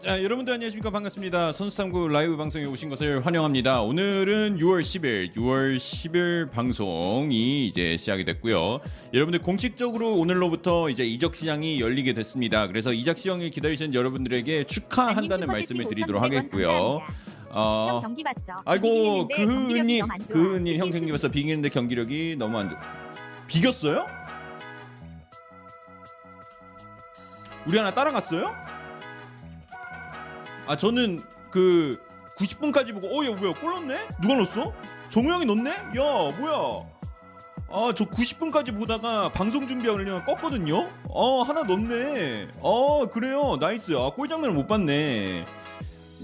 자, 여러분들 안녕하십니까 반갑습니다. 선수탐구 라이브 방송에 오신 것을 환영합니다. 오늘은 6월 10일, 6월 10일 방송이 이제 시작이 됐고요. 여러분들 공식적으로 오늘로부터 이제 이적 시장이 열리게 됐습니다. 그래서 이적 시장을 기다리시는 여러분들에게 축하한다는 말씀을 드리도록 하겠고요. 어... 경기 봤어. 아이고 그은님, 그은님 형 경기 봤어. 비기는데 경기력이 너무 안 좋. 비겼어요? 우리 하나 따라갔어요? 아 저는 그 90분까지 보고 어야 뭐야 골 넣네? 누가 넣었어? 정우영이 넣네? 야 뭐야? 아 저 90분까지 보다가 방송 준비하려면 껐거든요. 어 하나 넣네. 어 그래요 nice. 아 골 장면을 못 봤네.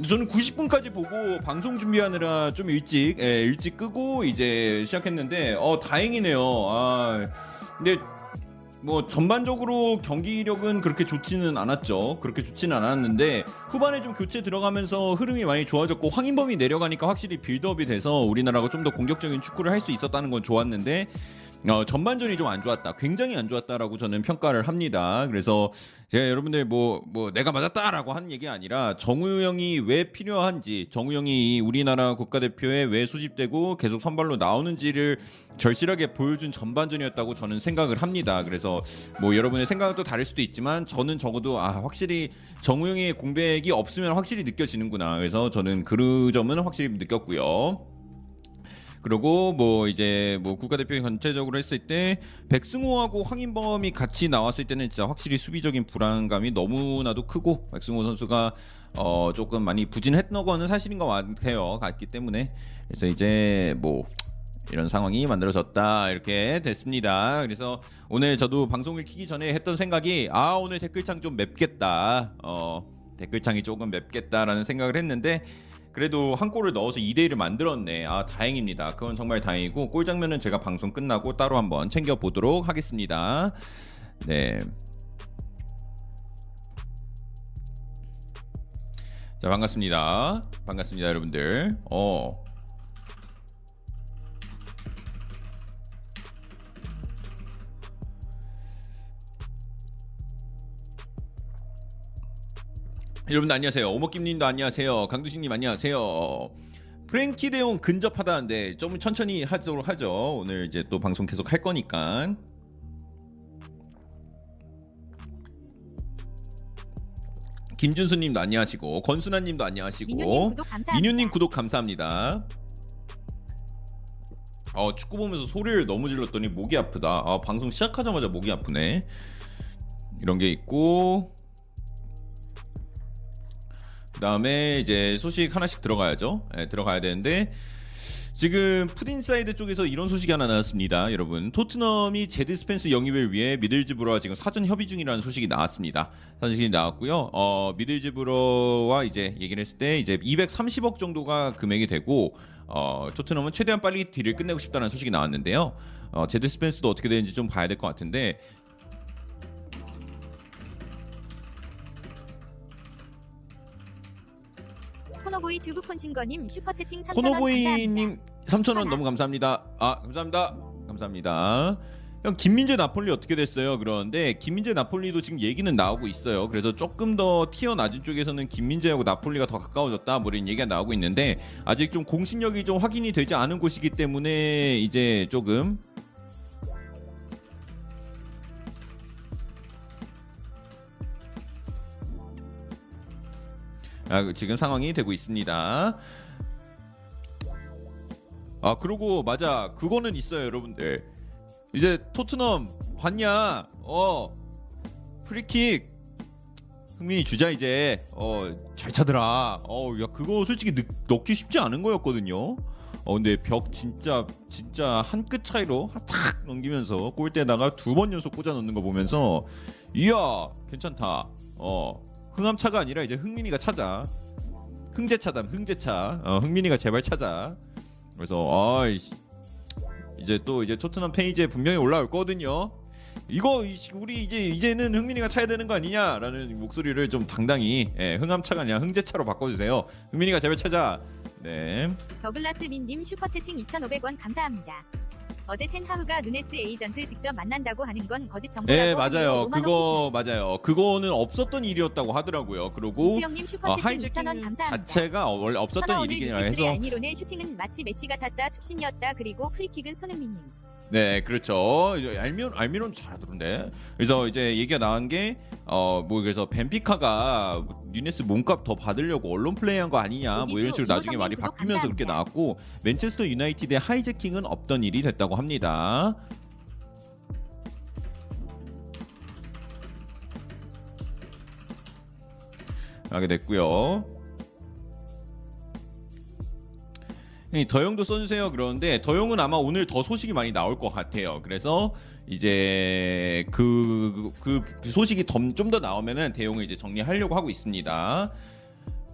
저는 90분까지 보고 방송 준비하느라 좀 일찍 예, 일찍 끄고 이제 시작했는데 어 다행이네요. 아 근데 뭐 전반적으로 경기력은 그렇게 좋지는 않았죠. 그렇게 좋지는 않았는데 후반에 좀 교체 들어가면서 흐름이 많이 좋아졌고 황인범이 내려가니까 확실히 빌드업이 돼서 우리나라가 좀 더 공격적인 축구를 할 수 있었다는 건 좋았는데 어, 전반전이 좀 안 좋았다. 굉장히 안 좋았다라고 저는 평가를 합니다. 그래서 제가 여러분들 뭐, 뭐 내가 맞았다라고 한 얘기 아니라 정우영이 왜 필요한지, 정우영이 우리나라 국가대표에 왜 소집되고 계속 선발로 나오는지를 절실하게 보여준 전반전이었다고 저는 생각을 합니다. 그래서 뭐 여러분의 생각은 또 다를 수도 있지만 저는 적어도 아, 확실히 정우영의 공백이 없으면 확실히 느껴지는구나. 그래서 저는 그 점은 확실히 느꼈고요. 그리고 뭐 이제 뭐 국가대표 전체적으로 했을 때 백승호하고 황인범이 같이 나왔을 때는 진짜 확실히 수비적인 불안감이 너무나도 크고 백승호 선수가 어 조금 많이 부진했던 거는 사실인 것 같아요. 갔기 때문에 그래서 이제 뭐 이런 상황이 만들어졌다 이렇게 됐습니다. 그래서 오늘 저도 방송을 키기 전에 했던 생각이 아 오늘 댓글창 좀 맵겠다. 어 댓글창이 조금 맵겠다라는 생각을 했는데 그래도 한 골을 넣어서 2대 1을 만들었네. 아 다행입니다. 그건 정말 다행이고 골 장면은 제가 방송 끝나고 따로 한번 챙겨 보도록 하겠습니다. 네. 자 반갑습니다. 반갑습니다 여러분들. 어 여러분 안녕하세요. 오목김님도 안녕하세요. 강두식님 안녕하세요. 프랭키 대용 근접하다는데 좀 천천히 하도록 하죠. 오늘 이제 또 방송 계속 할 거니까. 김준수님도 안녕하시고 권순아님도 안녕하시고 민유님 구독 감사합니다. 어 축구 보면서 소리를 너무 질렀더니 목이 아프다. 아 방송 시작하자마자 목이 아프네. 이런 게 있고 그다음에 이제 소식 하나씩 들어가야죠. 네, 들어가야 되는데 지금 풋볼 인사이드 쪽에서 이런 소식이 하나 나왔습니다. 여러분 토트넘이 제드 스펜스 영입을 위해 미들즈브로와 지금 사전 협의 중이라는 소식이 나왔습니다. 사전이 나왔고요. 어, 미들즈브로와 이제 얘기를 했을 때 이제 230억 정도가 금액이 되고 어, 토트넘은 최대한 빨리 deal을 끝내고 싶다는 소식이 나왔는데요. 어, 제드 스펜스도 어떻게 되는지 좀 봐야 될 것 같은데 코노보이 튜브 콘신거님 슈퍼채팅 3,000원 코노보이님 3,000원 너무 감사합니다. 아 감사합니다. 감사합니다. 형 김민재 나폴리 어떻게 됐어요? 그러는데 김민재 나폴리도 지금 얘기는 나오고 있어요. 그래서 조금 더 낮은 쪽에서는 김민재하고 나폴리가 더 가까워졌다 뭐 이런 얘기가 나오고 있는데 아직 좀 공신력이 좀 확인이 되지 않은 곳이기 때문에 이제 조금 지금 상황이 되고 있습니다. 아 그리고 맞아. 그거는 있어요 여러분들. 이제 토트넘 봤냐? 어 프리킥. 흥민이 주자 이제. 어 잘 차더라. 어야 그거 솔직히 넣, 넣기 쉽지 않은 거였거든요. 어 근데 벽 진짜 진짜 한 끗 차이로 탁 넘기면서 골대에다가 두 번 연속 꽂아 넣는 거 보면서 이야 괜찮다. 어 흥암차가 아니라 이제 흥민이가 찾아. 흥제차다. 흥제차. 어, 흥민이가 제발 차자. 그래서 아 이제 또 이제 토트넘 페이지에 분명히 올라올 거거든요. 이거 우리 이제 이제는 흥민이가 차야 되는 거 아니냐라는 목소리를 좀 당당히 예, 흥안차가 아니라 흥제차로 바꿔주세요. 흥민이가 제발 차자. 네. 더글라스 민님 슈퍼채팅 2,500원 감사합니다. 어제 텐하흐가 누네츠 에이전트 직접 만난다고 하는 건 거짓 정보라고 예 맞아요 하네요. 5만 원 그거 맞아요 그거는 없었던 일이었다고 하더라고요 그리고 어, 슈퍼채팅 2,000원 hijacking. 자체가 원래 없었던 일이긴 해서 알미론의 슈팅은 마치 메시 같았다 출신이었다 그리고 프리킥은 손흥민님. 네, 그렇죠. 알미론 알미론 잘하던데. 그래서 이제 얘기가 나온 게 어 뭐 그래서 벤피카가 누녜스 몸값 더 받으려고 언론 플레이한 거 아니냐 뭐 이런 식으로 나중에 말이 바뀌면서 그렇게. 나왔고 맨체스터 유나이티드의 hijacking은 없던 일이 됐다고 합니다. 하게 됐고요. 이 더용도 써주세요 그러는데 더용은 아마 오늘 더 소식이 많이 나올 것 같아요. 그래서 이제 그, 그, 그 소식이 좀 더 나오면은 더용을 이제 정리하려고 하고 있습니다.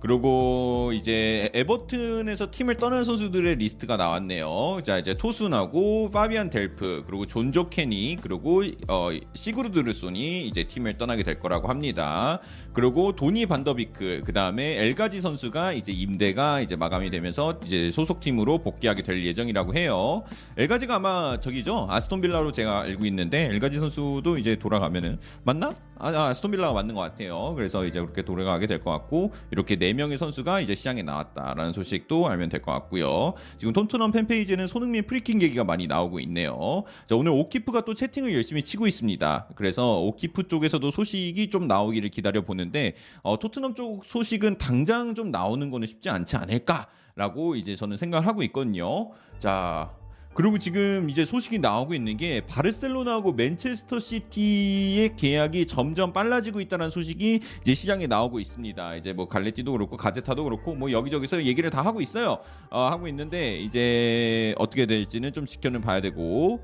그리고 이제 에버튼에서 팀을 떠난 선수들의 리스트가 나왔네요. 자 이제 토순하고 파비안 델프 그리고 존 조 케니 그리고 어, 시구르드손이 이제 팀을 떠나게 될 거라고 합니다. 그리고 도니 반더비크 그 다음에 엘가지 선수가 이제 임대가 이제 마감이 되면서 이제 소속 팀으로 복귀하게 될 예정이라고 해요. 엘가지가 아마 저기죠 아스톤 빌라로 제가 알고 있는데 엘가지 선수도 이제 돌아가면은 맞나? 아, 아 아스톤 빌라가 맞는 것 같아요. 그래서 이제 그렇게 돌아가게 될 것 같고 이렇게 네 명의 선수가 이제 시장에 나왔다라는 소식도 알면 될 것 같고요. 지금 토트넘 팬페이지에는 손흥민 프리킥 얘기가 많이 나오고 있네요. 자 오늘 오키프가 또 채팅을 열심히 치고 있습니다. 그래서 오키프 쪽에서도 소식이 좀 나오기를 기다려 보는데 어, 토트넘 쪽 소식은 당장 좀 나오는 거는 쉽지 않지 않을까라고 이제 저는 생각을 하고 있거든요. 자. 그리고 지금 이제 소식이 나오고 있는 게 바르셀로나하고 맨체스터 시티의 계약이 점점 빨라지고 있다는 소식이 이제 시장에 나오고 있습니다. 이제 뭐 갈레티도 그렇고 가제타도 그렇고 뭐 여기저기서 얘기를 다 하고 있어요. 어, 하고 있는데 이제 어떻게 될지는 좀 지켜는 봐야 되고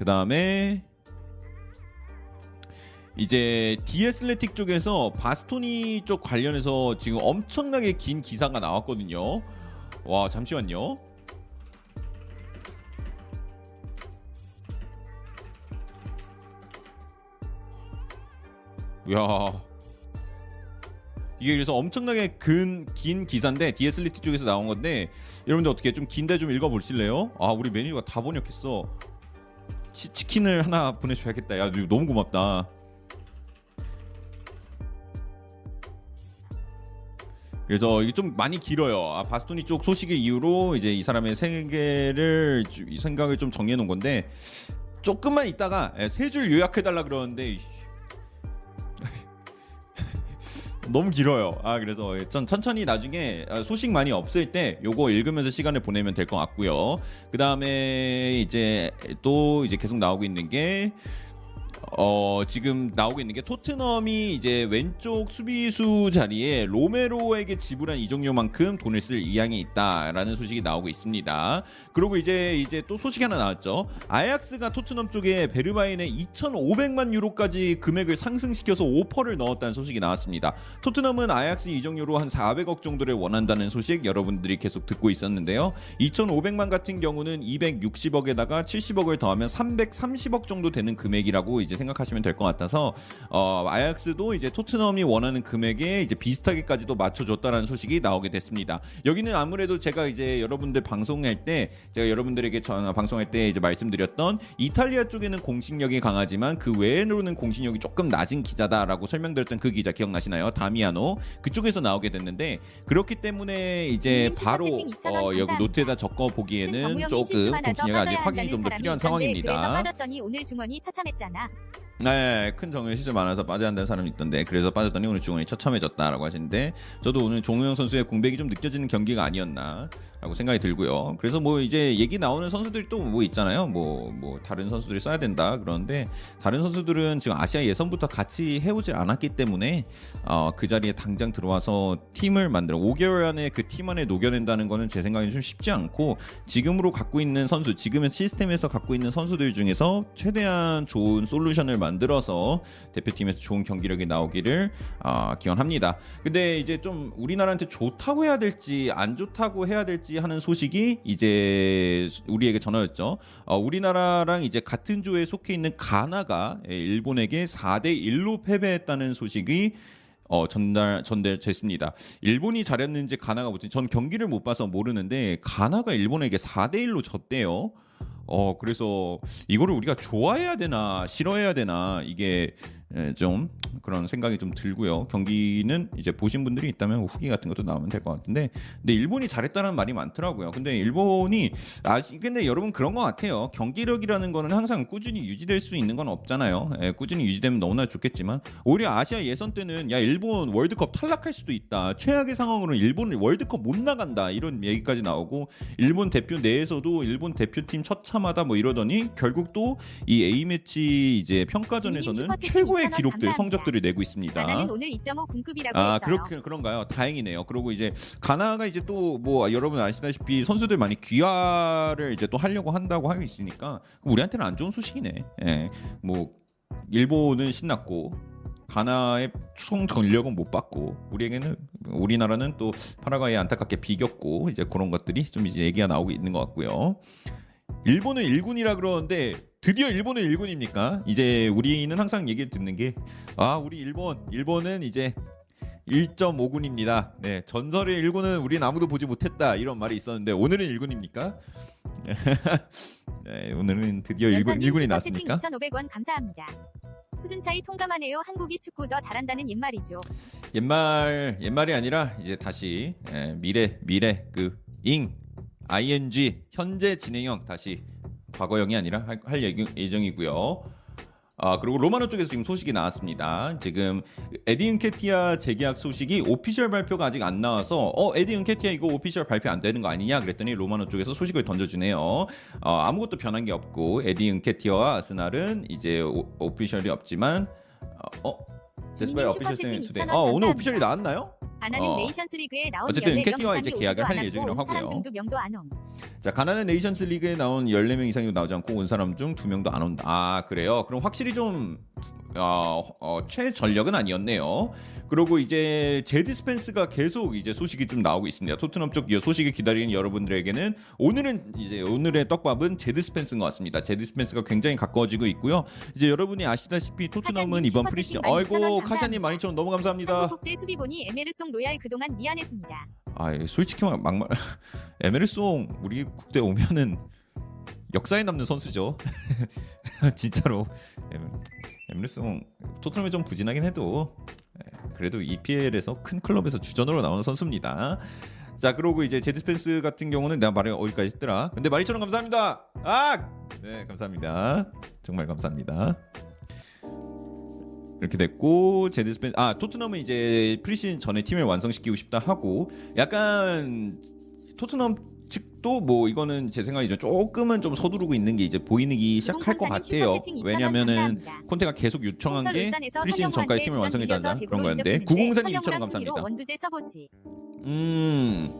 그 다음에 이제 디에슬레틱 쪽에서 바스토니 쪽 관련해서 지금 엄청나게 긴 기사가 나왔거든요. 와 잠시만요. 야 이게 그래서 엄청나게 근, 긴 기사인데 디에슬리티 쪽에서 나온 건데 여러분들 어떻게 좀 긴데 좀 읽어보실래요? 아 우리 메뉴가 다 번역했어 치, 치킨을 하나 보내줘야겠다 야 너무 고맙다 그래서 이게 좀 많이 길어요. 아, 바스토니 쪽 소식을 이유로 이제 이 사람의 생계를 생각을 좀 정리해 놓은 건데 조금만 있다가 세 줄 요약해 달라 그러는데. 너무 길어요. 아 그래서 전 천천히 나중에 아, 소식 많이 없을 때 요거 읽으면서 시간을 보내면 될 것 같고요. 그 다음에 이제 또 이제 계속 나오고 있는 게 어, 지금 나오고 있는 게 토트넘이 이제 왼쪽 수비수 자리에 로메로에게 지불한 이적료만큼 돈을 쓸 의향이 있다라는 소식이 나오고 있습니다. 그리고 이제 이제 또 소식이 하나 나왔죠. 아약스가 토트넘 쪽에 베르바인에 2,500만 유로까지 금액을 상승시켜서 오퍼를 넣었다는 소식이 나왔습니다. 토트넘은 아약스 이적료로 한 400억 정도를 원한다는 소식 여러분들이 계속 듣고 있었는데요. 2,500만 같은 경우는 260억에다가 70억을 더하면 330억 정도 되는 금액이라고 이제 생각하시면 될 것 같아서 어, 아약스도 이제 토트넘이 원하는 금액에 이제 비슷하게까지도 맞춰줬다라는 소식이 나오게 됐습니다. 여기는 아무래도 제가 이제 여러분들 방송할 때 제가 여러분들에게 전 방송할 때 이제 말씀드렸던 이탈리아 쪽에는 공신력이 강하지만 그 외로는 공신력이 조금 낮은 기자다라고 설명드렸던 그 기자 기억나시나요? 다미아노 그쪽에서 나오게 됐는데 그렇기 때문에 이제 님 바로 슈퍼채팅 2,000원 어, 여기. 노트에다 적어 보기에는 조금 공신력이 아직 확인이 좀 더 필요한 상황입니다. 오늘 중원이 처참했잖아. 네, 큰 정우영 실수 많아서 빠져야 한다는 사람이 있던데 그래서 빠졌더니 오늘 중원이 처참해졌다라고 하시는데 저도 오늘 종우영 선수의 공백이 좀 느껴지는 경기가 아니었나. 라고 생각이 들고요. 그래서 뭐 이제 얘기 나오는 선수들이 또 뭐 있잖아요. 뭐, 뭐 다른 선수들이 써야 된다. 그러는데 다른 선수들은 지금 아시아 예선부터 같이 해오질 않았기 때문에 어, 그 자리에 당장 들어와서 팀을 만들어 5개월 안에 그 팀 안에 녹여낸다는 거는 제 생각엔 좀 쉽지 않고 지금으로 갖고 있는 선수, 지금의 시스템에서 갖고 있는 선수들 중에서 최대한 좋은 솔루션을 만들어서 대표팀에서 좋은 경기력이 나오기를 어, 기원합니다. 근데 이제 좀 우리나라한테 좋다고 해야 될지 안 좋다고 해야 될지 하는 소식이 이제 우리에게 전해졌죠. 어, 우리나라랑 이제 같은 조에 속해 있는 가나가 예, 일본에게 4대 1로 패배했다는 소식이 어, 전달 전달됐습니다. 일본이 잘했는지 가나가 못했는지 전 경기를 못 봐서 모르는데 가나가 일본에게 4대 1로 졌대요. 어 그래서 이거를 우리가 좋아해야 되나 싫어해야 되나 이게 예, 좀 그런 생각이 좀 들고요. 경기는 이제 보신 분들이 있다면 후기 같은 것도 나오면 될 것 같은데, 근데 일본이 잘했다는 말이 많더라고요. 근데 일본이 아 근데 여러분 그런 것 같아요. 경기력이라는 거는 항상 꾸준히 유지될 수 있는 건 없잖아요. 예, 꾸준히 유지되면 너무나 좋겠지만 오히려 아시아 예선 때는 야 일본 월드컵 탈락할 수도 있다. 최악의 상황으로는 일본 월드컵 못 나간다 이런 얘기까지 나오고 일본 대표 내에서도 일본 대표팀 처참하다 뭐 이러더니 결국 또 이 A 매치 이제 평가전에서는 최고의 2,000원 기록들. 성적들을 내고 있습니다. 가나는 오늘 2.5 군급이라고 아. 그렇게 그런가요? 다행이네요. 그리고 이제 가나가 이제 또 뭐 여러분 아시다시피 선수들 많이 귀화를 이제 또 하려고 한다고 하고 있으니까 우리한테는 안 좋은 소식이네. 예. 뭐 일본은 신났고 가나의 총 전력은 못 받고 우리에게는 우리나라는 또 파라과이에 안타깝게 비겼고 이제 그런 것들이 좀 이제 얘기가 나오고 있는 것 같고요. 일본은 1군이라 그러는데 드디어 일본은 1군입니까? 이제 우리는 항상 얘기 듣는 게 아 우리 일본 일본은 이제 1.5군입니다. 네 전설의 1군은 우린 아무도 보지 못했다 이런 말이 있었는데 오늘은 1군입니까? 네 오늘은 드디어 1군, 연선님 1군이 슈퍼채팅 나왔습니까? 2,500원 감사합니다. 수준 차이 통감하네요. 한국이 축구 더 잘한다는 옛말이죠. 옛말 옛말이 아니라 이제 다시 예, 미래 미래 그 잉 ing 현재 진행형 다시 과거형이 아니라 할, 할 예정- 예정이고요. 아 그리고 로마노 쪽에서 지금 소식이 나왔습니다. 지금 에디 은케티아 재계약 소식이 오피셜 발표가 아직 안 나와서 어 에디 은케티아 이거 오피셜 발표 안 되는 거 아니냐 그랬더니 로마노 쪽에서 소식을 던져주네요. 어, 아무것도 변한 게 없고 에디 은케티아와 아스날은 이제 오, 오피셜이 없지만 어, 어 제스파의 주민님 오피셜 슈퍼채팅 투데이. 2,000원 아 오늘 감사합니다. 오피셜이 나왔나요? 가나는 어. 네이션스 리그에 나온 어쨌든 14명 캐티와 이제 계약을 오지도 할 않았고 예정이라고 하고요. 중도 명도 안 옴. 자 가나는 네이션스 리그에 나온 14명 이상이 나오지 않고 온 사람 중두 명도 안 온다. 아 그래요? 그럼 확실히 좀 어, 어, 최전력은 아니었네요. 그리고 이제 제드 스펜스가 계속 이제 소식이 좀 나오고 있습니다. 토트넘 쪽이 소식을 기다리는 여러분들에게는 오늘은 이제 오늘의 떡밥은 제드 스펜스인 것 같습니다. 제드 스펜스가 굉장히 가까워지고 있고요. 이제 여러분이 아시다시피 토트넘은 이번 프리시즌 12,000원 아이고. 카샤님 12,000원 너무 감사합니다. 국대 수비 보니 에메르송 로얄 그동안 미안했습니다. 아 솔직히 막 막말 에메르송 우리 국대 오면은 역사에 남는 선수죠. 진짜로 에메르송 토트넘이 좀 부진하긴 해도 예, 그래도 EPL에서 큰 클럽에서 주전으로 나오는 선수입니다. 자 그러고 이제 제드 스펜스 같은 경우는 내가 말해 어디까지 했더라. 근데 12,000원 감사합니다. 아! 네 감사합니다. 정말 감사합니다. 이렇게 됐고 제드 스펜 아 토트넘은 이제 프리시즌 전에 팀을 완성시키고 싶다 하고 약간 토트넘 측도 뭐 이거는 제 생각이죠 조금은 좀 서두르고 있는 게 이제 보이기 시작할 것 같아요 슈퍼채팅 2,000원 왜냐면은 감사합니다. 콘테가 계속 요청한 게 프리시즌 전까지 팀을 완성해 달라 그런 거였는데 904님 2,000원 감사합니다. 음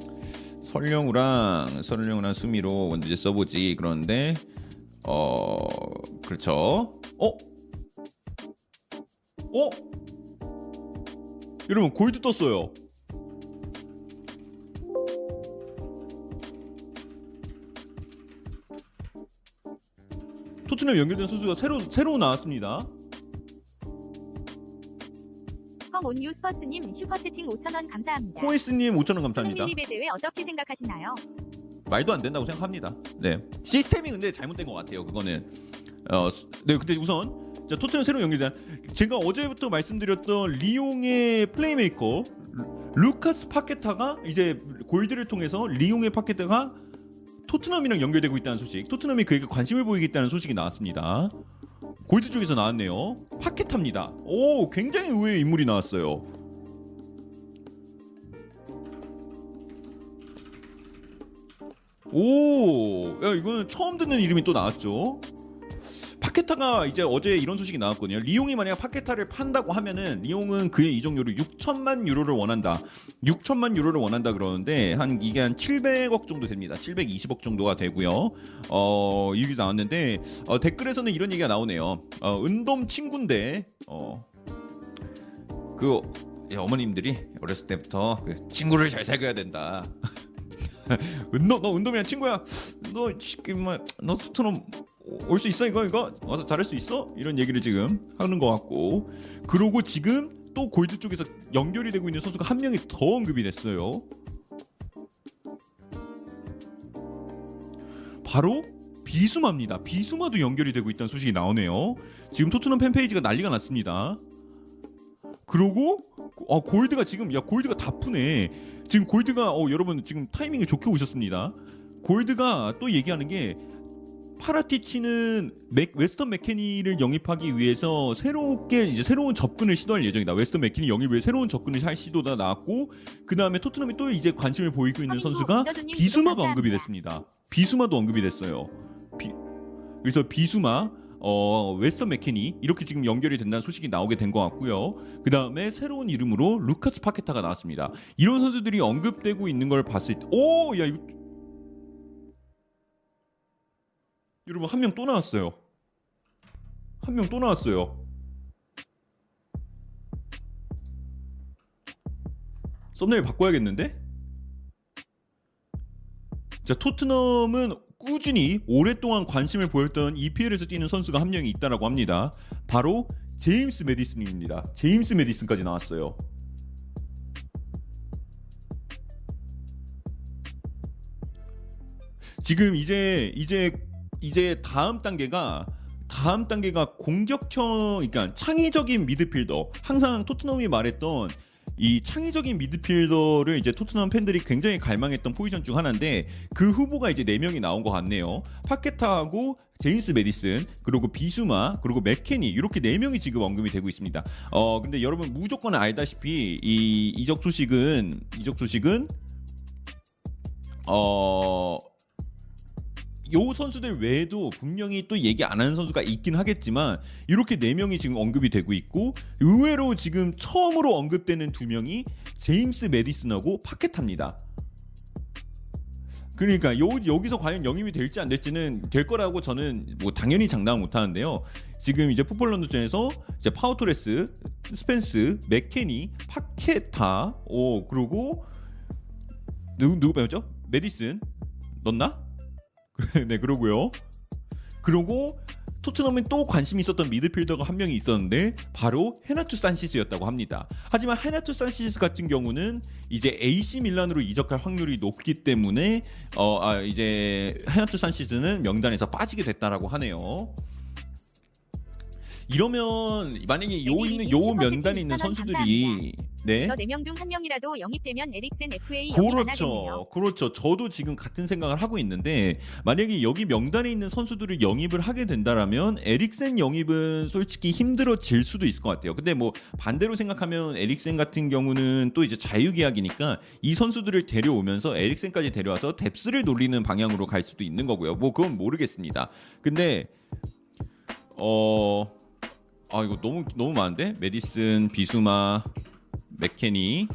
설령우랑 설령우랑 수미로 원두제 써보지 그러는데 어 그렇죠 어? 어? 여러분 골드 떴어요 토트넘 연결된 선수가 새로 새로 나왔습니다. 펑온유 스퍼스님 슈퍼채팅 5,000원 감사합니다. 호이스님 5천 원 감사합니다. 손흥민 리베 대회 어떻게 생각하시나요? 말도 안 된다고 생각합니다. 네 시스템이 근데 잘못된 것 같아요. 그거는 어, 네 근데 우선 자 토트넘 새로 연결된 제가 어제부터 말씀드렸던 리옹의 플레이메이커 루- 루카스 파케타가 이제 골드를 통해서 리옹의 파케타가 토트넘이랑 연결되고 있다는 소식. 토트넘이 그에게 관심을 보이겠다는 소식이 나왔습니다. 골드 쪽에서 나왔네요. 파케타입니다. 오 굉장히 의외의 인물이 나왔어요. 오, 야 이거는 처음 듣는 이름이 또 나왔죠. 파케타가 이제 어제 이런 소식이 나왔거든요. 리옹이 만약 파케타를 판다고 하면은 리옹은 그의 이적료를 6천만 유로를 원한다. 6천만 유로를 원한다 그러는데 한 이게 한 700억 정도 됩니다. 720억 정도가 되고요. 어 이게 나왔는데 어, 댓글에서는 이런 얘기가 나오네요. 어, 은돔 친구인데 어, 그 예, 어머님들이 어렸을 때부터 그 친구를 잘 사귀어야 된다. 은돔 너 은돔이랑 친구야. 너 뭐너 토트넘 올 수 있어 이거 이거 와서 잘할 수 있어 이런 얘기를 지금 하는 것 같고 그러고 지금 또 골드 쪽에서 연결이 되고 있는 선수가 한 명이 더 언급이 됐어요. 바로 비수마입니다. 비수마도 연결이 되고 있다는 소식이 나오네요. 지금 토트넘 팬페이지가 난리가 났습니다. 그러고 어, 골드가 지금 야 골드가 다 푸네. 지금 골드가 어, 여러분 지금 타이밍이 좋게 오셨습니다. 골드가 또 얘기하는 게 파라티치는 맥, 웨스턴 맥케니를 영입하기 위해서 새롭게 이제 새로운 접근을 시도할 예정이다. 웨스턴 맥케니 영입을 새로운 접근을 할 시도가 나왔고 그 다음에 토트넘이 또 이제 관심을 보이고 있는 선수가 비수마가 언급이. 됐습니다. 비수마도 언급이 됐어요. 비- 그래서 비수마 어, 웨스턴 맥케니 이렇게 지금 연결이 된다는 소식이 나오게 된 것 같고요. 그 다음에 새로운 이름으로 루카스 파케타가 나왔습니다. 이런 선수들이 언급되고 있는 걸 봤을 때, 오, 야 이거 여러분 한 명 또 나왔어요. 한 명 또 나왔어요. 썸네일 바꿔야겠는데? 자 토트넘은 꾸준히 오랫동안 관심을 보였던 EPL에서 뛰는 선수가 한 명이 있다라고 합니다. 바로 제임스 메디슨입니다. 제임스 메디슨까지 나왔어요. 지금 이제 이제 이제 다음 단계가 다음 단계가 공격형 그러니까 창의적인 미드필더 항상 토트넘이 말했던 이 창의적인 미드필더를 이제 토트넘 팬들이 굉장히 갈망했던 포지션 중 하나인데 그 후보가 이제 네 명이 나온 것 같네요. 파케타하고 제임스 메디슨 그리고 비수마 그리고 맥케니 이렇게 네 명이 지금 언급이 되고 있습니다. 어 근데 여러분 무조건 알다시피 이 이적 소식은 이적 소식은 어. 요 선수들 외에도 분명히 또 얘기 안 하는 선수가 있긴 하겠지만 이렇게 네 명이 지금 언급이 되고 있고 의외로 지금 처음으로 언급되는 두 명이 제임스 메디슨하고 파케타입니다. 그러니까 요, 여기서 과연 영입이 될지 안 될지는 될 거라고 저는 뭐 당연히 장담 못 하는데요. 지금 이제 풋볼 런던전에서 이제 파우토레스, 스펜스, 맥케니, 파케타, 오 그리고 누구 누구 빼었죠? 메디슨 넣나? 네 그러고요. 그리고 토트넘은 또 관심이 있었던 미드필더가 한 명이 있었는데 바로 헤나투 산시스였다고 합니다. 하지만 헤나투 산시스 같은 경우는 이제 AC 밀란으로 이적할 확률이 높기 때문에 어 아, 이제 헤나투 산시스는 명단에서 빠지게 됐다라고 하네요. 이러면 만약에 요 있는 요 면단에 있는 선수들이 네. 저 4명 중 한 명이라도 영입되면 에릭센 FA. 그렇죠. 그렇죠. 저도 지금 같은 생각을 하고 있는데 만약에 여기 명단에 있는 선수들을 영입을 하게 된다라면 에릭센 영입은 솔직히 힘들어질 수도 있을 것 같아요. 근데 뭐 반대로 생각하면 에릭센 같은 경우는 또 이제 자유계약이니까 이 선수들을 데려오면서 에릭센까지 데려와서 뎁스를 놀리는 방향으로 갈 수도 있는 거고요. 뭐 그건 모르겠습니다. 근데 어. 아 이거 너무 너무 많은데 메디슨 비수마 맥케니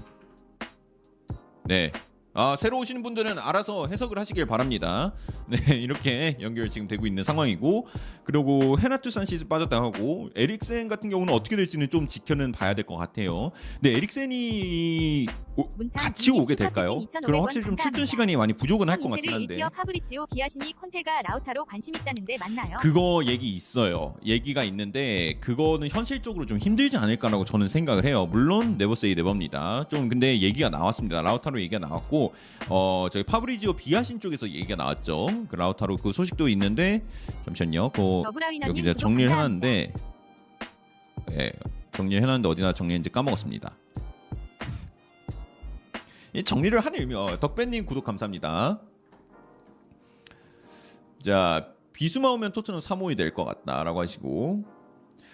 네. 아, 새로 오시는 분들은 알아서 해석을 하시길 바랍니다. 네, 이렇게 연결 지금 되고 있는 상황이고, 그리고 헤나투 산시스 빠졌다 하고, 에릭센 같은 경우는 어떻게 될지는 좀 지켜는 봐야 될 것 같아요. 근데 에릭센이 오- 같이 오게 될까요? 그럼 2,500원 확실히 좀 출전. 시간이 많이 부족은 할것형 같긴 인테르 한데. 이티어 파브리지오 비아시니 콘테가 라우타로 관심 있다는데 맞나요? 그거 얘기 있어요. 얘기가 있는데 그거는 현실적으로 좀 힘들지 않을까라고 저는 생각을 해요. 물론 네버세이 네버입니다. 좀 근데 얘기가 나왔습니다. 라우타로 얘기가 나왔고 어 저희 파브리지오 비아신 쪽에서 얘기가 나왔죠. 그 라우타로 그 소식도 있는데 잠시만요. 그 여기 이제 정리를. 해놨는데 예 정리를 해놨는데 어디나 정리했는지 까먹었습니다. 이 정리를 하는 의미 어, 덕배님 구독 감사합니다. 자 비수마 오면 토트넘 3호이 될 것 같다라고 하시고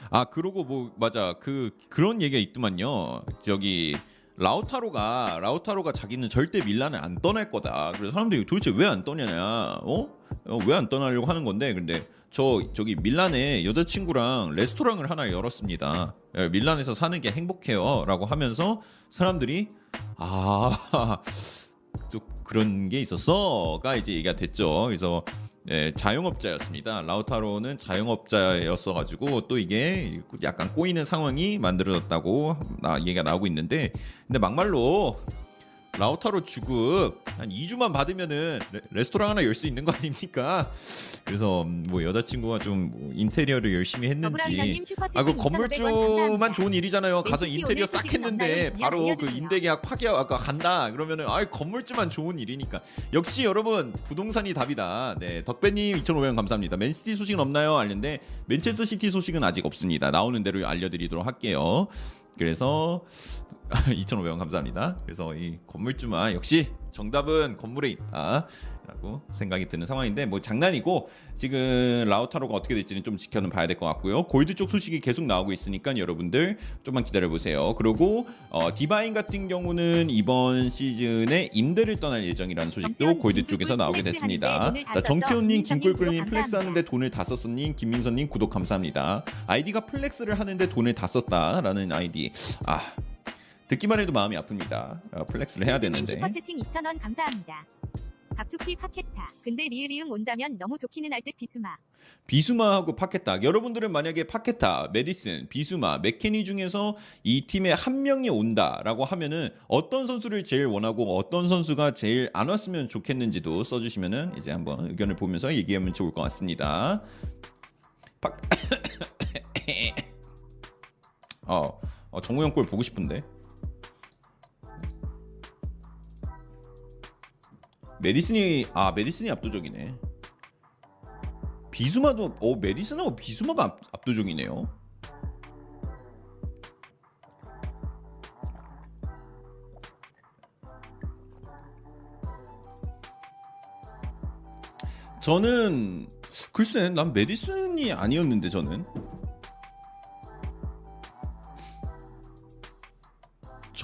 아 그러고 뭐 맞아 그 그런 얘기가 있더만요 저기 라우타로가 라우타로가 자기는 절대 밀란을 안 떠날 거다. 그래서 사람들이 도대체 왜 안 떠냐냐. 어? 왜 안 떠나려고 하는 건데? 근데 저 저기 밀란에 여자친구랑 레스토랑을 하나 열었습니다. 예, 밀란에서 사는 게 행복해요라고 하면서 사람들이 아 또 그런 게 있었어가 이제 얘기가 됐죠. 그래서 예, 자영업자였습니다. 라우타로는 자영업자였어 가지고 또 이게 약간 꼬이는 상황이 만들어졌다고 나 얘기가 나오고 있는데, 근데 막말로 라우타로 주급 한 2주만 받으면은 레, 스토랑 하나 열 수 있는 거 아닙니까? 그래서 음, 뭐 여자친구가 좀뭐 인테리어를 열심히 했는지 아그 2,500원 건물주만. 좋은 일이잖아요. 가서 인테리어 싹? 했는데 바로 그. 임대계약 파기가 아까 간다 그러면은 아 건물주만 좋은 일이니까 역시 여러분 부동산이 답이다. 네 덕배님 2,500원 감사합니다. 맨시티 소식은 없나요? 알는데 맨체스터 시티 소식은 아직 없습니다. 나오는 대로 알려드리도록 할게요. 그래서 2,500원 감사합니다. 그래서 이 건물주만 역시 정답은 건물에 있다. 라고 생각이 드는 상황인데 뭐 장난이고 지금 라우타로가 어떻게 될지는 좀 지켜는 봐야 될 것 같고요. 골드 쪽 소식이 계속 나오고 있으니까 여러분들 좀만 기다려 보세요. 그리고 어, 디바인 같은 경우는 이번 시즌에 임대를 떠날 예정이라는 소식도 골드 쪽에서 나오게 됐습니다. 자, 정태훈님, 썼어. 김꿀꿀님 플렉스 하는데 돈을 다 썼어님, 김민선님 구독 감사합니다. 아이디가 플렉스를 하는데 돈을 다 썼다라는 아이디. 아 듣기만 해도 마음이 아픕니다. 어, 플렉스를 해야 님 되는데. 슈퍼채팅 2,000원 감사합니다. 각투피 파케타. 근데 리을이응 온다면 너무 좋기는 할 듯 비수마. 비수마하고 파케타. 여러분들은 만약에 파케타, 메디슨, 비수마, 맥케니 중에서 이 팀에 한 명이 온다라고 하면은 어떤 선수를 제일 원하고 어떤 선수가 제일 안 왔으면 좋겠는지도 써주시면은 이제 한번 의견을 보면서 얘기하면 좋을 것 같습니다. 파... 어, 어 정우영 골 보고 싶은데. 메디슨이 아 메디슨이 압도적이네. 비수마도 어 메디슨하고 비수마가 압, 압도적이네요. 저는 글쎄 난 메디슨이 아니었는데 저는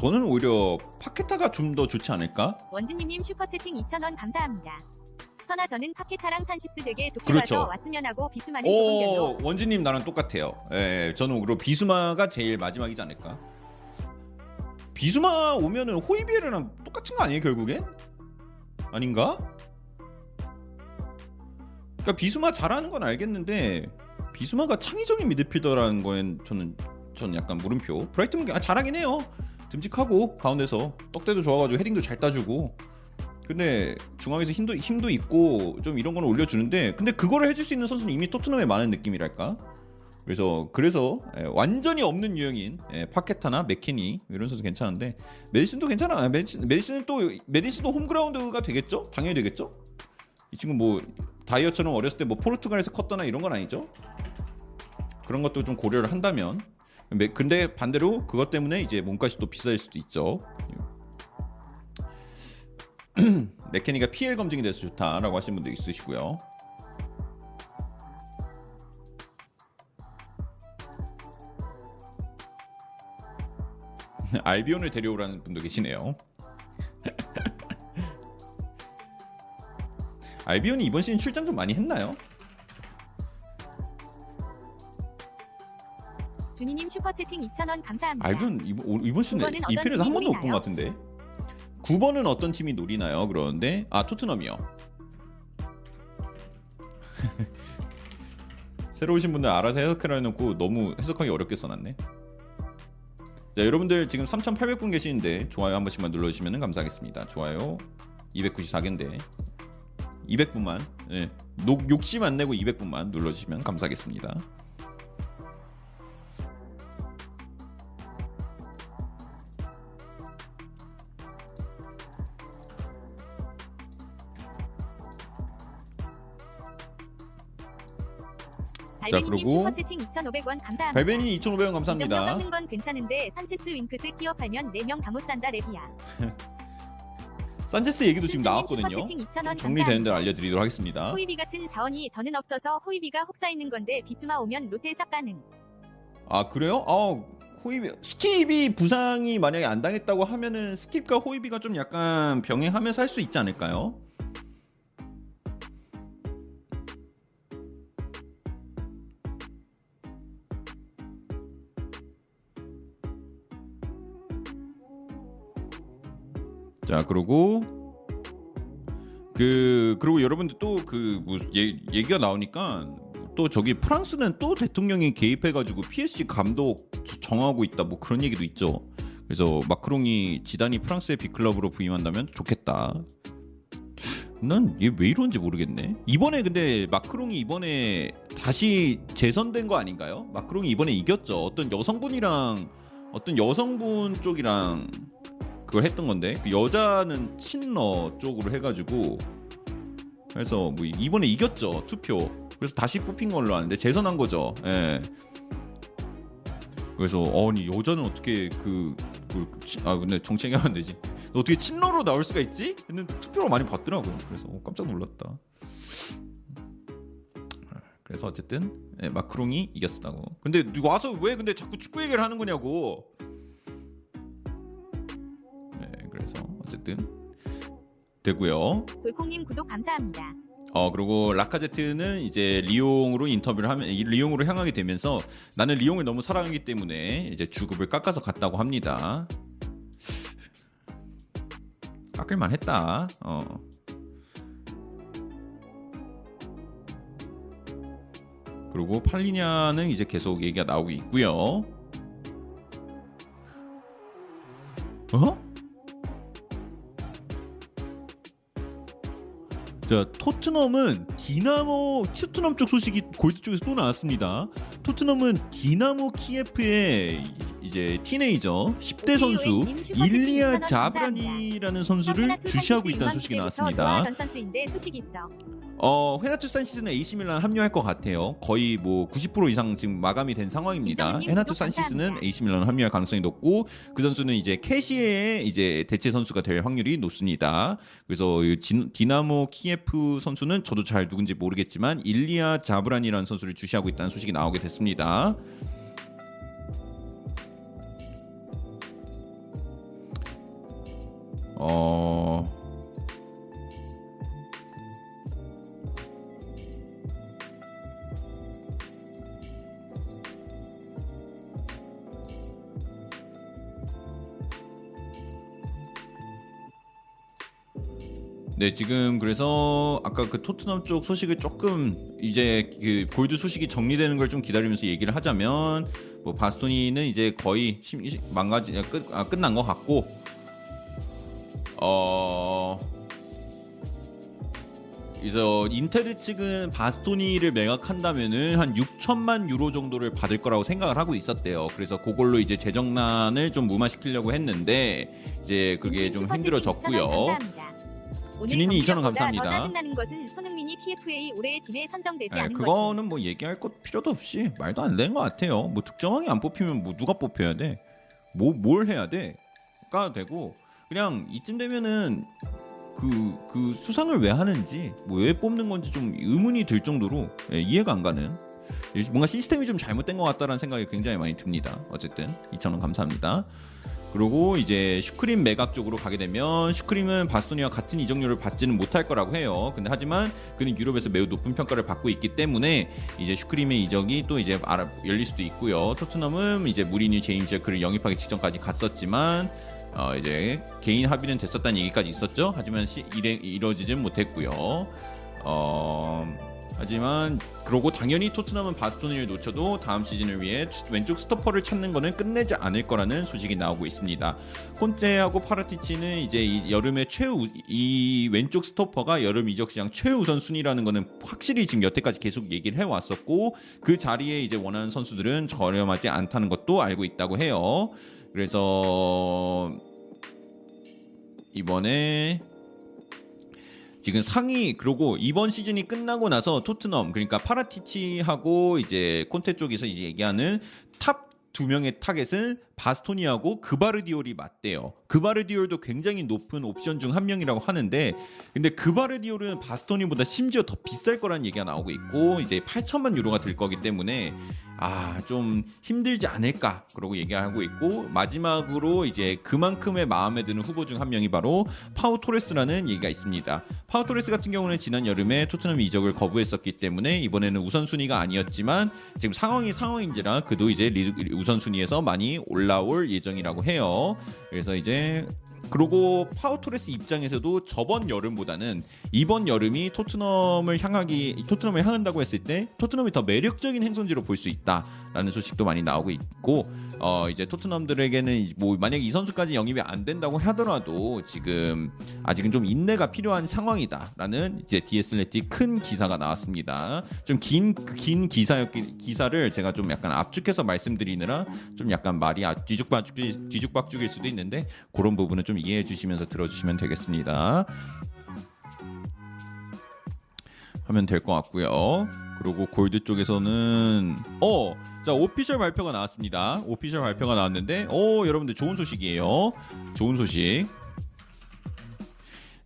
저는 오히려 파케타가 좀 더 좋지 않을까? 원진님님 슈퍼채팅 2,000원 감사합니다. 선아 저는 파케타랑 산시스 되게 좋게 그렇죠. 봐서 왔으면 하고 비수마는 조금 별로. 오 원진님 나랑 똑같아요. 예, 저는 그리고 비수마가 제일 마지막이지 않을까? 비수마 오면은 호이비에르랑 똑같은 거 아니에요 결국엔? 아닌가? 그러니까 비수마 잘하는 건 알겠는데 비수마가 창의적인 미드필더라는 거엔 저는 저는 약간 물음표. 브라이튼 아, 잘하긴 해요. 듬직하고 가운데서 떡대도 좋아가지고 헤딩도 잘 따주고. 근데 중앙에서 힘도 힘도 있고 좀 이런 거는 올려주는데 근데 그거를 해줄 수 있는 선수는 이미 토트넘에 많은 느낌이랄까. 그래서 그래서 예, 완전히 없는 유형인 예, 파케타나 맥케니 이런 선수 괜찮은데 메디슨도 괜찮아. 메디슨, 메디슨은 또 메디슨도 홈그라운드가 되겠죠? 당연히 되겠죠? 이 친구 뭐 다이어처럼 어렸을 때 뭐 포르투갈에서 컸거나 이런 건 아니죠? 그런 것도 좀 고려를 한다면 메- 근데 반대로 그것 때문에 이제 몸값이 또 비싸질 수도 있죠. 맥케니가 PL 검증이 돼서 좋다라고 하시는 분도 있으시고요. 알비온을 데려오라는 분도 계시네요. 알비온이 이번 시즌 출장 좀 많이 했나요? 준이님 슈퍼채팅 2,000원 감사합니다. 알비온 이번, 오- 이번 구번은 어떤 EPL에서 한 번도 못 본? 것 같은데. 9번은 어떤 팀이 노리나요? 그러는데 아 토트넘이요. 새로 오신 분들 알아서 해석해라 해놓고 너무 해석하기 어렵게 써놨네. 자 여러분들 지금 3,800분 계시는데 좋아요 한 번씩만 눌러주시면 감사하겠습니다. 좋아요 294개인데 200분만 예, 녹, 욕심 안 내고 200분만 눌러주시면 감사하겠습니다. 발베니님 그리고 슈퍼채팅 2,500원 감사합니다. 발베니 2,500원 이정도 감사합니다. 건 괜찮은데 산체스 윙크스 팔면 4명 다 못 산다 랩이야. 산체스 얘기도 지금 나왔거든요. 슈퍼채팅 2,000원 정리되는 대로. 알려드리도록 하겠습니다. 호이비 같은 자원이 저는 없어서 호이비가 혹사 있는 건데 비수마 오면 로테 싹 가능. 아 그래요? 아 호이비 스킵이 부상이 만약에 안 당했다고 하면은 스킵과 호이비가 좀 약간 병행하면서 할 수 있지 않을까요? 자 그리고 그 그리고 여러분들 또그 뭐 얘기가 나오니까 또 저기 프랑스는 또 대통령이 개입해가지고 PSG 감독 정하고 있다 뭐 그런 얘기도 있죠. 그래서 마크롱이 지단이 프랑스의 빅클럽으로 부임한다면 좋겠다. 난 얘 왜 이런지 모르겠네. 이번에 근데 마크롱이 이번에 다시 재선된 거 아닌가요? 마크롱이 이번에 이겼죠. 어떤 여성분이랑 어떤 여성분 쪽이랑 그걸 했던 건데 그 여자는 친러 쪽으로 해가지고 그래서 뭐 이번에 이겼죠 투표. 그래서 다시 뽑힌 걸로 아는데 재선한 거죠. 예. 그래서 아니 여자는 어떻게 그, 그 근데 정치행위 하면 되지. 어떻게 친러로 나올 수가 있지? 했는데 투표를 많이 받더라고요. 그래서 어, 깜짝 놀랐다. 그래서 어쨌든 예, 마크롱이 이겼다고. 근데 와서 왜 근데 자꾸 축구 얘기를 하는 거냐고. 네, 그래서 어쨌든 되고요. 돌콩님 구독 감사합니다. 어 그리고 라카제트는 이제 리옹으로 인터뷰를 하면 이 리옹으로 향하게 되면서 나는 리옹을 너무 사랑하기 때문에 이제 주급을 깎아서 갔다고 합니다. 깎을만 했다. 어. 그리고 팔리냐는 이제 계속 얘기가 나오고 있고요. 어? 자, 토트넘은 디나모 토트넘 쪽 소식이 골드 쪽에서 또 나왔습니다. 토트넘은 디나모 키예프의 이제 티네이저 10대 선수 오키오엔님 슈퍼채팅 일리아 2,000원 자브라니라는 선수를 주시하고 있다는 소식이 나왔습니다. 어, 헤나투 산시스는 AC 밀란 합류할 것 같아요. 거의 뭐 90% 이상 지금 마감이 된 상황입니다. 헤나투 산시스는 감사합니다. AC 밀란 합류할 가능성이 높고 그 선수는 이제 캐시의 이제 대체 선수가 될 확률이 높습니다. 그래서 이 진- 디나모 키예프 선수는 저도 잘 누군지 모르겠지만 일리아 자브란이라는 선수를 주시하고 있다는 소식이 나오게 됐습니다. 어 네, 지금 그래서 아까 그 토트넘 쪽 소식을 조금 이제 그 골드 소식이 정리되는 걸 좀 기다리면서 얘기를 하자면 뭐 바스토니는 이제 거의 망가지 끝 아, 끝난 것 같고 어 이제 인테르 측은 바스토니를 매각한다면은 한 6천만 유로 정도를 받을 거라고 생각을 하고 있었대요. 그래서 그걸로 이제 재정난을 좀 무마시키려고 했는데 이제 그게 좀 힘들어졌고요. 준인이 2,000원 감사합니다. 더 짜증나는 것은 손흥민이 PFA 올해의 팀에 선정되지 네, 않은. 그거는 뭐 얘기할 것 필요도 없이 말도 안 되는 것 같아요. 뭐 득점왕이 안 뽑히면 뭐 누가 뽑혀야 돼? 뭐 뭘 해야 돼? 가 되고 그냥 이쯤 되면은 그, 그 수상을 왜 하는지 뭐 왜 뽑는 건지 좀 의문이 들 정도로 예, 이해가 안 가는 뭔가 시스템이 좀 잘못된 것 같다라는 생각이 굉장히 많이 듭니다. 어쨌든 2,000원 감사합니다. 그리고 이제 슈크림 매각 쪽으로 가게 되면 슈크림은 바스토니와 같은 이적료를 받지는 못할 거라고 해요. 근데 하지만 그는 유럽에서 매우 높은 평가를 받고 있기 때문에 이제 슈크림의 이적이 또 이제 열릴 수도 있고요. 토트넘은 이제 무리뉴 제임스 그를 영입하기 직전까지 갔었지만 어 이제 개인 합의는 됐었다는 얘기까지 있었죠. 하지만 시, 이래, 이뤄지진 못했고요. 어 하지만 그러고 당연히 토트넘은 바스토니를 놓쳐도 다음 시즌을 위해 왼쪽 스토퍼를 찾는 거는 끝내지 않을 거라는 소식이 나오고 있습니다. 콘테하고 파라티치는 이제 이 여름의 최우 이 왼쪽 스토퍼가 여름 이적 시장 최우선 순위라는 거는 확실히 지금 여태까지 계속 얘기를 해 왔었고 그 자리에 이제 원하는 선수들은 저렴하지 않다는 것도 알고 있다고 해요. 그래서 이번에 지금 상위 그러고 이번 시즌이 끝나고 나서 토트넘 그러니까 파라티치하고 이제 콘테 쪽에서 이제 얘기하는 탑 두 명의 타겟은 바스토니하고 그바르디올이 맞대요. 그바르디올도 굉장히 높은 옵션 중 한 명이라고 하는데 근데 그바르디올은 바스토니보다 심지어 더 비쌀 거라는 얘기가 나오고 있고 이제 8천만 유로가 들 거기 때문에 아 좀 힘들지 않을까 그러고 얘기하고 있고 마지막으로 이제 그만큼의 마음에 드는 후보 중 한 명이 바로 파우 토레스라는 얘기가 있습니다. 파우 토레스 같은 경우는 지난 여름에 토트넘 이적을 거부했었기 때문에 이번에는 우선순위가 아니었지만 지금 상황이 상황인지라 그도 이제 리- 우선순위에서 많이 올라 올 예정이라고 해요. 그래서 이제 그리고 파우토레스 입장에서도 저번 여름보다는 이번 여름이 토트넘을 향하기 토트넘을 향한다고 했을 때 토트넘이 더 매력적인 행선지로 볼 수 있다라는 소식도 많이 나오고 있고 어 이제 토트넘들에게는 뭐 만약 이 선수까지 영입이 안 된다고 하더라도 지금 아직은 좀 인내가 필요한 상황이다라는 이제 디에슬레티 큰 기사가 나왔습니다. 좀 긴 긴 기사였기 기사를 제가 좀 약간 압축해서 말씀드리느라 좀 약간 말이 아- 뒤죽박죽 뒤죽박죽일 수도 있는데 그런 부분은 좀 이해해 주시면서 들어주시면 되겠습니다. 하면 될 것 같고요. 그리고 골드 쪽에서는 어, 자 오피셜 발표가 나왔습니다. 오피셜 발표가 나왔는데, 어 여러분들 좋은 소식이에요. 좋은 소식.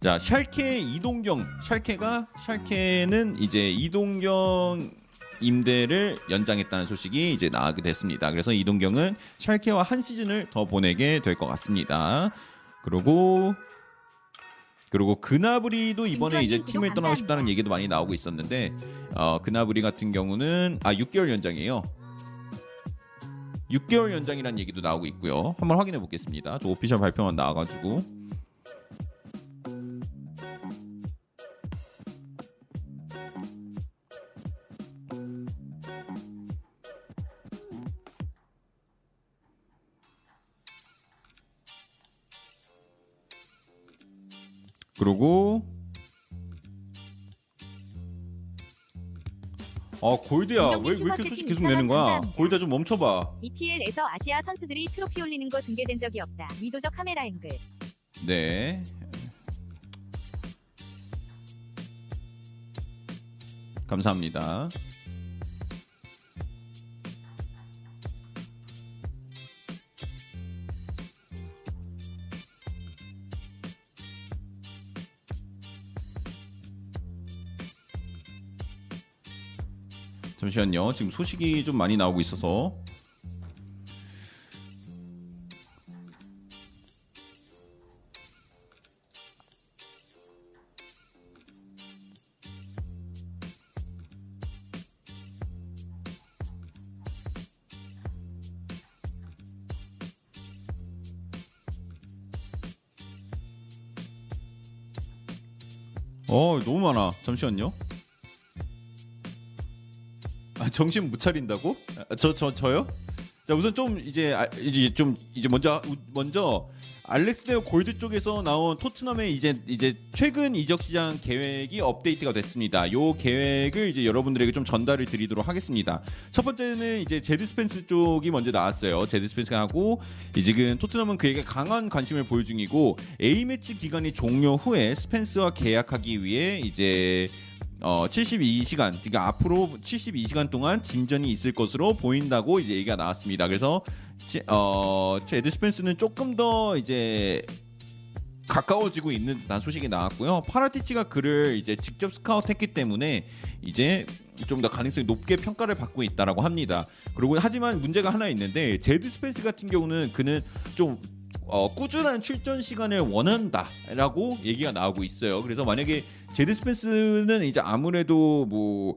자 샬케 이동경, 샬케가 샬케는 이제 이동경 임대를 연장했다는 소식이 이제 나오게 됐습니다. 그래서 이동경은 샬케와 한 시즌을 더 보내게 될 것 같습니다. 그리고 그리고 그나브리도 이번에 이제 팀을 떠나고. 싶다는 얘기도 많이 나오고 있었는데 어, 그나브리 같은 경우는 아 6개월 연장이에요. 6개월 연장이라는 얘기도 나오고 있고요. 한번 확인해 보겠습니다. 저 오피셜 발표만 나와가지고 그리고 아 골드야 왜, 왜 이렇게 소식 계속 2,000원 내는 거야? 감사합니다. 골드야 좀 멈춰봐. EPL에서 아시아 선수들이 트로피 올리는 거 중계된 적이 없다. 위도적 카메라 앵글. 네. 감사합니다. 잠시만요. 지금 소식이 좀 많이 나오고 있어서 어 너무 많아. 잠시만요. 아, 정신 못 차린다고? 저 저 저, 요 자 우선 좀 이제 아, 이제 좀 이제 먼저 먼저 알래스데어 골드 쪽에서 나온 토트넘의 이제 이제 최근 이적 시장 계획이 업데이트가 됐습니다. 요 계획을 이제 여러분들에게 좀 전달을 드리도록 하겠습니다. 첫 번째는 이제 제드 스펜스 쪽이 먼저 나왔어요. 제드 스펜스가 하고 이 지금 토트넘은 그에게 강한 관심을 보이는 중이고 A 매치 기간이 종료 후에 스펜스와 계약하기 위해 이제 어 72시간 그러니까 앞으로 72시간 동안 진전이 있을 것으로 보인다고 이제 얘기가 나왔습니다. 그래서 제- 어 제드 스펜스는 조금 더 이제 가까워지고 있는 난 소식이 나왔고요. 파라티치가 그를 이제 직접 스카우트했기 때문에 이제 좀 더 가능성이 높게 평가를 받고 있다라고 합니다. 그리고 하지만 문제가 하나 있는데 제드 스펜스 같은 경우는 그는 좀 어, 꾸준한 출전 시간을 원한다라고 얘기가 나오고 있어요. 그래서 만약에 제드 스펜스는 이제 아무래도 뭐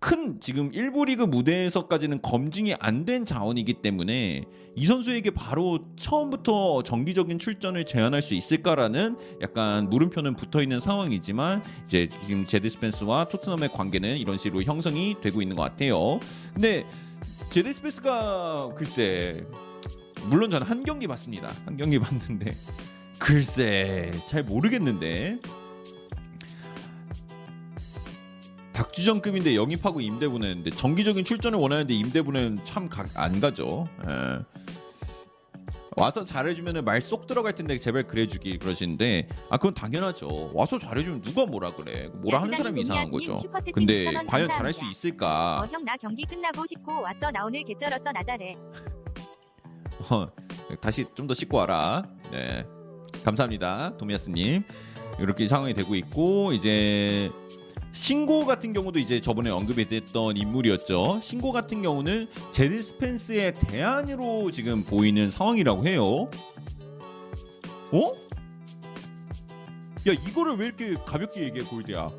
큰 지금 1부 리그 무대에서까지는 검증이 안 된 자원이기 때문에 이 선수에게 바로 처음부터 정기적인 출전을 제안할 수 있을까라는 약간 물음표는 붙어 있는 상황이지만 이제 지금 제드 스펜스와 토트넘의 관계는 이런 식으로 형성이 되고 있는 것 같아요. 근데 제드 스펜스가 글쎄 물론 저는 한 경기 봤습니다. 한 경기 봤는데 글쎄 잘 모르겠는데 박주정급인데 영입하고 임대 보내는데 정기적인 출전을 원하는데 임대 보내는 참 안 가죠. 예. 와서 잘해주면 말 쏙 들어갈 텐데 제발 그래주기 그러시는데 아 그건 당연하죠. 와서 잘해주면 누가 뭐라 그래? 뭐라 하는 사람이 이상한 거죠. 근데 과연 잘할 수 있을까? 어, 형 나 경기 끝나고 씻고 왔어. 나 오늘 개쩔었어. 나 잘해. 어, 다시 좀 더 씻고 와라. 네. 감사합니다. 도미아스님. 이렇게 상황이 되고 있고 이제 싱고 같은 경우도 이제 저번에 언급이 됐던 인물이었죠. 싱고 같은 경우는 제드 스펜스의 대안으로 지금 보이는 상황이라고 해요. 어? 야 이거를 왜 이렇게 가볍게 얘기해 골드야?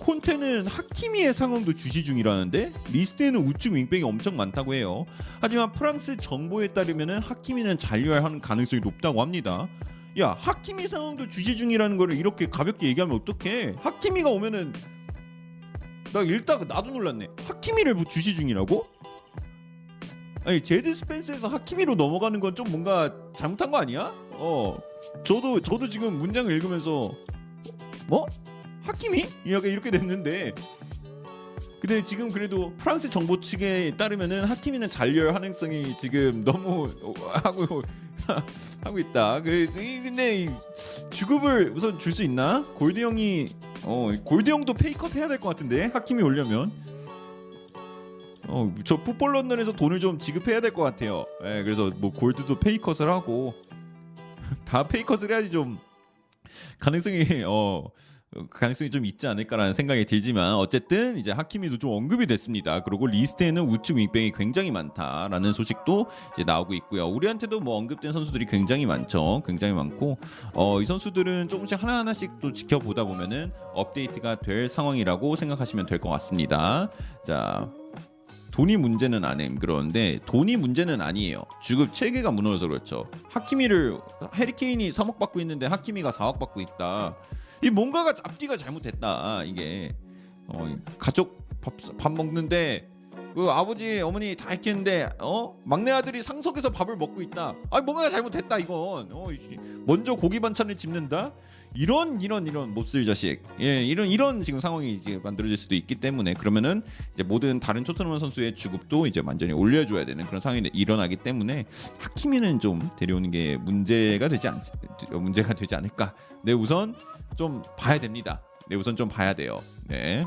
콘테는 하키미의 상황도 주시 중이라는데 리스트에는 우측 윙백이 엄청 많다고 해요. 하지만 프랑스 정보에 따르면은 하키미는 잔류할 가능성이 높다고 합니다. 야 하키미 상황도 주시 중이라는 거를 이렇게 가볍게 얘기하면 어떡해? 하키미가 오면은 나 일단 나도 놀랐네. 하키미를 뭐 주시 중이라고? 아니 제드 스펜스에서 하키미로 넘어가는 건 좀 뭔가 잘못한 거 아니야? 어 저도 저도 지금 문장을 읽으면서 뭐 하키미 이렇게 이렇게 됐는데 근데 지금 그래도 프랑스 정보 측에 따르면은 하키미는 잔류할 가능성이 지금 너무 하고 하고 있다. 그 이- 근데 이 주급을 우선 줄 수 있나? 골드 형이 어 골드 형도 pay cut 해야 될 것 같은데 하키미 올려면 어저 풋볼 런던에서 돈을 좀 지급해야 될 것 같아요. 예, 그래서 뭐 골드도 pay cut을 하고 다 pay cut을 해야지 좀 가능성이 어 가능성이 좀 있지 않을까라는 생각이 들지만 어쨌든 이제 하키미도 좀 언급이 됐습니다. 그리고 리스트에는 우측 윙백이 굉장히 많다라는 소식도 이제 나오고 있고요. 우리한테도 뭐 언급된 선수들이 굉장히 많죠. 굉장히 많고 어, 이 선수들은 조금씩 하나 하나씩 또 지켜보다 보면은 업데이트가 될 상황이라고 생각하시면 될 것 같습니다. 자. 돈이 문제는 아님 그런데 돈이 문제는 아니에요. 주급 체계가 무너져서 그렇죠. 하키미를 해리케인이 3억 받고 있는데 하키미가 4억 받고 있다. 이 뭔가가 앞뒤가 잘못됐다. 이게 어, 가족 밥, 밥 먹는데 그 아버지 어머니 다 했겠는데 어 막내 아들이 상석에서 밥을 먹고 있다. 아 뭔가가 잘못됐다 이건. 어, 이- 먼저 고기 반찬을 집는다. 이런 이런 이런 몹쓸 자식. 예 이런 이런 지금 상황이 이제 만들어질 수도 있기 때문에 그러면은 이제 모든 다른 토트넘 선수의 주급도 이제 완전히 올려줘야 되는 그런 상황이 일어나기 때문에 하키미는 좀 데려오는 게 문제가 되지 않 문제가 되지 않을까. 네 우선 좀 봐야 됩니다. 네 우선 좀 봐야 돼요. 네.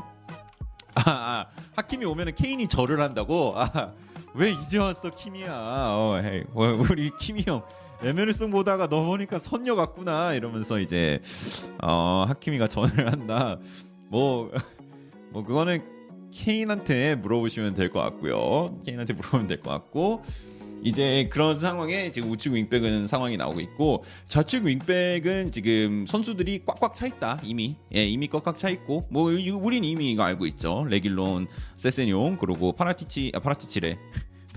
아, 아 하킴이 오면은 케인이 절을 한다고. 아, 왜 이제 왔어 키미야? 어, 헤이, 어, 우리 키미 형 에메르송 보다가 너 보니까 선녀 같구나 이러면서 이제 어 하키미가 전을 한다. 뭐뭐 그거는 케인한테 물어보시면 될 것 같고요. 케인한테 물어보면 될 것 같고 이제 그런 상황에 지금 우측 윙백은 상황이 나오고 있고 좌측 윙백은 지금 선수들이 꽉꽉 차 있다 이미. 예 이미 꽉꽉 차 있고 뭐 이- 우린 이미 이거 알고 있죠. 레길론 세세뇽 그리고 파라티치 아 파라티치래.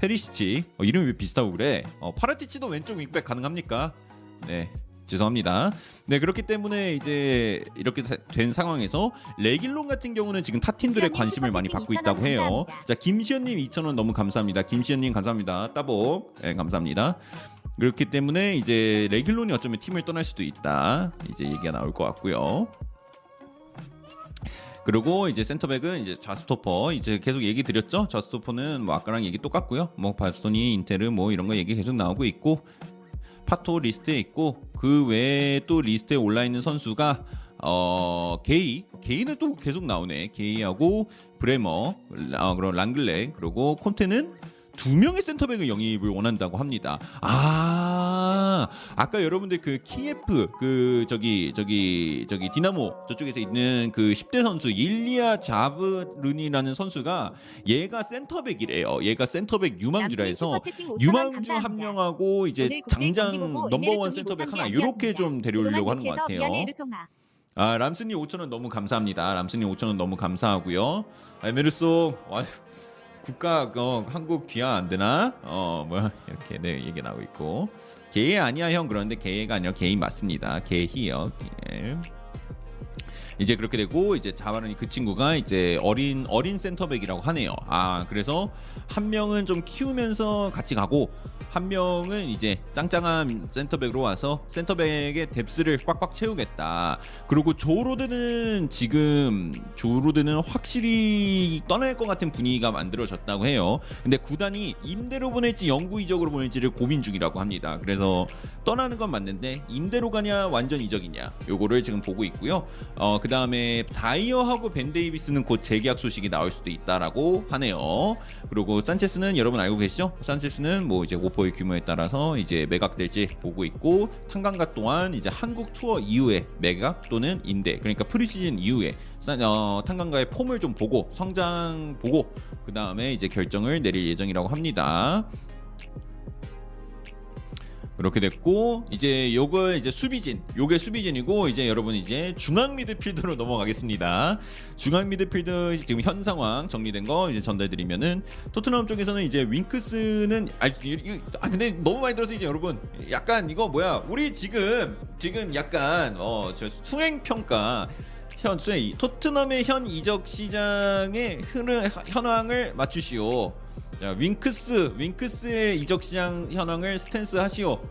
페리시치. 어, 이름이 왜 비슷하고 그래? 어, 파라티치도 왼쪽 윙백 가능합니까? 네 죄송합니다. 네 그렇기 때문에 이제 이렇게 다- 된 상황에서 레길론 같은 경우는 지금 타 팀들의 시연님 관심을 많이 받고 2,000원 있다고 해요. 자 김시현님 2,000원 너무 감사합니다. 김시현님 감사합니다. 따복 네, 감사합니다. 그렇기 때문에 이제 레길론이 어쩌면 팀을 떠날 수도 있다. 이제 얘기가 나올 것 같고요. 그리고 이제 센터백은 이제 좌스토퍼 이제 계속 얘기 드렸죠. 좌스토퍼는 뭐 아까랑 얘기 똑같고요. 뭐 바스토니, 인테르 뭐 이런 거 얘기 계속 나오고 있고 파토 리스트에 있고 그 외에 또 리스트에 올라 있는 선수가 어 게이 게이는 또 계속 나오네. 게이하고 브레머 아 그럼 랑글레 그리고 콘테는 두 명의 센터백을 영입을 원한다고 합니다. 아 아까 여러분들 그 키예프 그 저기 저기 저기 디나모 저쪽에서 있는 그 10대 선수 일리아 자바르니라는 선수가 얘가 센터백이래요. 얘가 센터백 유망주라 해서 유망주 한 명하고 이제 당장 넘버원 센터백 하나 이렇게 좀 데려오려고 하는 것 같아요. 아 람스님 5천 원 너무 감사합니다. 람스님 5천 원 너무 감사하고요. 아, 에메르송 와, 국가 어, 한국 귀화 안 되나? 어 뭐야 이렇게 네 얘기 나오고 있고 개의 아니야 형 그런데 개가 아니라 개인 맞습니다. 개희요. 예. 이제 그렇게 되고 이제 자바르니 그 친구가 이제 어린 어린 센터백이라고 하네요. 아 그래서 한 명은 좀 키우면서 같이 가고 한 명은 이제 짱짱한 센터백으로 와서 센터백의 뎁스를 꽉꽉 채우겠다. 그리고 조 로든은 지금 조 로든은 확실히 떠날 것 같은 분위기가 만들어졌다고 해요. 근데 구단이 임대로 보낼지 영구 이적으로 보낼지를 고민 중이라고 합니다. 그래서 떠나는 건 맞는데 임대로 가냐 완전 이적이냐 요거를 지금 보고 있고요. 어, 그 다음에 다이어하고 벤 데이비스는 곧 재계약 소식이 나올 수도 있다라고 하네요. 그리고 산체스는 여러분 알고 계시죠? 산체스는 뭐 이제 오퍼의 규모에 따라서 이제 매각될지 보고 있고 탕강가 또한 이제 한국 투어 이후에 매각 또는 임대 그러니까 프리시즌 이후에 산- 어, 탕강가의 폼을 좀 보고 성장 보고 그 다음에 이제 결정을 내릴 예정이라고 합니다. 그렇게 됐고 이제 요거 이제 수비진 요게 수비진이고 이제 여러분 이제 중앙 미드필더로 넘어가겠습니다. 중앙 미드필더 지금 현 상황 정리된 거 이제 전달드리면은 토트넘 쪽에서는 이제 윙크스는 아, 이- 이- 아 근데 너무 많이 들어서 이제 여러분 약간 이거 뭐야? 우리 지금 지금 약간 어저 수행 평가 현 수행 토트넘의 현 이적 시장의 흐름 현황을 맞추시오 자, 윙크스, 윙크스의 이적 시장 현황을 스탠스 하시오.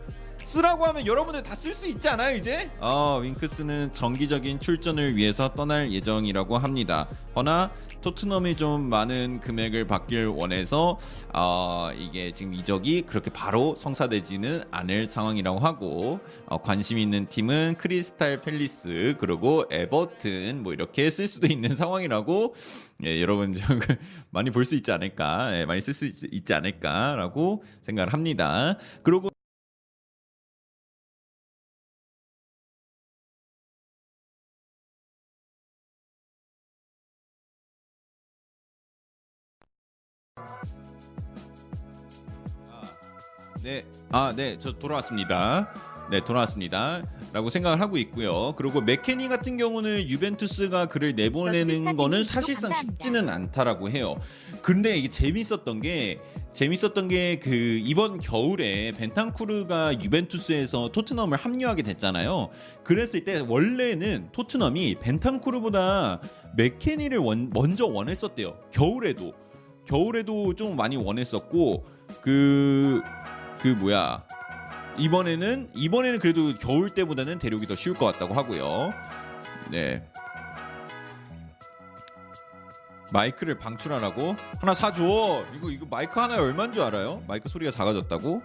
쓰라고 하면 여러분들 다 쓸 수 있지 않아요 이제? 어, 윙크스는 정기적인 출전을 위해서 떠날 예정이라고 합니다. 허나 토트넘이 좀 많은 금액을 받길 원해서 어, 이게 지금 이적이 그렇게 바로 성사되지는 않을 상황이라고 하고 어, 관심 있는 팀은 크리스탈 팰리스 그리고 에버튼 뭐 이렇게 쓸 수도 있는 상황이라고 예, 여러분 좀 많이 볼 수 있지 않을까, 예, 많이 쓸 수 있지 않을까라고 생각을 합니다. 그리고 네, 아, 네, 저 돌아왔습니다. 네, 돌아왔습니다. 라고 생각을 하고 있고요. 그리고 맥케니 같은 경우는 유벤투스가 그를 내보내는 저 거는 사실상. 쉽지는 않다라고 해요. 근데 이게 재밌었던 게 재밌었던 게 그 이번 겨울에 벤탄쿠르가 유벤투스에서 토트넘을 합류하게 됐잖아요. 그랬을 때 원래는 토트넘이 벤탄쿠르보다 맥케니를 원- 먼저 원했었대요. 겨울에도 겨울에도 좀 많이 원했었고 그 그 뭐야 이번에는 이번에는 그래도 겨울 때보다는 대륙이 더 쉬울 것 같다고 하고요. 네. 마이크를 방출하라고 하나 사줘. 이거 이거 마이크 하나에 얼마인 줄 알아요? 마이크 소리가 작아졌다고?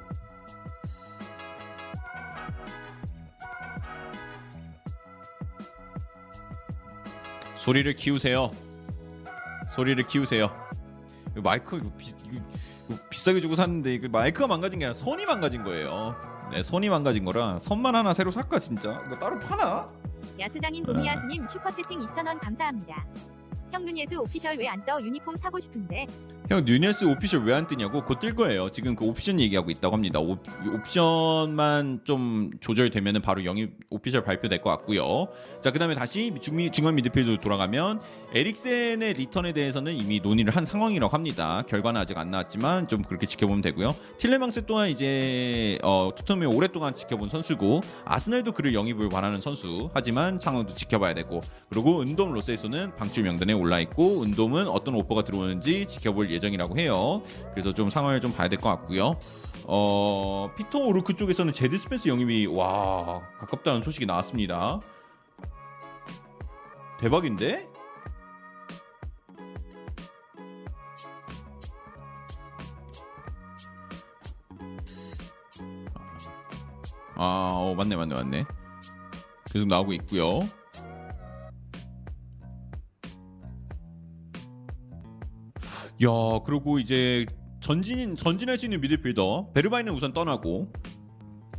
소리를 키우세요. 소리를 키우세요. 마이크 이거, 비, 이거 비싸게 주고 샀는데 이거 마이크가 망가진 게 아니라 선이 망가진 거예요. 네, 선이 망가진 거라 선만 하나 새로 살까 진짜? 이거 따로 파나? 야스장인 도미야스님 슈퍼채팅 2,000원 감사합니다. 형 누녜스 official 왜 안 떠 유니폼 사고 싶은데 형 누녜스 official 왜 안 뜨냐고 곧 뜰 거예요. 지금 그 옵션 얘기하고 있다고 합니다. 옵, 옵션만 좀 조절되면은 바로 영입 official 발표될 것 같고요. 자 그다음에 다시 중미, 중앙 미드필드 돌아가면 에릭센의 리턴에 대해서는 이미 논의를 한 상황이라고 합니다. 결과는 아직 안 나왔지만 좀 그렇게 지켜보면 되고요. 틸레망스 또한 이제 어, 토트넘이 오랫동안 지켜본 선수고 아스날도 그를 영입을 원하는 선수. 하지만 상황도 지켜봐야 되고 그리고 은돔 로셀소는 방출 명단에 올라 있고 은돔은 어떤 오퍼가 들어오는지 지켜볼 예정 이라고 해요. 그래서 좀 상황을 좀 봐야 될 것 같고요. 어 피터 오루크 쪽에서는 제드 스펜스 영입이 와 가깝다는 소식이 나왔습니다. 대박인데? 아, 어, 맞네, 맞네, 맞네. 계속 나오고 있고요. 야, 그리고 이제 전진 전진할 수 있는 미드필더 베르바이는 우선 떠나고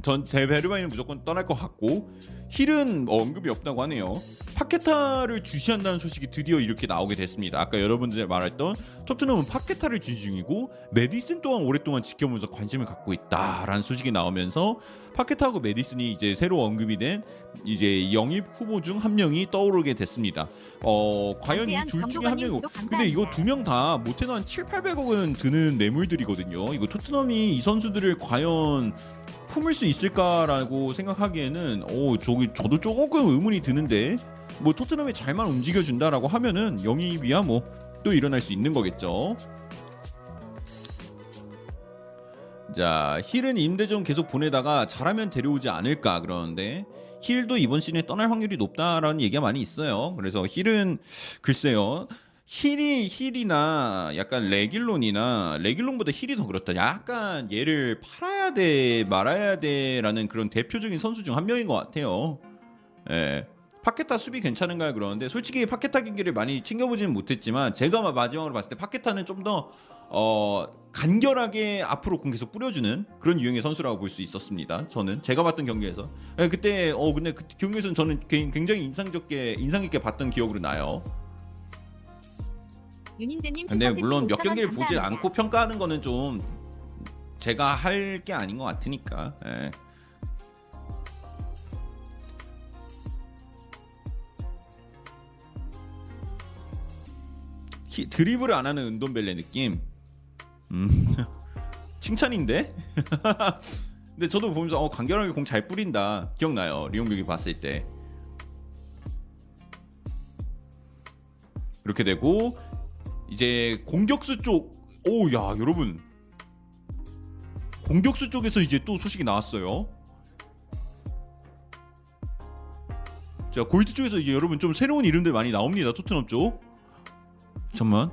전 대- 베르바이는 무조건 떠날 것 같고 힐은 어, 언급이 없다고 하네요. 파케타를 주시한다는 소식이 드디어 이렇게 나오게 됐습니다. 아까 여러분들 말했던 토트넘은 파케타를 주시 중이고 메디슨 또한 오랫동안 지켜보면서 관심을 갖고 있다라는 소식이 나오면서 파케타하고 메디슨이 이제 새로 언급이 된 이제 영입 후보 중 한 명이 떠오르게 됐습니다. 어 과연 이 둘 중에 한 명이 근데 이거 두 명 다 못해도 한 7, 800억은 드는 매물들이거든요. 이거 토트넘이 이 선수들을 과연 품을 수 있을까라고 생각하기에는 오 저기 저도 조금 의문이 드는데 뭐 토트넘이 잘만 움직여 준다라고 하면은 영입이야 뭐 또 일어날 수 있는 거겠죠. 자 힐은 임대 좀 계속 보내다가 잘하면 데려오지 않을까 그러는데 힐도 이번 시즌에 떠날 확률이 높다라는 얘기가 많이 있어요. 그래서 힐은 글쎄요. 힐이 힐이나 약간 레길론이나 레길론보다 힐이 더 그렇다. 약간 얘를 팔아야 돼 말아야 돼라는 그런 대표적인 선수 중 한 명인 것 같아요. 예. 파케타 수비 괜찮은가요? 그러는데 솔직히 파케타 경기를 많이 챙겨보지는 못했지만 제가 마지막으로 봤을 때 파케타는 좀더 어, 간결하게 앞으로 공 계속 뿌려주는 그런 유형의 선수라고 볼 수 있었습니다. 저는 제가 봤던 경기에서 예, 그때 어 근데 그 경기에서는 저는 개- 굉장히 인상적게 인상 깊게 봤던 기억으로 나요. 윤인재님 근데 물론 몇 5,000원 경기를 보질. 않고 평가하는 거는 좀 제가 할 게 아닌 것 같으니까. 예. 히- 드리블을 안 하는 은돈벨레 느낌. 음. 칭찬인데? 근데 저도 보면서 어, 간결하게 공 잘 뿌린다. 기억나요. 경기 봤을 때. 그렇게 되고 이제 공격수 쪽 오, 야, 여러분. 공격수 쪽에서 이제 또 소식이 나왔어요. 자, 골드 쪽에서 이제 여러분 좀 새로운 이름들 많이 나옵니다. 토트넘 쪽. 잠만.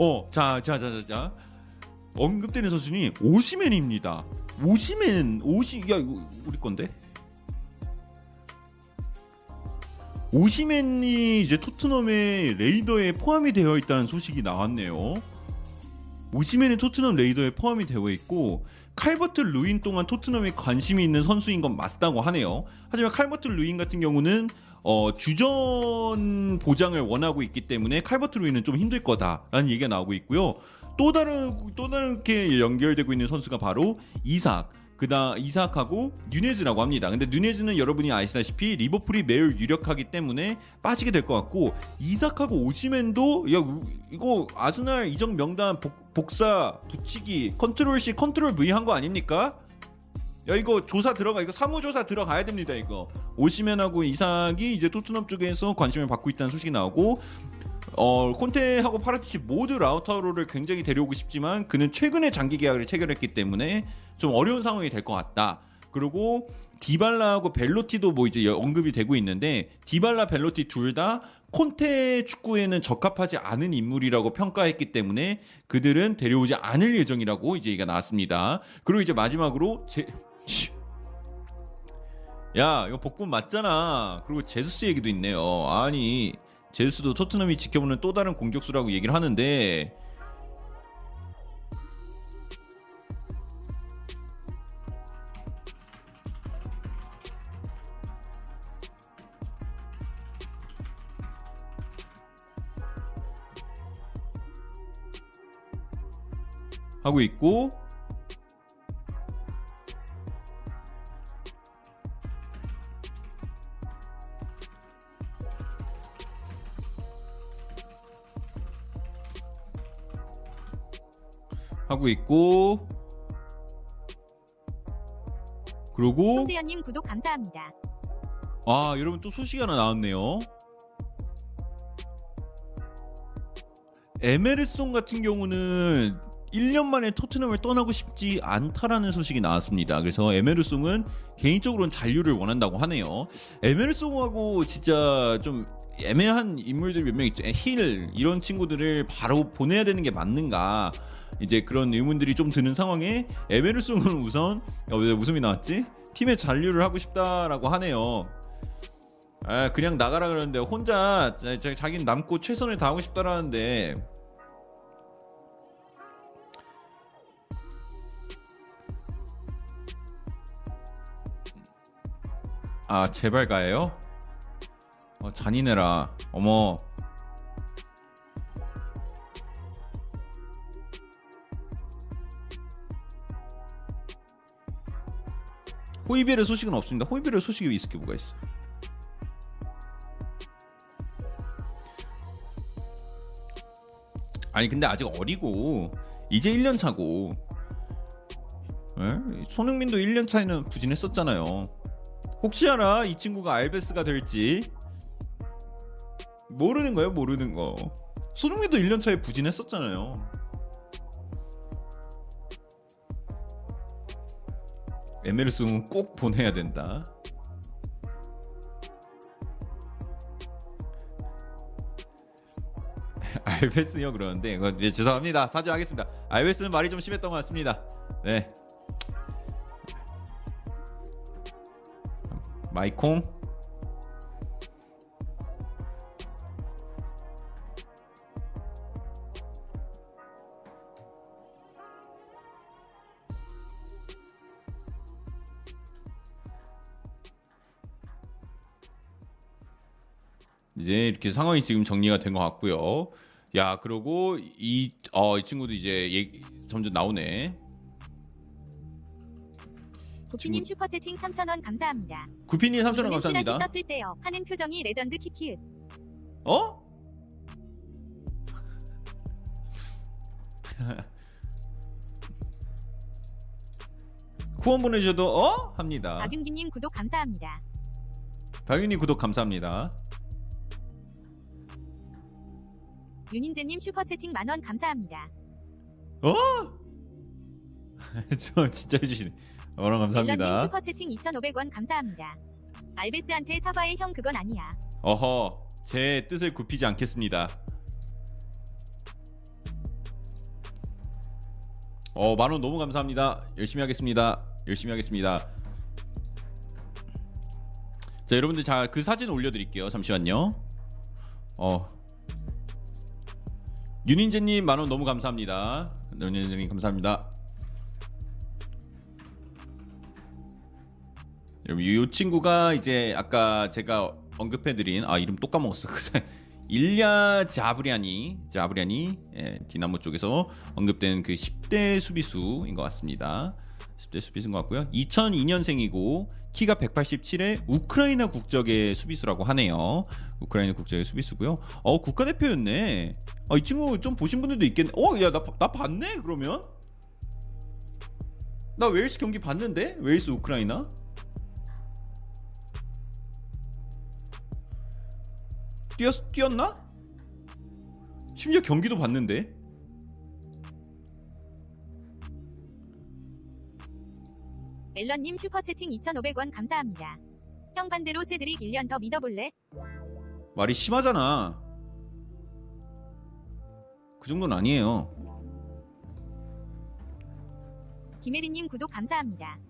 어, 자, 자, 자, 자, 자. 언급되는 선수는 오시맨입니다. 오시맨, 오시, 야, 이거 우리 건데? 오시맨이 이제 토트넘의 레이더에 포함이 되어 있다는 소식이 나왔네요. 오시맨이 토트넘 레이더에 포함이 되어 있고 칼버트 루인 동안 토트넘에 관심이 있는 선수인 건 맞다고 하네요. 하지만 칼버트 루인 같은 경우는 어, 주전 보장을 원하고 있기 때문에 칼버트 루인은 좀 힘들 거다라는 얘기가 나오고 있고요. 또 다른 또 다르게 연결되고 있는 선수가 바로 이삭. 그다 이삭하고 뉴네즈라고 합니다. 근데 뉴네즈는 여러분이 아시다시피 리버풀이 매우 유력하기 때문에 빠지게 될 것 같고 이삭하고 오시맨도 야 이거 아스날 이적 명단 복, 복사 붙이기 control C control V 한 거 아닙니까? 야 이거 조사 들어가 이거 사무 조사 들어가야 됩니다 이거 오시맨하고 이삭이 이제 토트넘 쪽에서 관심을 받고 있다는 소식이 나오고 어 콘테하고 파라티치 모두 라우타로를 굉장히 데려오고 싶지만 그는 최근에 장기 계약을 체결했기 때문에 좀 어려운 상황이 될 것 같다. 그리고 디발라하고 벨로티도 뭐 이제 언급이 되고 있는데 디발라 벨로티 둘 다 콘테 축구에는 적합하지 않은 인물이라고 평가했기 때문에 그들은 데려오지 않을 예정이라고 이제 얘기가 나왔습니다. 그리고 이제 마지막으로 제 야, 이거 복권 맞잖아. 그리고 제수스 얘기도 있네요. 아니, 제수스도 토트넘이 지켜보는 또 다른 공격수라고 얘기를 하는데 하고 있고 하고 있고 그리고 송재현님 구독 감사합니다. 아 여러분 또 소식이 하나 나왔네요. 에메르송 같은 경우는 1년 만에 토트넘을 떠나고 싶지 않다라는 소식이 나왔습니다. 그래서 에메르송은 개인적으로는 잔류를 원한다고 하네요. 에메르송하고 진짜 좀 애매한 인물들 몇 명 있죠. 힐 이런 친구들을 바로 보내야 되는 게 맞는가? 이제 그런 의문들이 좀 드는 상황에 에메르송은 우선 어, 왜 웃음이 나왔지? 팀에 잔류를 하고 싶다라고 하네요. 아, 그냥 나가라 그러는데 혼자 자- 자- 자기는 남고 최선을 다하고 싶다라는데 아 제발 가요? 어, 잔인해라. 어머. 호이베르 소식은 없습니다. 호이베르 소식이 있을 게 뭐가 있어? 아니 근데 아직 어리고 이제 1년 차고 에? 손흥민도 1년 차에는 부진했었잖아요. 혹시 알아 이 친구가 알베스가 될지 모르는 거예요 모르는 거 손흥민도 1년 차에 부진했었잖아요 에메르송은 꼭 보내야 된다. 알베스요 그러는데. 예, 죄송합니다. 사죄하겠습니다. 알베스는 말이 좀 심했던 것 같습니다. 네. 마이콩 이제 이렇게 상황이 지금 정리가 된 것 같고요. 야 그리고 이, 어, 이 친구도 이제 얘기, 점점 나오네. 고피님 슈퍼채팅 3,000원 감사합니다. 구피님 3,000원 이분은 감사합니다. 떴을 때요. 하는 표정이 레전드 키키. 어? 후원 보내주셔도 어 합니다. 박윤기님 구독 감사합니다. 박윤님 구독 감사합니다. 윤인재님 슈퍼채팅 만원 감사합니다. 저 진짜 해주시네. 멜런님 감사합니다. 슈퍼채팅 2,500원 감사합니다. 알베스한테 사과해 형 그건 아니야. 어허 제 뜻을 굽히지 않겠습니다. 어 만원 너무 감사합니다. 열심히 하겠습니다. 열심히 하겠습니다. 자 여러분들 자 그 사진 올려드릴게요. 잠시만요. 어 윤인재님 만원 너무 감사합니다. 윤인재님 감사합니다. 여러분 이 친구가 이제 아까 제가 언급해드린 아 이름 또 까먹었어. 일야 자브리아니 자브리아니 예, 디나모 쪽에서 언급된 그 10대 수비수인 것 같습니다. 10대 수비수인 것 같고요. 2002년생이고 키가 187에 우크라이나 국적의 수비수라고 하네요. 우크라이나 국적의 수비수고요. 어 국가대표였네. 아, 이 친구 좀 보신 분들도 있겠네. 어야나 나 봤네 그러면. 나 웨일스 경기 봤는데 웨일스 우크라이나. 뛰었 뛰었나? 심지어 경기도 봤는데. 멜런님 슈퍼채팅 2,500원 감사합니다. 형 반대로 세드릭 1년 더 믿어볼래? 말이 심하잖아. 그 정도는 아니에요. 김혜리님 구독 감사합니다.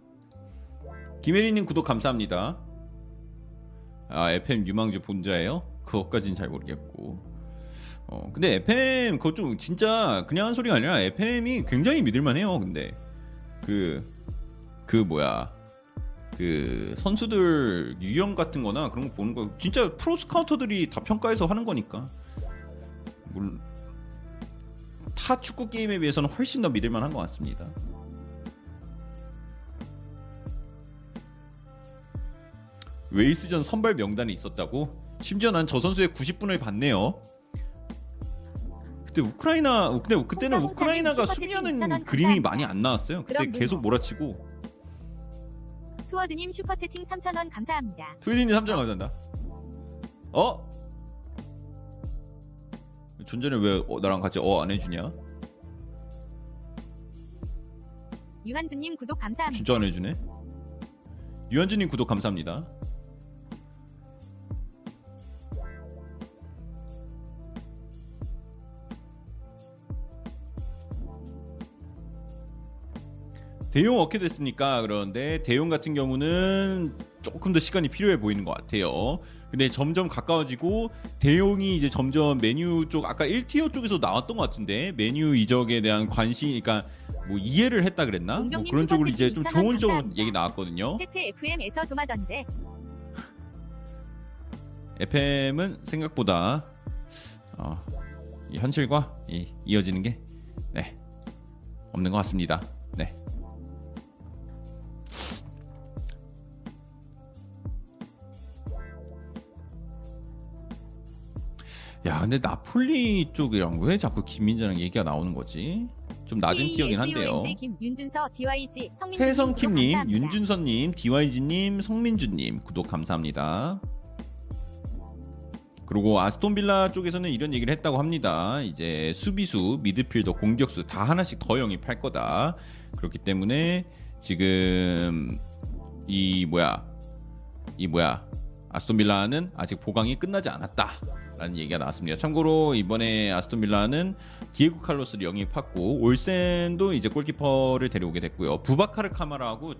김혜리님 구독 감사합니다. 아 FM 유망주 본자예요? 그것까진 잘 모르겠고. 어 근데 FM 그거 좀 진짜 그냥 한 소리가 아니라 FM이 굉장히 믿을만해요. 근데 그 그 뭐야 그 선수들 유형 같은 거나 그런 거 보는 거 진짜 프로 스카우터들이 다 평가해서 하는 거니까 물론 타 축구 게임에 비해서는 훨씬 더 믿을 만한 것 같습니다. 웨일스전 선발 명단에 있었다고? 심지어 난 저 선수의 90분을 봤네요. 그때 우크라이나 근데 그때는 우크라이나가 수비하는 2,000원 그림이 감사합니다. 많이 안 나왔어요. 그때 계속 뭐. 몰아치고 수워드님 슈퍼채팅 3,000원 감사합니다. 트윈님 3점 감사합니다. 어? 존재는 왜 어, 나랑 같이 어 안 해주냐? 유한주님 구독 감사합니다. 진짜 안 해주네. 유현진님 구독 감사합니다. 대용 어떻게 됐습니까? 그런데 대용 같은 경우는 조금 더 시간이 필요해 보이는 것 같아요. 근데 점점 가까워지고 대용이 이제 점점 메뉴 쪽 아까 1티어 쪽에서 나왔던 것 같은데 메뉴 이적에 대한 관심, 그러니까 뭐 이해를 했다 그랬나? 뭐 그런 쪽으로 이제 좀 좋은 2,000원 쪽으로. 얘기 나왔거든요. 페페 FM에서 좀 하던데 FM은 생각보다 어, 이 현실과 이, 이어지는 게 네, 없는 것 같습니다. 네. 야, 근데 나폴리 쪽이랑 왜 자꾸 김민재랑 얘기가 나오는 거지? 좀 낮은 티어긴 한데요. 태성킴님. 윤준선님, DYG님, 성민주님 구독 감사합니다. 그리고 아스톤 빌라 쪽에서는 이런 얘기를 했다고 합니다. 이제 수비수, 미드필더, 공격수 다 하나씩 더 영입할 거다. 그렇기 때문에 지금 이 뭐야 이 뭐야 아스톤 빌라는 아직 보강이 끝나지 않았다 라는 얘기가 나왔습니다. 참고로 이번에 아스톤 빌라는 디에고 칼로스를 영입했고 올센도 이제 골키퍼를 데려오게 됐고요. 부바카르 카마라하고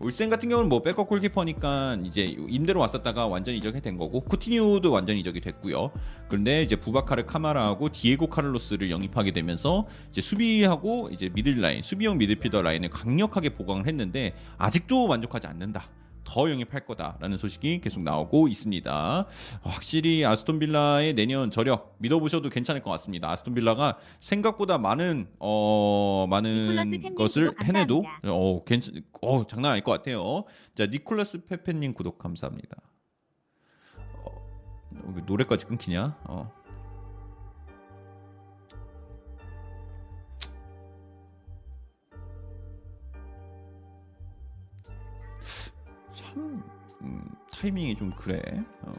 올센 같은 경우는 뭐 백업 골키퍼니까 이제 임대로 왔었다가 완전 이적이 된 거고 쿠티뉴도 완전 이적이 됐고요. 그런데 이제 부바카르 카마라하고 디에고 카를로스를 영입하게 되면서 이제 수비하고 이제 middle 라인, 수비형 미드필더 라인을 강력하게 보강을 했는데 아직도 만족하지 않는다. 더 영입할 거다라는 소식이 계속 나오고 있습니다. 확실히 아스톤 빌라의 내년 저력 믿어보셔도 괜찮을 것 같습니다. 아스톤 빌라가 생각보다 많은 어 많은 것을 해내도 감사합니다. 어 괜찮 어 장난 아닐 것 같아요. 자 니콜라스 페페님 구독 감사합니다. 어, 왜 노래까지 끊기냐? 어. 음, 타이밍이 좀 그래. 어.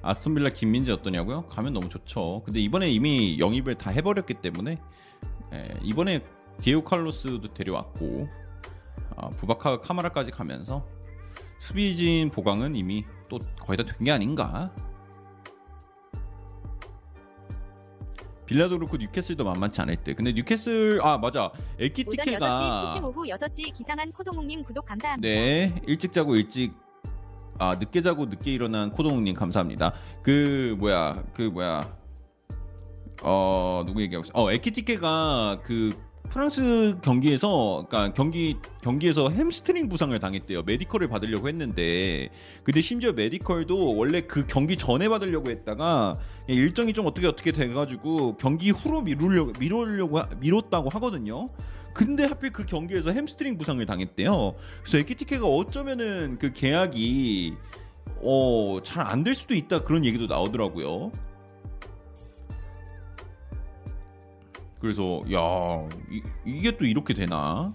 아스톤빌라 김민재 어떠냐고요? 가면 너무 좋죠. 근데 이번에 이미 영입을 다 해버렸기 때문에 예, 이번에 디에고 칼로스도 데려왔고 아, 부바카 카마라까지 가면서 수비진 보강은 이미 또 거의 다 된 게 아닌가. 빌라도 그렇고 뉴캐슬도 만만치 않을 때. 근데 뉴캐슬 아 맞아 오전 6시 에키티케가 취침 오후 6시 기상한 코동욱님 구독 감사합니다. 네 일찍 자고 일찍 아 늦게 자고 늦게 일어난 코동욱님 감사합니다. 그 뭐야 그 뭐야 어 누구 얘기하고 있어? 어 에키티케가 그 프랑스 경기에서 그러니까 경기 경기에서 햄스트링 부상을 당했대요. medical을 받으려고 했는데 근데 심지어 medical도 원래 그 경기 전에 받으려고 했다가 일정이 좀 어떻게 어떻게 돼가지고 경기 후로 미루려고 미루려고 하- 미뤘다고 하거든요. 근데 하필 그 경기에서 햄스트링 부상을 당했대요. 그래서 에키티케가 어쩌면은 그 계약이 어 잘 안 될 수도 있다 그런 얘기도 나오더라고요. 그래서 야 이, 이게 또 이렇게 되나?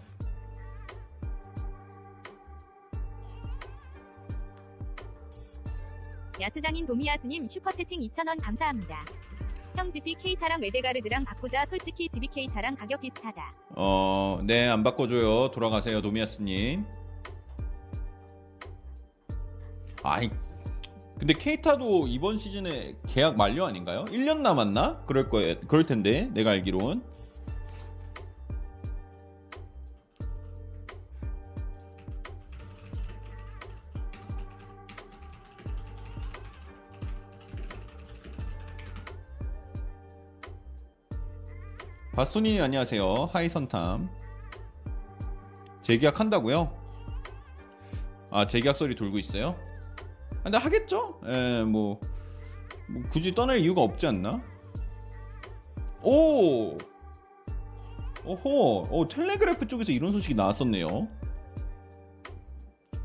야스장인 도미야스님 슈퍼채팅 2,000원 감사합니다. 형 집이 케이타랑 웨데가르드랑 바꾸자 솔직히 집이 케이타랑 가격 비슷하다. 어, 네, 안 바꿔줘요. 돌아가세요, 도미아스님. 아이, 근데 케이타도 이번 시즌에 계약 만료 아닌가요? 1년 남았나? 그럴 거에, 그럴 텐데, 내가 알기론. 바소니 안녕하세요. 하이선탐. 재계약 한다고요? 아 재계약 소리 돌고 있어요? 아, 근데 하겠죠? 에, 뭐, 뭐 굳이 떠날 이유가 없지 않나? 오, 오호, 어 텔레그래프 쪽에서 이런 소식이 나왔었네요.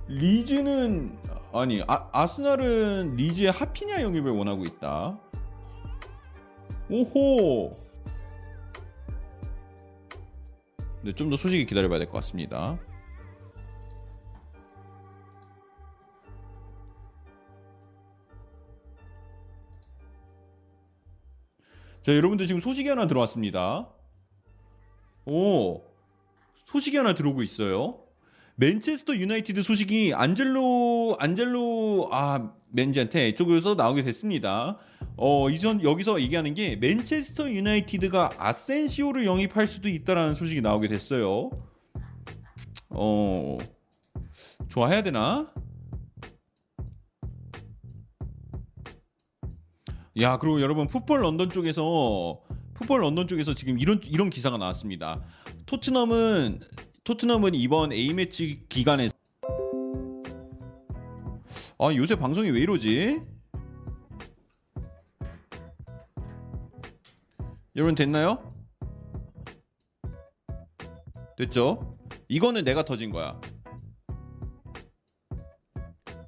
리즈는 아니 아, 아스날은 리즈의 하피냐 영입을 원하고 있다. 오호. 네, 좀 더 소식이 기다려봐야 될 것 같습니다. 자, 여러분들 지금 소식이 하나 들어왔습니다. 오, 소식이 하나 들어오고 있어요. 맨체스터 유나이티드 소식이 안젤로 안젤로 아 맨지한테 이쪽에서 나오게 됐습니다. 어 이전 여기서 얘기하는 게 맨체스터 유나이티드가 아센시오를 영입할 수도 있다라는 소식이 나오게 됐어요. 어 좋아해야 되나? 야 그리고 여러분 풋볼 런던 쪽에서 풋볼 런던 쪽에서 지금 이런 이런 기사가 나왔습니다. 토트넘은 토트넘은 이번 A 매치 기간에 아 요새 방송이 왜 이러지? 여러분 됐나요? 됐죠? 이거는 내가 터진 거야.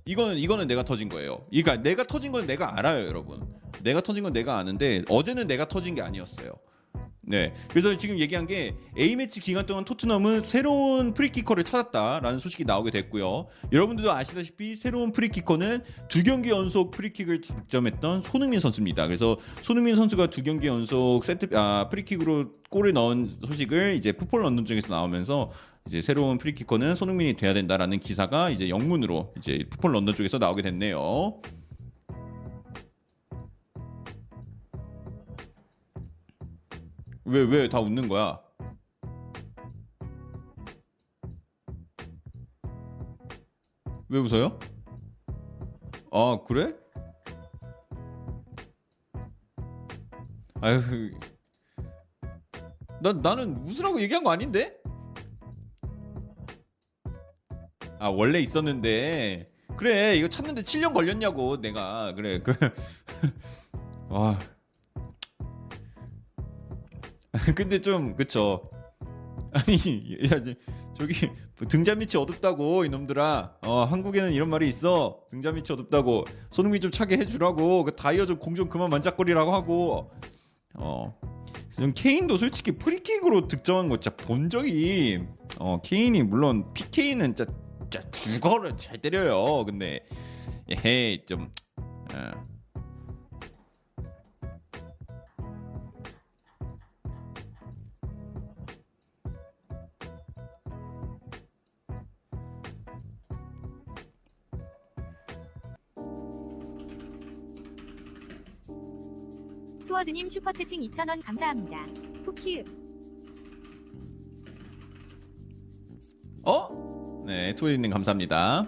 이거는 이거는 내가 터진 거예요. 그러니까 내가 터진 건 내가 알아요, 여러분. 내가 터진 건 내가 아는데 어제는 내가 터진 게 아니었어요. 네. 그래서 지금 얘기한 게 A 매치 기간 동안 토트넘은 새로운 free kicker를 찾았다라는 소식이 나오게 됐고요. 여러분들도 아시다시피 새로운 free kicker는 두 경기 연속 프리킥을 득점했던 손흥민 선수입니다. 그래서 손흥민 선수가 두 경기 연속 세트 아, 프리킥으로 골을 넣은 소식을 이제 풋볼 런던 쪽에서 나오면서 이제 새로운 free kicker는 손흥민이 돼야 된다라는 기사가 이제 영문으로 이제 풋볼 런던 쪽에서 나오게 됐네요. 왜 왜 다 웃는 거야? 왜 웃어요? 아 그래? 아유 난 나는 웃으라고 얘기한 거 아닌데? 아 원래 있었는데. 그래 이거 찾는데 7년 걸렸냐고 내가. 그래 그 와. 근데 좀 그쵸. 아니 야 저- 저기 뭐 등잔 밑이 어둡다고 이놈들아. 어 한국에는 이런 말이 있어. 등잔 밑이 어둡다고. 손흥민 좀 차게 해주라고. 그 다이어 좀 공 좀 그만 만작거리라고 하고. 어. 지금 케인도 솔직히 프리킥으로 득점한 거 진짜 본 적이 어 케인이 물론 PK는 진짜 죽어를 잘 때려요 근데 에헤이 좀 어. 투어드님 슈퍼채팅 2,000원 감사합니다. 후키 어? 네, 투어님 감사합니다.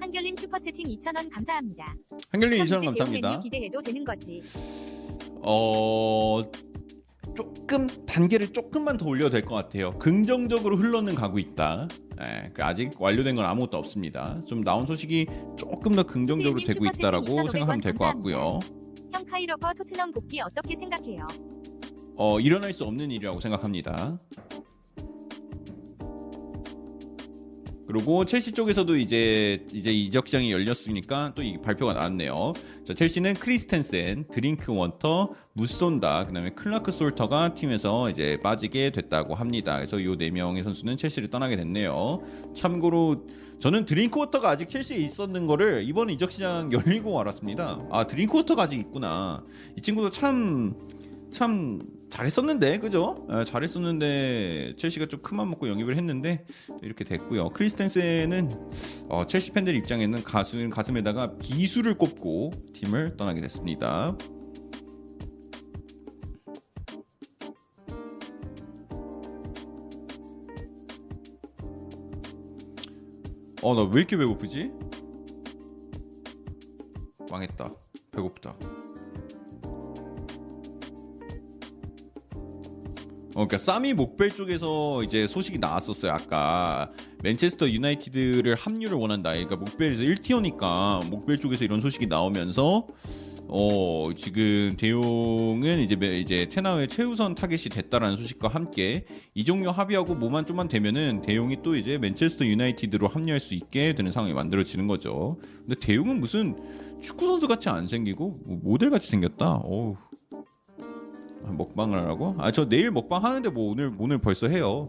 한결님 슈퍼채팅 2,000원 감사합니다. 한결님 참 2천 이제 원 대형 감사합니다. 맨유 기대해도 되는 거지. 어 조금 단계를 조금만 더 올려도 될 것 같아요. 긍정적으로 흘러는 가고 있다. 예, 그 아직 완료된 건 아무것도 없습니다. 좀 나온 소식이 조금 더 긍정적으로 되고 있다라고 2,500원 생각하면 될 것 같고요. 형 카이로거 토트넘 복귀 어떻게 생각해요? 어 일어날 수 없는 일이라고 생각합니다. 그리고 첼시 쪽에서도 이제 이제 이적 시장이 열렸으니까 또 이 발표가 나왔네요. 자, 첼시는 크리스텐센, 드링크 워터, 무손다, 그다음에 클라크 솔터가 팀에서 이제 빠지게 됐다고 합니다. 그래서 이 네 명의 선수는 첼시를 떠나게 됐네요. 참고로 저는 드링크 워터가 아직 첼시에 있었는 거를 이번 이적 시장 열리고 알았습니다. 아 드링크 워터가 아직 있구나. 이 친구도 참 참 잘했었는데 그죠? 아, 잘했었는데 첼시가 좀 큰맘 먹고 영입을 했는데 이렇게 됐고요. 크리스텐센은 어, 첼시 팬들 입장에는 가수 가슴에다가 비수를 꼽고 팀을 떠나게 됐습니다. 어 나 왜 이렇게 배고프지? 망했다. 배고프다. 어, 그러니까 사미 목벨 쪽에서 이제 소식이 나왔었어요. 아까 맨체스터 유나이티드를 합류를 원한다. 그러니까 목벨에서 1티어니까 목벨 쪽에서 이런 소식이 나오면서 어 지금 대용은 이제 매- 이제 테나우의 최우선 타겟이 됐다라는 소식과 함께 이종료 합의하고 뭐만 좀만 되면은 대용이 또 이제 맨체스터 유나이티드로 합류할 수 있게 되는 상황이 만들어지는 거죠. 근데 대용은 무슨 축구 선수 같이 안 생기고 뭐 모델 같이 생겼다. 어우. 아, 먹방을 하라고? 아 저 내일 먹방 하는데 뭐 오늘 오늘 벌써 해요.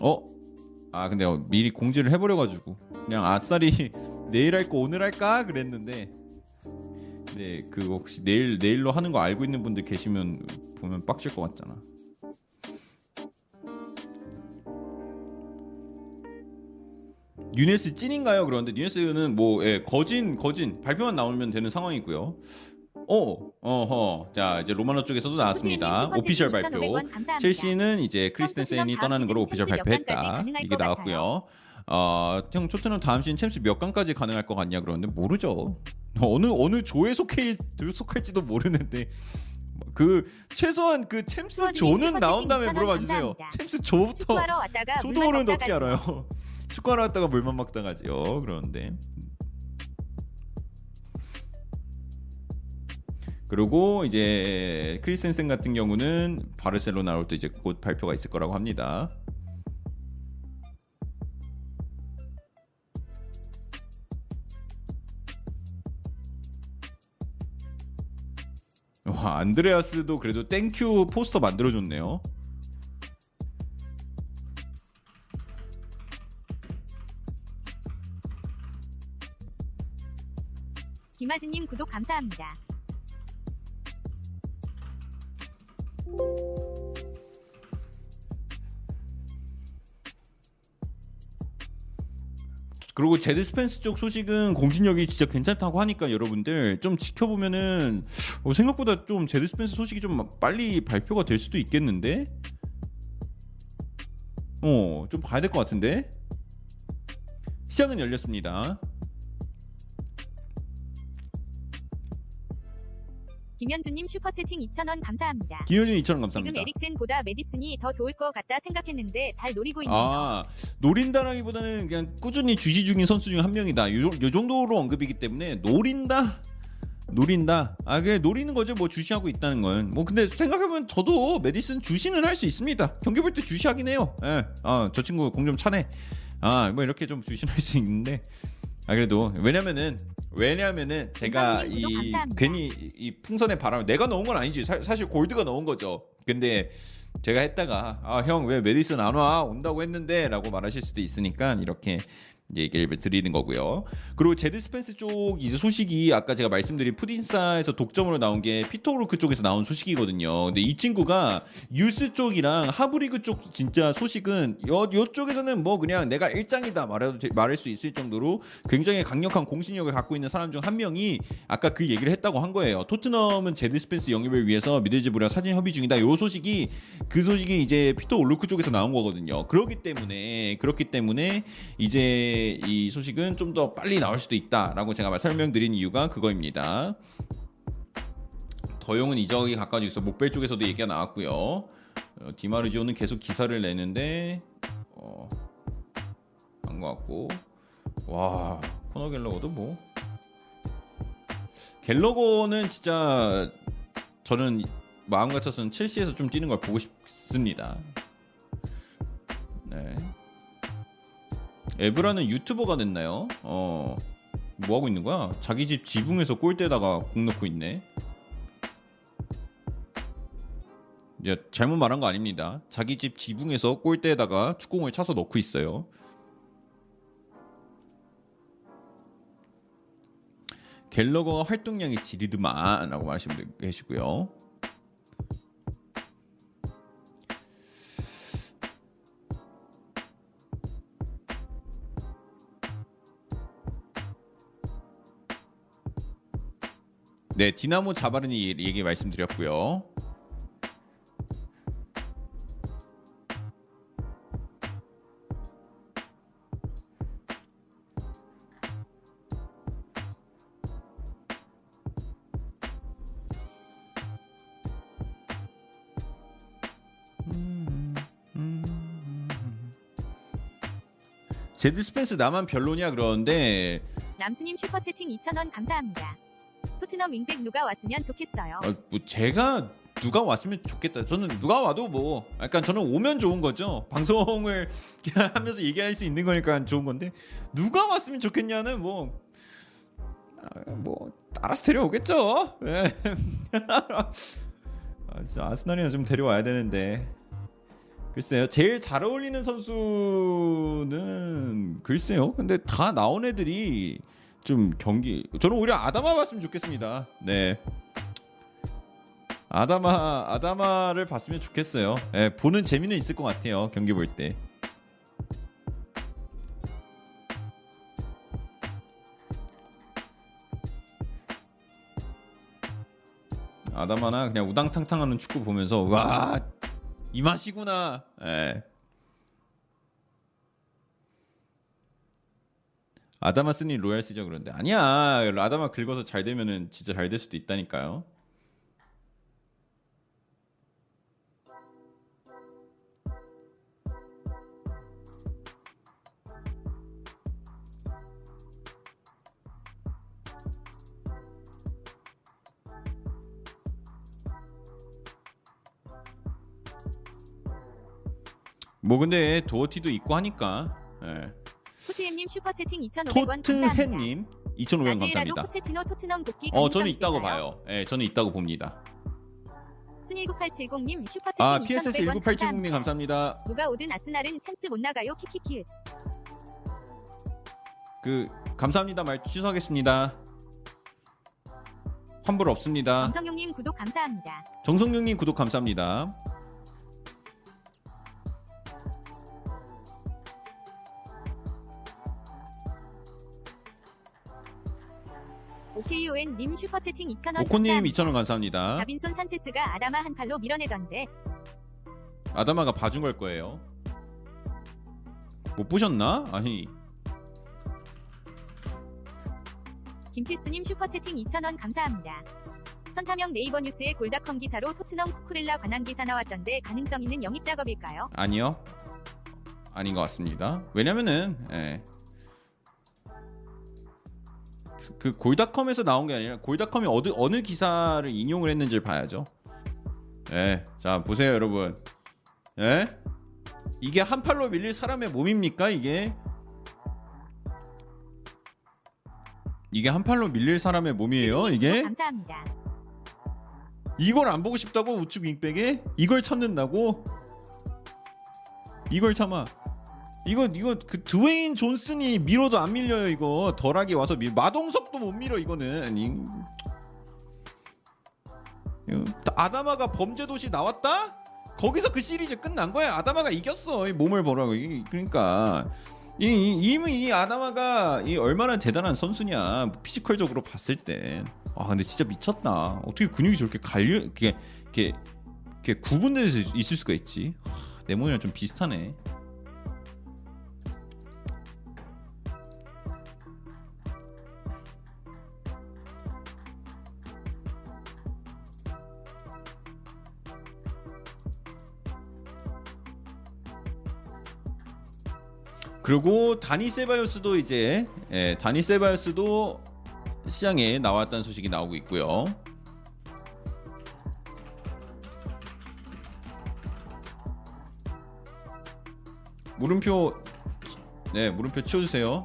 어? 아 근데 미리 공지를 해버려가지고 그냥 아싸리 내일 할 거 오늘 할까 그랬는데 근데 그 혹시 내일 내일로 하는 거 알고 있는 분들 계시면 보면 빡칠 것 같잖아. 뉴네스 찐인가요? 그런데 뉴네스는 뭐 예, 거진 거진 발표만 나오면 되는 상황이고요. 어, 어허. 자 이제 로마노 쪽에서도 나왔습니다. 오피셜 발표. 2,500원 감사합니다. 첼시는 이제 크리스텐센이 떠나는 거로 오피셜 발표했다. 이게 것 나왔고요. 어, 형 토트넘 다음 시즌 챔스 몇 강까지 가능할 것 같냐 그러는데 모르죠. 어느 어느 조에 속해 속할지도 모르는데 그 최소한 그 챔스 조는 나온 다음에 2,000원 물어봐 주세요. 챔스 조부터 물만 모르는데 어떻게 알아요? 축구하러 왔다가 물만 먹다 가지요. 그러는데 그리고 이제 크리스텐센 같은 경우는 바르셀로나로 또 이제 곧 발표가 있을 거라고 합니다. 와 안드레아스도 그래도 thank you 포스터 만들어줬네요. 김아즈님 구독 감사합니다. 그리고 제드 스펜스 쪽 소식은 공신력이 진짜 괜찮다고 하니까 여러분들 좀 지켜보면은 어, 생각보다 좀 제드 스펜스 소식이 좀 빨리 발표가 될 수도 있겠는데? 어 좀 봐야 될 것 같은데? 시장은 열렸습니다 김현주님 슈퍼채팅 2,000원 감사합니다. 김효진 2,000원 지금 감사합니다. 에릭센보다 메디슨이 더 좋을 것 같다 생각했는데 잘 노리고 있네요. 아 노린다라기보다는 그냥 꾸준히 주시 중인 선수 중 한 명이다. 요, 요 정도로 언급이기 때문에 노린다. 노린다. 아, 그게 노리는 거죠. 뭐 주시하고 있다는 건. 뭐 근데 생각해보면 저도 메디슨 주시는 할 수 있습니다. 경기 볼 때 주시하긴 해요. 예. 아, 저 친구 공 좀 차네. 아, 뭐 이렇게 좀 주시는 할수 있는데. 아, 그래도 왜냐면은 왜냐면은 제가 이 감사합니다. 괜히 이 풍선의 바람 내가 넣은 건 아니지. 사, 사실 골드가 넣은 거죠. 근데 제가 했다가 아 형 왜 매디슨 안 와? 온다고 했는데라고 말하실 수도 있으니까 이렇게 얘기를 드리는 거고요. 그리고 제드 스펜스 쪽 이제 소식이 아까 제가 말씀드린 푸딘사에서 독점으로 나온 게 피터 오루크 쪽에서 나온 소식이거든요. 근데 이 친구가 유스 쪽이랑 하부리그 쪽 진짜 소식은 요 요쪽에서는 뭐 그냥 내가 일장이다 말해도 돼- 말할 수 있을 정도로 굉장히 강력한 공신력을 갖고 있는 사람 중 한 명이 아까 그 얘기를 했다고 한 거예요. 토트넘은 제드 스펜스 영입을 위해서 미들즈브러랑 사전 협의 중이다. 요 소식이 그 소식이 이제 피터 오루크 쪽에서 나온 거거든요. 그렇기 때문에 그렇기 때문에 이제 이 소식은 좀 더 빨리 나올 수도 있다라고 제가 설명드린 이유가 그거입니다. 더용은 이적이 가까워지고 있어. 목벨 쪽에서도 얘기가 나왔고요. 어, 디마르지오는 계속 기사를 내는데 어, 한것 같고 와 코너 갤러거도 뭐 갤러거는 진짜 저는 마음 같아서는 첼시에서 좀 뛰는 걸 보고 싶습니다. 네. 에브라는 유튜버가 됐나요? 어. 뭐 하고 있는 거야? 자기 집 지붕에서 골대다가 공 넣고 있네. 야, 잘못 말한 거 아닙니다. 자기 집 지붕에서 골대에다가 축구공을 차서 넣고 있어요. 갤러거가 활동량이 지리드만라고 말씀해 계시고요. 네, 디나모 자바르니 얘기 말씀드렸고요. 제드 스펜스 나만 별로냐 그러는데 남스님 슈퍼 채팅 2,000원 감사합니다. 토트넘 윙백 누가 왔으면 좋겠어요. 어, 뭐 제가 누가 왔으면 좋겠다. 저는 누가 와도 뭐 약간 저는 오면 좋은 거죠. 방송을 하면서 얘기할 수 있는 거니까 좋은 건데 누가 왔으면 좋겠냐는 뭐. 아, 뭐 알아서 데려오겠죠. 예. 아, 아스날이나 좀 데려와야 되는데 글쎄요 제일 잘 어울리는 선수는 글쎄요 근데 다 나온 애들이 좀 경기 저는 오히려 아다마 봤으면 좋겠습니다 네 아다마 아다마를 봤으면 좋겠어요 예, 보는 재미는 있을 것 같아요 경기 볼 때 아다마나 그냥 우당탕탕하는 축구 보면서 와 이 맛이구나. 예. 아다마 쓰니 로얄 쓰죠 그런데 아니야 아다마 긁어서 잘 되면은 진짜 잘 될 수도 있다니까요. 뭐 근데 도어티도 있고 하니까 예. 토트햄님 슈퍼채팅 2,500원 감사합니다. 토트햄님 2,500원 나지라도 감사합니다. 포체티노 토트넘 복귀 어 저는 있다고? 봐요. 예, 저는 있다고 봅니다. 순19870님 슈퍼채팅 아 2,500원 PSS 198760님 감사합니다. 누가 오든 아스날은 챔스 못 나가요 키키키. 그 감사합니다 말 취소하겠습니다. 환불 없습니다. 엄성용님 구독 감사합니다. 정성용님 구독 감사합니다. OKON님 슈퍼채팅 2,000원 오코님 감사합니다. 2,000원 감사합니다. 다빈손 산체스가 아다마 한 팔로 밀어내던데 아다마가 봐준 걸 거예요. 못 보셨나? 아니 김필수님 슈퍼채팅 2,000원 감사합니다. 선타명 네이버 뉴스의 골닷컴 기사로 토트넘 쿠쿠렐라 관한 기사 나왔던데 가능성 있는 영입 작업일까요? 아니요. 아닌 것 같습니다. 왜냐면은 예. 그 골닷컴에서 나온 게 아니라 골닷컴이 어느 어느 기사를 인용을 했는지를 봐야죠. 예. 자, 보세요, 여러분. 예? 이게 한 팔로 밀릴 사람의 몸입니까, 이게? 이게 한 팔로 밀릴 사람의 몸이에요, 피디님 이게? 구독 감사합니다. 이걸 안 보고 싶다고 우측 윙백에 이걸 참는다고 이걸 참아 이거 이거 그 드웨인 존슨이 밀어도 안 밀려요 이거 덜하게 와서 밀 마동석도 못 밀어 이거는 이, 아다마가 범죄도시 나왔다 거기서 그 시리즈 끝난 거야 아다마가 이겼어 이 몸을 보라고 이- 그러니까 이, 이, 이미 이 아다마가 이 얼마나 대단한 선수냐 피지컬적으로 봤을 때. 아 근데 진짜 미쳤다. 어떻게 근육이 저렇게 갈려 이게 이게 구분돼서 있을 수가 있지. 하, 내 몸이랑 좀 비슷하네. 그리고 다니 세바요스도 이제 예, 다니 세바요스도 시장에 나왔다는 소식이 나오고 있고요. 물음표 네 물음표 치워주세요.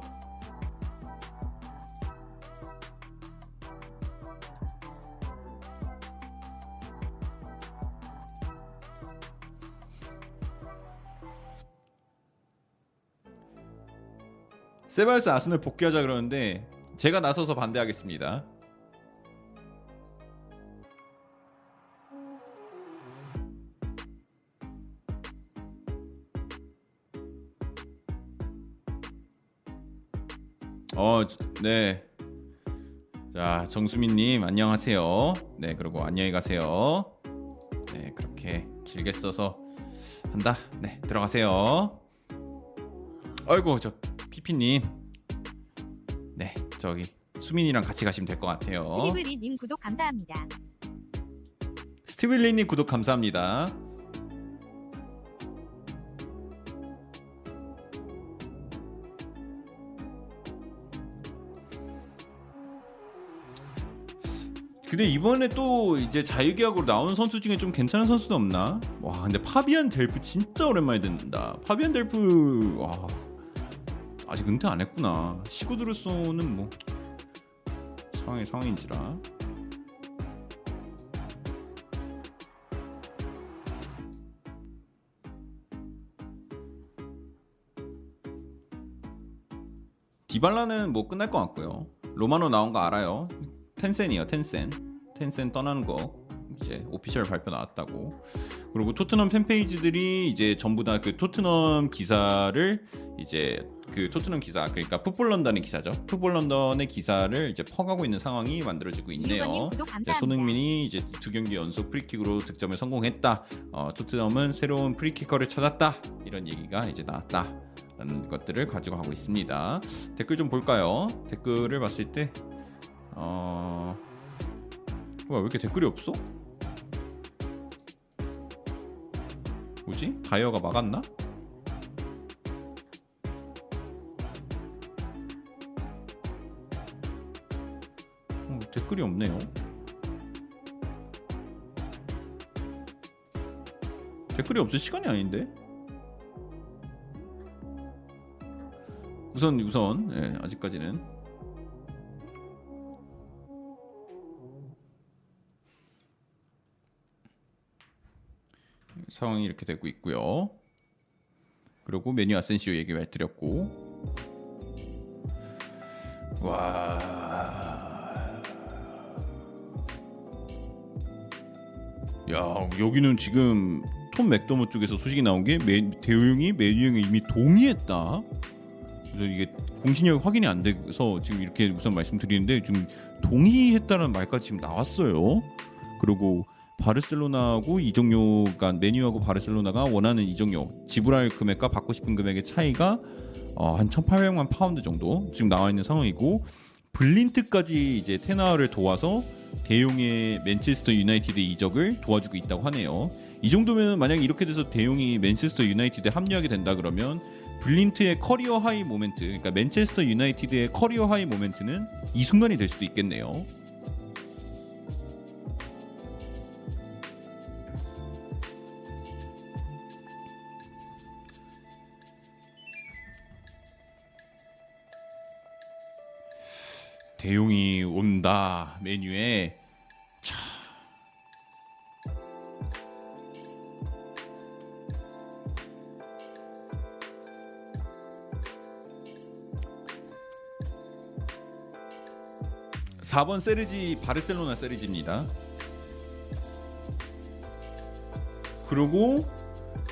세바요스 아스널 복귀하자 그러는데 제가 나서서 반대하겠습니다. 어, 네. 자, 정수민님 안녕하세요. 네, 그리고 안녕히 가세요. 네, 그렇게 길게 써서 한다. 네, 들어가세요. 아이고, 저 피피님. 네, 저기 수민이랑 같이 가시면 될 것 같아요. 스리브리님 구독 감사합니다. 스티블리님 구독 감사합니다. 근데 이번에 또 이제 자유계약으로 나온 선수 중에 좀 괜찮은 선수도 없나? 와 근데 파비안 델프 진짜 오랜만에 듣는다. 파비안 델프 와 아직 은퇴 안 했구나. 시구드로서는 뭐 상황이 상황인지라. 디발라는 뭐 끝날 것 같고요. 로마노 나온 거 알아요. 텐센이요, 텐센. 텐센 떠나는 거 이제 오피셜 발표 나왔다고. 그리고 토트넘 팬페이지들이 이제 전부 다 그 토트넘 기사를 이제 그 토트넘 기사 그러니까 풋볼 런던의 기사죠. 풋볼 런던의 기사를 이제 퍼가고 있는 상황이 만들어지고 있네요. 이제. 손흥민이 이제 두 경기 연속 프리킥으로 득점에 성공했다. 어, 토트넘은 새로운 프리키커를 찾았다. 이런 얘기가 이제 나왔다. 라는 것들을 가지고 하고 있습니다. 댓글 좀 볼까요? 댓글을 봤을 때 어... 뭐야 왜 이렇게 댓글이 없어? 뭐지? 다이어가 막았나? 댓글이 없네요. 댓글이 없을 시간이 아닌데? 우선 우선 예, 아직까지는 상황이 이렇게 되고 있고요. 그리고 메뉴 아센시오 얘기 말 드렸고 와. 야 여기는 지금 톰 맥더머 쪽에서 소식이 나온 게 메, 대우형이 메뉴형에 이미 동의했다. 그래서 이게 공신력 확인이 안 돼서 지금 이렇게 우선 말씀드리는데 지금 동의했다는 말까지 지금 나왔어요. 그리고 바르셀로나하고 이적료가 맨유하고 바르셀로나가 원하는 이적료 지불할 금액과 받고 싶은 금액의 차이가 어, 한 1,800만 파운드 정도 지금 나와 있는 상황이고 블린트까지 이제 텐하흐를 도와서 데용의 맨체스터 유나이티드 이적을 도와주고 있다고 하네요. 이 정도면 만약에 이렇게 돼서 데용이 맨체스터 유나이티드에 합류하게 된다 그러면 블린트의 career high moment, 그러니까 맨체스터 유나이티드의 career high moment는 이 순간이 될 수도 있겠네요. 대용이 온다 메뉴에. 차. (4번) 세르지 바르셀로나 세르지입니다. 그리고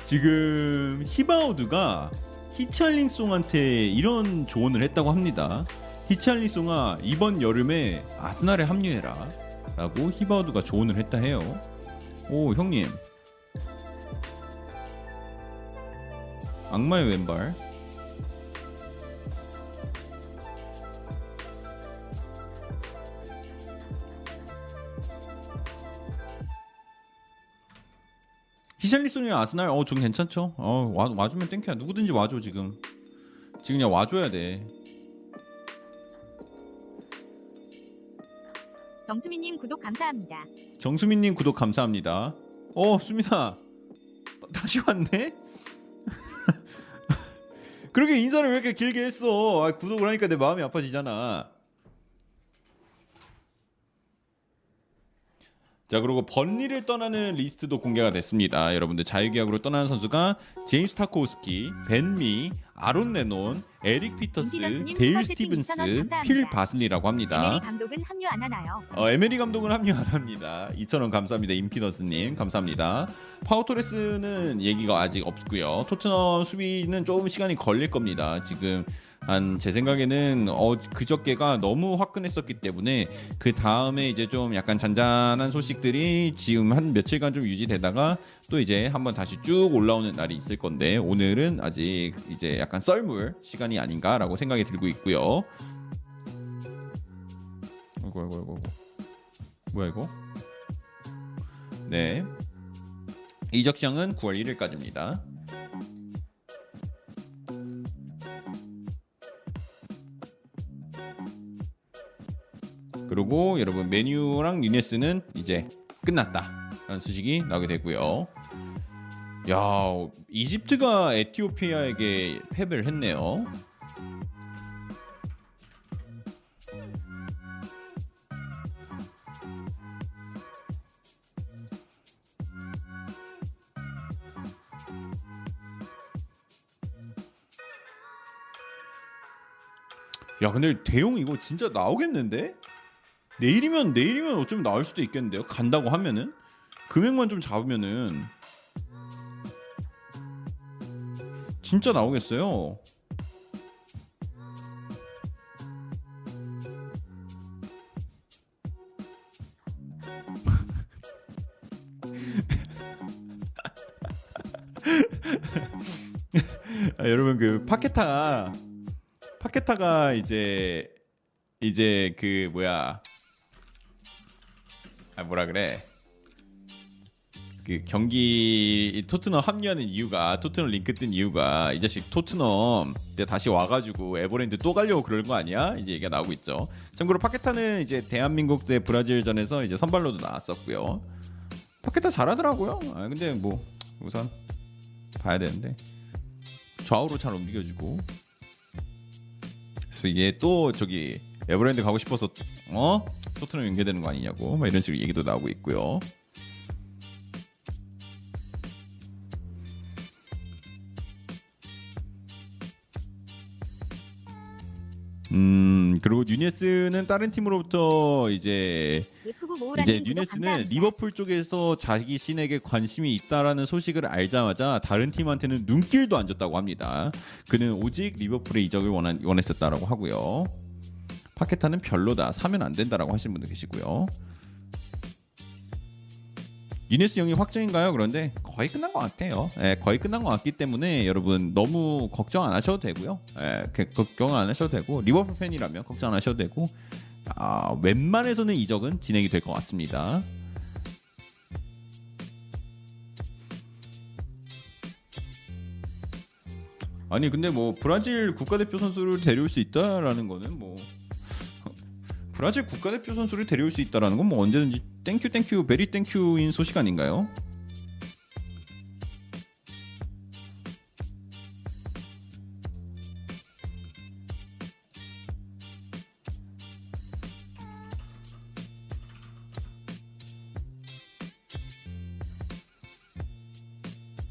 지금 히바우드가 히찰링송한테 이런 조언을 했다고 합니다 히찰리송아 이번 여름에 아스날에 합류해라 라고 히바우드가 조언을 했다 해요. 오 형님. 악마의 왼발. 히샬리송이랑 아스날 어좀 괜찮죠? 어 와, 와주면 땡큐야. 누구든지 와줘 지금. 지금 그냥 와줘야 돼 정수민님 구독 감사합니다. 정수민님 구독 감사합니다. 어, 수민아. 다시 왔네? 그렇게 인사를 왜 이렇게 길게 했어? 아, 구독을 하니까 내 마음이 아파지잖아. 자, 그리고 번리를 떠나는 리스트도 공개가 됐습니다. 여러분들 자유계약으로 떠나는 선수가 제임스 타코우스키, 벤미, 아론 레논, 에릭 피터스, 인피던스님 데일 스티븐스, 2,000원 감사합니다. 필 바슬리라고 합니다. 에메리 감독은 합류 안 하나요? 어, 에메리 감독은 합류 안 합니다. 2,000원 감사합니다. 임피더스님 감사합니다. 파우 토레스는 얘기가 아직 없고요. 토트넘 수비는 조금 시간이 걸릴 겁니다. 지금 한 제 생각에는 어, 그저께가 너무 화끈했었기 때문에 그 다음에 이제 좀 약간 잔잔한 소식들이 지금 한 며칠간 좀 유지되다가 또 이제 한번 다시 쭉 올라오는 날이 있을 건데 오늘은 아직 이제 약간 썰물 시간이 아닌가라고 생각이 들고 있고요. 아이고 아이고 아이고 뭐야 이거? 네. 이적 시장은 9월 1일까지입니다. 그리고 여러분 메뉴랑 뉴네스는 이제 끝났다라는 소식이 나오게 되고요. 야, 이집트가 에티오피아에게 패배를 했네요. 야, 근데 대용 이거 진짜 나오겠는데? 내일이면 내일이면 어쩌면 나올 수도 있겠는데요. 간다고 하면은 금액만 좀 잡으면은 진짜 나오겠어요. 아, 여러분 그 파케타 파케타가 이제 이제 그 뭐야 아 뭐라 그래? 그 경기 토트넘 합류하는 이유가 토트넘 링크 뜬 이유가 이 자식 토트넘 때 다시 와가지고 에버랜드 또 가려고 그럴 거 아니야? 이제 얘기가 나오고 있죠. 참고로 파케타는 이제 대한민국 대 브라질전에서 이제 선발로도 나왔었고요. 파케타 잘하더라고요. 아 근데 뭐 우선 봐야 되는데. 좌우로 잘 움직여주고. 그래서 이게 또 저기 에버랜드 가고 싶어서 어 토트넘 연계되는 거 아니냐고 막 이런 식으로 얘기도 나오고 있고요. 음 그리고 뉴네스는 다른 팀으로부터 이제 모우라님 이제 뉴네스는. 리버풀 쪽에서 자기 신에게 관심이 있다라는 소식을 알자마자 다른 팀한테는 눈길도 안 줬다고 합니다. 그는 오직 리버풀의 이적을 원한, 원했었다라고 하고요. 파케타는 별로다. 사면 안 된다라고 하시는 분도 계시고요. 유네스 형이 확정인가요? 그런데 거의 끝난 것 같아요. 예, 거의 끝난 것 같기 때문에 여러분 너무 걱정 안 하셔도 되고요. 예, 그- 걱정 안 하셔도 되고 리버풀 팬이라면 걱정 안 하셔도 되고 아, 웬만해서는 이적은 진행이 될 것 같습니다. 아니 근데 뭐 브라질 국가대표 선수를 데려올 수 있다라는 거는 뭐 브라질 국가대표 선수를 데려올 수 있다라는 건 뭐 언제든지 땡큐 땡큐 베리 땡큐인 소식 아닌가요?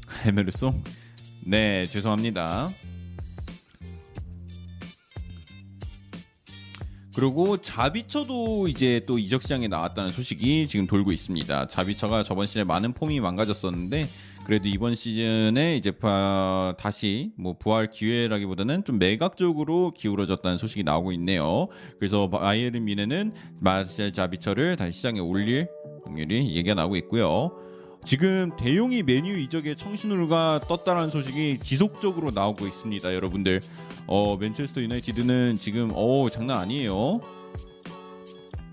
에메르송? 네, 죄송합니다. 그리고 자비처도 이제 또 이적 시장에 나왔다는 소식이 지금 돌고 있습니다. 자비처가 저번 시즌에 많은 폼이 망가졌었는데 그래도 이번 시즌에 이제 바- 다시 뭐 부활 기회라기보다는 좀 매각적으로 기울어졌다는 소식이 나오고 있네요. 그래서 바이에른 미네는 마셀 자비처를 다시 시장에 올릴 확률이 얘기가 나오고 있고요. 지금 데용이 맨유 이적의 청신호가 떴다는 소식이 지속적으로 나오고 있습니다, 여러분들. 어 맨체스터 유나이티드는 지금 어 장난 아니에요.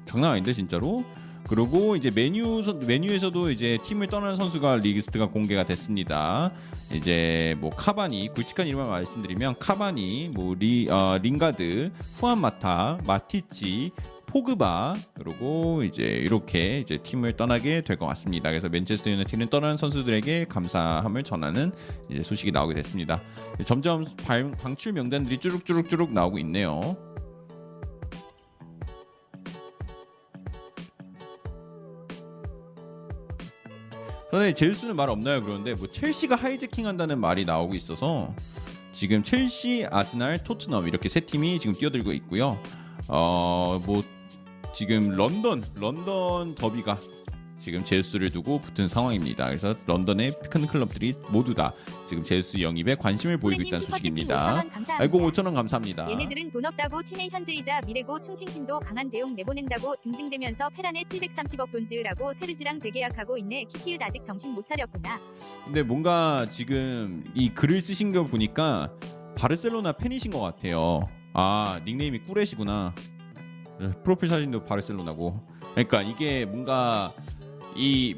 장난 아닌데 진짜로. 그리고 이제 맨유 선- 맨유에서도 이제 팀을 떠나는 선수가 리스트가 공개가 됐습니다. 이제 뭐 카바니 굵직한 이름을 말씀드리면 카바니, 뭐 리 어, 링가드, 후안 마타, 마티치, 포그바 그리고 이제 이렇게 이제 팀을 떠나게 될 것 같습니다. 그래서 맨체스터 유나이티드는 떠나는 선수들에게 감사함을 전하는 이제 소식이 나오게 됐습니다. 점점 발- 방출 명단들이 쭈룩쭈룩쭈룩 나오고 있네요. 선생님 제우스는 말 없나요? 그런데 뭐 첼시가 하이제킹한다는 말이 나오고 있어서 지금 첼시, 아스날, 토트넘 이렇게 세 팀이 지금 뛰어들고 있고요. 어뭐 지금 런던 런던 더비가 지금 제우스를 두고 붙은 상황입니다. 그래서 런던의 큰 클럽들이 모두 다 지금 제우스 영입에 관심을 보이고 있다는 소식입니다. 아이고 5천 원 감사합니다. 얘네들은 돈 없다고 팀의 현재이자 미래고 충신심도 강한 대용 내보낸다고 징징대면서 페란에 730억 돈 지으라고 세르지랑 재계약하고 있네. 키키읒 아직 정신 못 차렸구나. 근데 뭔가 지금 이 글을 쓰신 거 보니까 바르셀로나 팬이신 것 같아요. 아 닉네임이 꾸레시구나. 프로필 사진도 바르셀로나고. 그러니까 이게 뭔가 이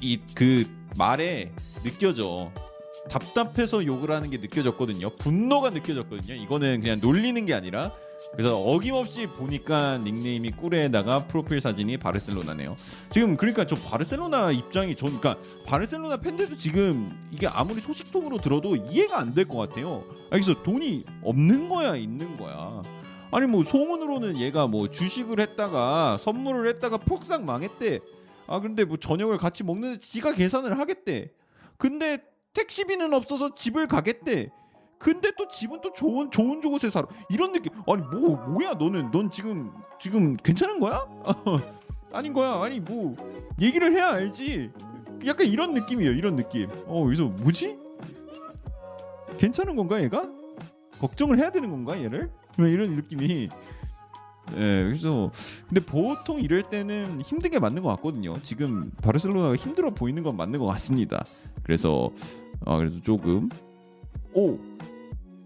이 그 말에 느껴져. 답답해서 욕을 하는 게 느껴졌거든요. 분노가 느껴졌거든요. 이거는 그냥 놀리는 게 아니라 그래서 어김없이 보니까 닉네임이 꿀에다가 프로필 사진이 바르셀로나네요. 지금 그러니까 저 바르셀로나 입장이 전 그러니까 바르셀로나 팬들도 지금 이게 아무리 소식통으로 들어도 이해가 안 될 것 같아요. 아, 그래서 돈이 없는 거야, 있는 거야. 아니 뭐 소문으로는 얘가 뭐 주식을 했다가 선물을 했다가 폭삭 망했대. 아 근데 뭐 저녁을 같이 먹는데 지가 계산을 하겠대. 근데 택시비는 없어서 집을 가겠대. 근데 또 집은 또 좋은 좋은 곳에 살아. 이런 느낌. 아니 뭐 뭐야 너는 넌 지금 지금 괜찮은 거야? 아닌 거야. 아니 뭐 얘기를 해야 알지. 약간 이런 느낌이에요. 이런 느낌. 어 여기서 뭐지? 괜찮은 건가 얘가? 걱정을 해야 되는 건가 얘를? 왜 이런 느낌이. 예, 그래서 근데 보통 이럴 때는 힘들게 맞는 것 같거든요. 지금 바르셀로나가 힘들어 보이는 건 맞는 것 같습니다. 그래서 어 그래서 조금 오,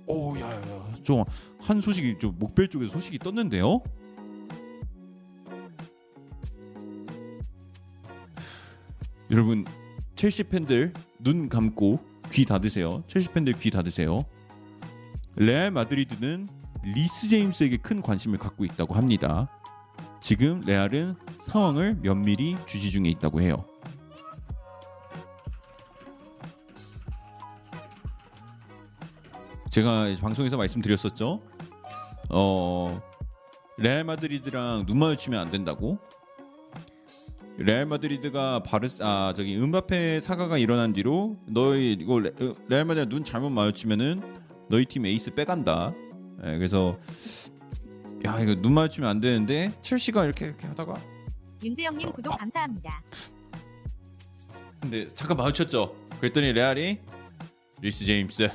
오, 야야야, 좀한 소식이 좀 목벨 쪽에서 소식이 떴는데요. 여러분 첼시 팬들 눈 감고 귀 닫으세요. 첼시 팬들 귀 닫으세요. 레알 마드리드는 리스 제임스에게 큰 관심을 갖고 있다고 합니다. 지금 레알은 상황을 면밀히 주시 중에 있다고 해요. 제가 방송에서 말씀드렸었죠. 어 레알 마드리드랑 눈 마주치면 안 된다고. 레알 마드리드가 바르스 아 저기 음바페 사가가 일어난 뒤로 너희 이거 레, 어, 레알 마드리드 눈 잘못 마주치면은 너희 팀 에이스 빼간다. 예, 그래서 야 이거 눈 마주치면 안 되는데 첼시가 이렇게 이렇게 하다가 윤재영님 구독 감사합니다. 근데 잠깐 마주쳤죠. 그랬더니 레알이 리스 제임스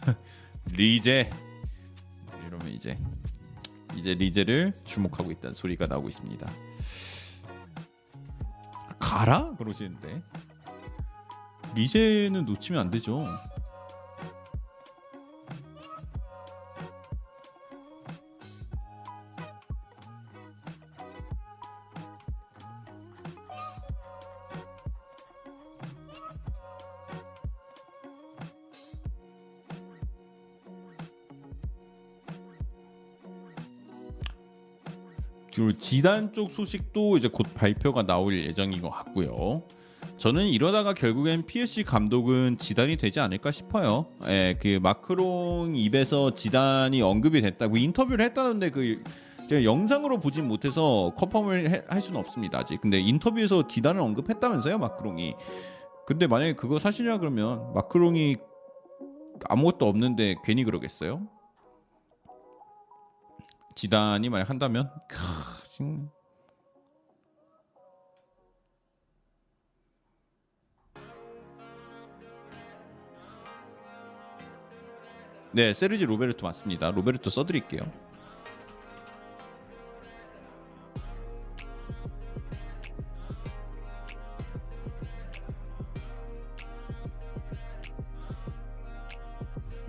리제 이러면 이제 이제 리제를 주목하고 있다는 소리가 나오고 있습니다. 가라 그러시는데 리제는 놓치면 안 되죠. 지단 쪽 소식도 이제 곧 발표가 나올 예정인 것 같고요. 저는 이러다가 결국엔 PSG 감독은 지단이 되지 않을까 싶어요. 예, 그 마크롱 입에서 지단이 언급이 됐다고 인터뷰를 했다는데 그 제가 영상으로 보진 못해서 컨펌을 해- 할 수는 없습니다 아직. 근데 인터뷰에서 지단을 언급했다면서요 마크롱이. 근데 만약에 그거 사실이라 그러면 마크롱이 아무것도 없는데 괜히 그러겠어요? 지단이 만약 한다면 크, 진- 네, 세르지 로베르토 맞습니다. 로베르토 써드릴게요.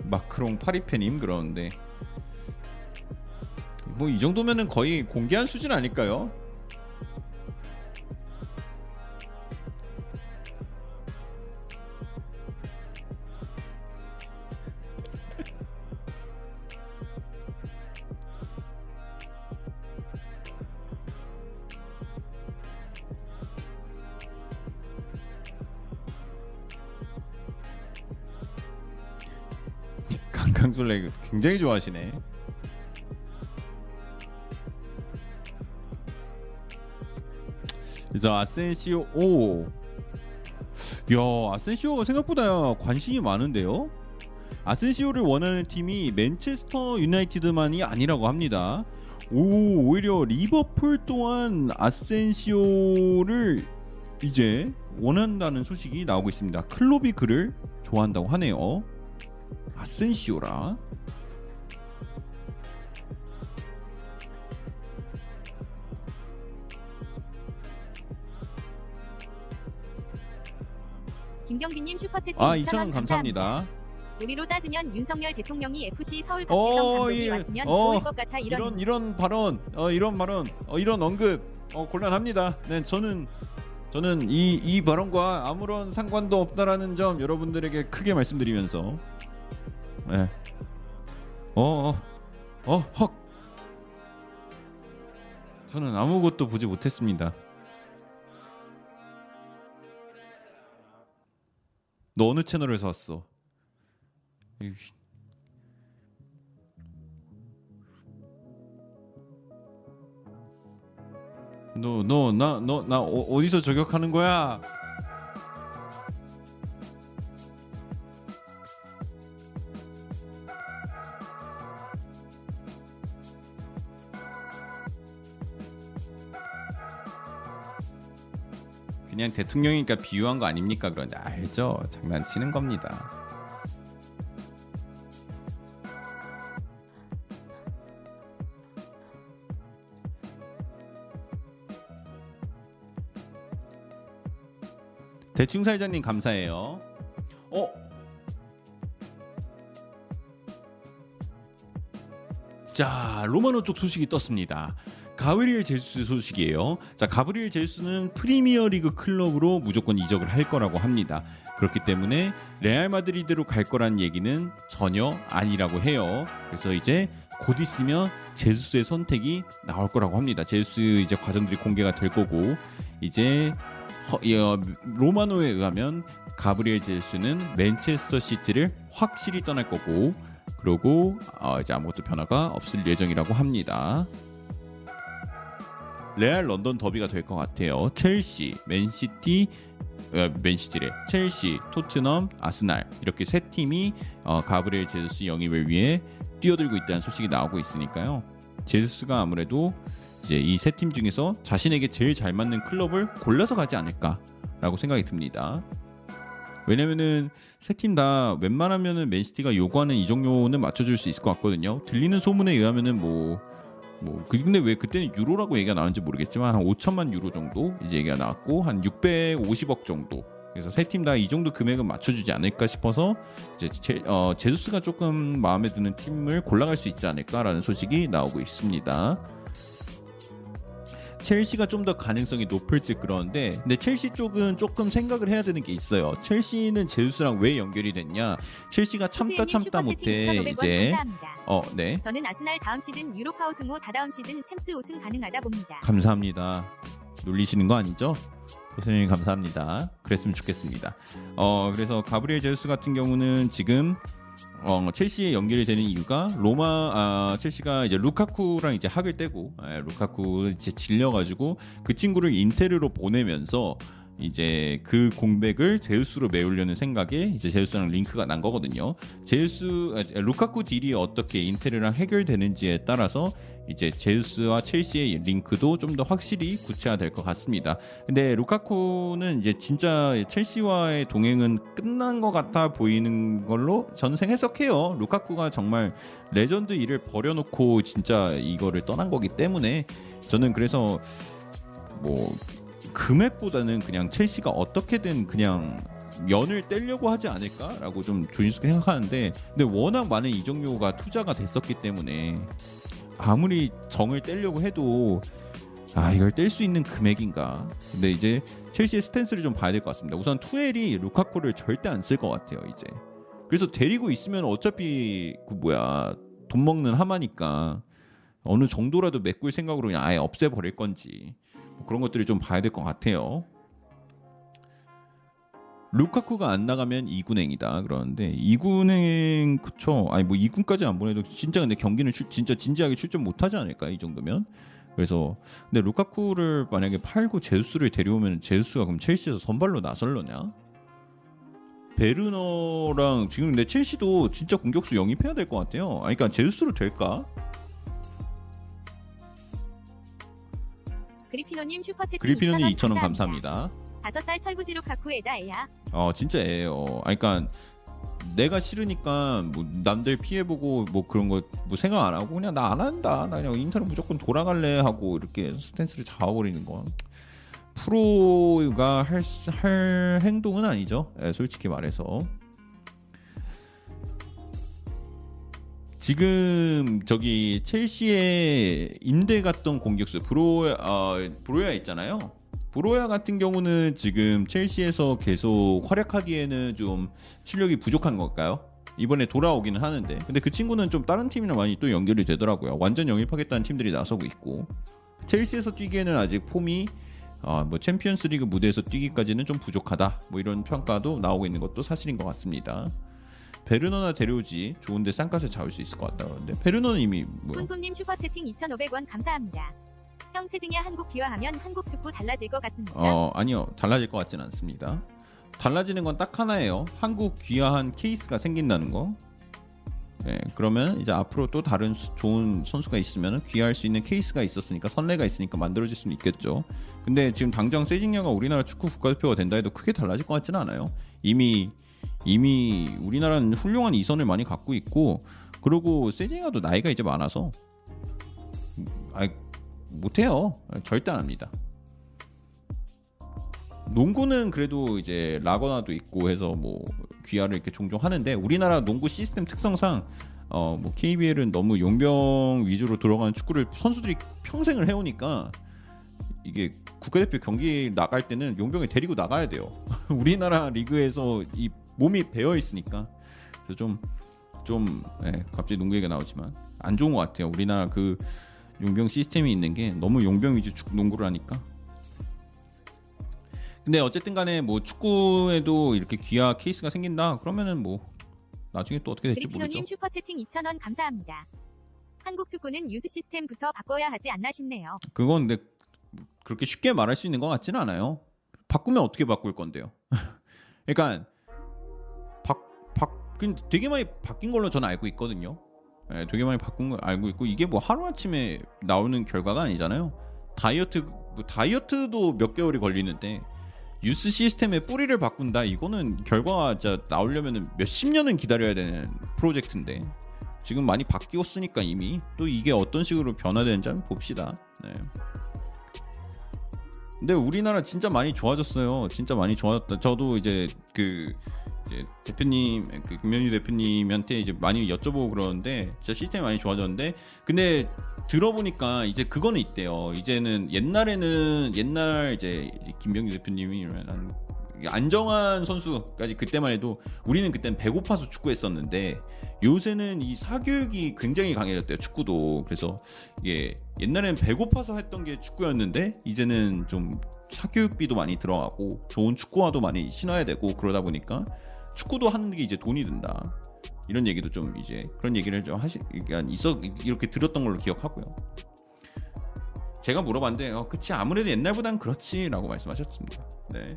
마크롱 파리페님 그러는데 뭐 이 정도면은 거의 공개한 수준 아닐까요? 강강술래 굉장히 좋아하시네. 그래서 아센시오 오. 야, 아센시오가 생각보다 관심이 많은데요. 아센시오를 원하는 팀이 맨체스터 유나이티드만이 아니라고 합니다. 오, 오히려 리버풀 또한 아센시오를 이제 원한다는 소식이 나오고 있습니다. 클롭이 그를 좋아한다고 하네요. 아센시오라. 김경빈님 슈퍼채팅 아, 2,000원 2,000원 감사합니다. 우리로 따지면 윤석열 대통령이 FC 서울 어, 박지성 감독이 예. 왔으면 어, 좋을 것 같아 이런 이런 이런 발언, 어, 이런 발언, 어, 이런 언급 어, 곤란합니다. 네, 저는 저는 이 이 발언과 아무런 상관도 없다라는 점 여러분들에게 크게 말씀드리면서, 네, 어, 어, 어, 헉, 저는 아무것도 보지 못했습니다. 너 어느 채널에서 왔어? 너 너 나 너 나 어디서 저격하는 거야? 대통령이니까 비유한 거 아닙니까? 그런데 알죠. 장난치는 겁니다. 대충 살자님 감사해요. 어? 자 로마노 쪽 소식이 떴습니다. 가브리엘 제수스 소식이에요. 자 가브리엘 제수스는 프리미어리그 클럽으로 무조건 이적을 할 거라고 합니다. 그렇기 때문에 레알 마드리드로 갈 거란 얘기는 전혀 아니라고 해요. 그래서 이제 곧 있으면 제수스의 선택이 나올 거라고 합니다. 제수스 이제 과정들이 공개가 될 거고 이제 허, 어, 로마노에 의하면 가브리엘 제수스는 맨체스터 시티를 확실히 떠날 거고 그리고 어, 이제 아무것도 변화가 없을 예정이라고 합니다. 레알 런던 더비가 될 것 같아요. 첼시, 맨시티, 어, 맨시티래. 첼시, 토트넘, 아스날 이렇게 세 팀이 어, 가브리엘 제수스 영입을 위해 뛰어들고 있다는 소식이 나오고 있으니까요. 제수스가 아무래도 이제 이 세 팀 중에서 자신에게 제일 잘 맞는 클럽을 골라서 가지 않을까라고 생각이 듭니다. 왜냐면은 세 팀 다 웬만하면은 맨시티가 요구하는 이적료는 맞춰줄 수 있을 것 같거든요. 들리는 소문에 의하면은 뭐, 뭐 근데 왜 그때는 유로라고 얘기가 나왔는지 모르겠지만 한 5천만 유로 정도 이제 얘기가 나왔고 한 650억 정도. 그래서 세 팀 다 이 정도 금액은 맞춰주지 않을까 싶어서 이제 제, 어, 제수스가 조금 마음에 드는 팀을 골라갈 수 있지 않을까라는 소식이 나오고 있습니다. 첼시가 좀 더 가능성이 높을 듯 그러는데 근데 첼시 쪽은 조금 생각을 해야 되는 게 있어요. 첼시는 제우스랑 왜 연결이 됐냐? 첼시가 참다 참다 못해 이제 어, 네. 저는 아스날 다음 시즌 유로파 우승 후 다다음 시즌 챔스 우승 가능하다 봅니다. 감사합니다. 놀리시는 거 아니죠? 교수님 감사합니다. 그랬으면 좋겠습니다. 어 그래서 가브리엘 제우스 같은 경우는 지금 어, 첼시에 연결이 되는 이유가 로마 아, 첼시가 이제 루카쿠랑 이제 학을 떼고 예, 루카쿠 이제 질려가지고 그 친구를 인테르로 보내면서 이제 그 공백을 제우스로 메우려는 생각에 이제 제우스랑 링크가 난 거거든요. 제우스 아, 루카쿠 딜이 어떻게 인테르랑 해결되는지에 따라서 이제 제우스와 첼시의 링크도 좀 더 확실히 구체화될 것 같습니다. 근데 루카쿠는 이제 진짜 첼시와의 동행은 끝난 것 같아 보이는 걸로 전생 해석해요. 루카쿠가 정말 레전드 일을 버려놓고 진짜 이거를 떠난 거기 때문에 저는 그래서 뭐 금액보다는 그냥 첼시가 어떻게든 그냥 연을 떼려고 하지 않을까라고 좀 조심스럽게 생각하는데 근데 워낙 많은 이적료가 투자가 됐었기 때문에 아무리 정을 떼려고 해도 아 이걸 뗄 수 있는 금액인가? 근데 이제 첼시의 스탠스를 좀 봐야 될 것 같습니다. 우선 투엘이 루카쿠를 절대 안 쓸 것 같아요 이제. 그래서 데리고 있으면 어차피 그 뭐야 돈 먹는 하마니까 어느 정도라도 메꿀 생각으로 그냥 아예 없애버릴 건지 뭐 그런 것들을 좀 봐야 될 것 같아요 루카쿠가 안 나가면 2군행이다 그러는데 2군행 그쵸? 아니 뭐 2군까지 안 보내도 진짜 근데 경기는 출, 진짜 진지하게 출전 못하지 않을까 이 정도면? 그래서 근데 루카쿠를 만약에 팔고 제우스를 데려오면 제우스가 그럼 첼시에서 선발로 나설려냐? 베르너랑 지금 근데 첼시도 진짜 공격수 영입해야 될 것 같아요. 아니 그러니까 제수스로 될까? 그리피노님 슈퍼채팅 그리피노님 2,000원 2,000원 감사합니다. 다섯 살 철부지 루카쿠 애다 애야. 어 진짜 애예요. 아니 그러니까 내가 싫으니까 뭐 남들 피해보고 뭐 그런 거 뭐 생각 안 하고 그냥 나 안 한다. 나 그냥 인테르 무조건 돌아갈래 하고 이렇게 스탠스를 잡아버리는 건 프로가 할, 할 행동은 아니죠. 예, 솔직히 말해서. 지금 저기 첼시에 임대 갔던 공격수 브로 어, 브로야 있잖아요. 브로야 같은 경우는 지금 첼시에서 계속 활약하기에는 좀 실력이 부족한 걸까요? 이번에 돌아오기는 하는데 근데 그 친구는 좀 다른 팀이랑 많이 또 연결이 되더라고요. 완전 영입하겠다는 팀들이 나서고 있고 첼시에서 뛰기에는 아직 폼이 어, 뭐 챔피언스리그 무대에서 뛰기까지는 좀 부족하다. 뭐 이런 평가도 나오고 있는 것도 사실인 것 같습니다. 베르너나 데려오지 좋은데 싼값에 잡을 수 있을 것 같다 그러는데 베르너는 이미 뭐 뿜뿜님 슈퍼채팅 2,500원 감사합니다. 형 세징야 한국 귀화하면 한국 축구 달라질 것 같습니다. 어 아니요 달라질 것 같지는 않습니다. 달라지는 건 딱 하나예요. 한국 귀화한 케이스가 생긴다는 거. 네, 그러면 이제 앞으로 또 다른 수- 좋은 선수가 있으면 귀화할 수 있는 케이스가 있었으니까 선례가 있으니까 만들어질 수는 있겠죠. 근데 지금 당장 세징야가 우리나라 축구 국가대표가 된다 해도 크게 달라질 것 같지는 않아요. 이미 이미 우리나라는 훌륭한 이선을 많이 갖고 있고 그리고 세징야도 나이가 이제 많아서 아 못해요. 절대 안 합니다. 농구는 그래도 이제 라거나도 있고 해서 뭐 귀화를 이렇게 종종 하는데 우리나라 농구 시스템 특성상 어 뭐 KBL은 너무 용병 위주로 들어가는 축구를 선수들이 평생을 해오니까 이게 국가대표 경기 나갈 때는 용병을 데리고 나가야 돼요. 우리나라 리그에서 이 몸이 배어 있으니까 그래서 좀좀 예, 갑자기 농구 얘기가 나오지만 안 좋은 것 같아요. 우리나라 그 용병 시스템이 있는 게 너무 용병 위주 축- 농구를 하니까 근데 어쨌든 간에 뭐 축구에도 이렇게 귀화 케이스가 생긴다 그러면은 뭐 나중에 또 어떻게 될지 모르죠. 그리피노님 슈퍼 채팅 2,000원 감사합니다. 한국 축구는 유스 시스템부터 바꿔야 하지 않나 싶네요. 그건 근데 그렇게 쉽게 말할 수 있는 것 같지는 않아요. 바꾸면 어떻게 바꿀 건데요? 그러니까 바 바 되게 많이 바뀐 걸로 저는 알고 있거든요. 예, 되게 많이 바꾼 걸 알고 있고 이게 뭐 하루 아침에 나오는 결과가 아니잖아요. 다이어트 뭐 다이어트도 몇 개월이 걸리는데 유스 시스템의 뿌리를 바꾼다 이거는 결과가 진짜 나오려면 몇십 년은 기다려야 되는 프로젝트인데 지금 많이 바뀌었으니까 이미 또 이게 어떤 식으로 변화되는지 한번 봅시다. 네. 근데 우리나라 진짜 많이 좋아졌어요. 진짜 많이 좋아졌다. 저도 이제 그 이제 대표님, 그 김현희 대표님한테 이제 많이 여쭤보고 그러는데 진짜 시스템이 많이 좋아졌는데 근데 들어보니까 이제 그거는 있대요. 이제는 옛날에는 옛날 이제 김병기 대표님이 안정환 선수까지 그때만 해도 우리는 그땐 배고파서 축구했었는데 요새는 이 사교육이 굉장히 강해졌대요 축구도 그래서 이게 옛날에는 배고파서 했던 게 축구였는데 이제는 좀 사교육비도 많이 들어가고 좋은 축구화도 많이 신어야 되고 그러다 보니까 축구도 하는 게 이제 돈이 든다 이런 얘기도 좀 이제 그런 얘기를 좀 하시 그러니까 있어 이렇게 들었던 걸로 기억하고요. 제가 물어봤는데 어, 그치 아무래도 옛날보단 그렇지라고 말씀하셨습니다. 네.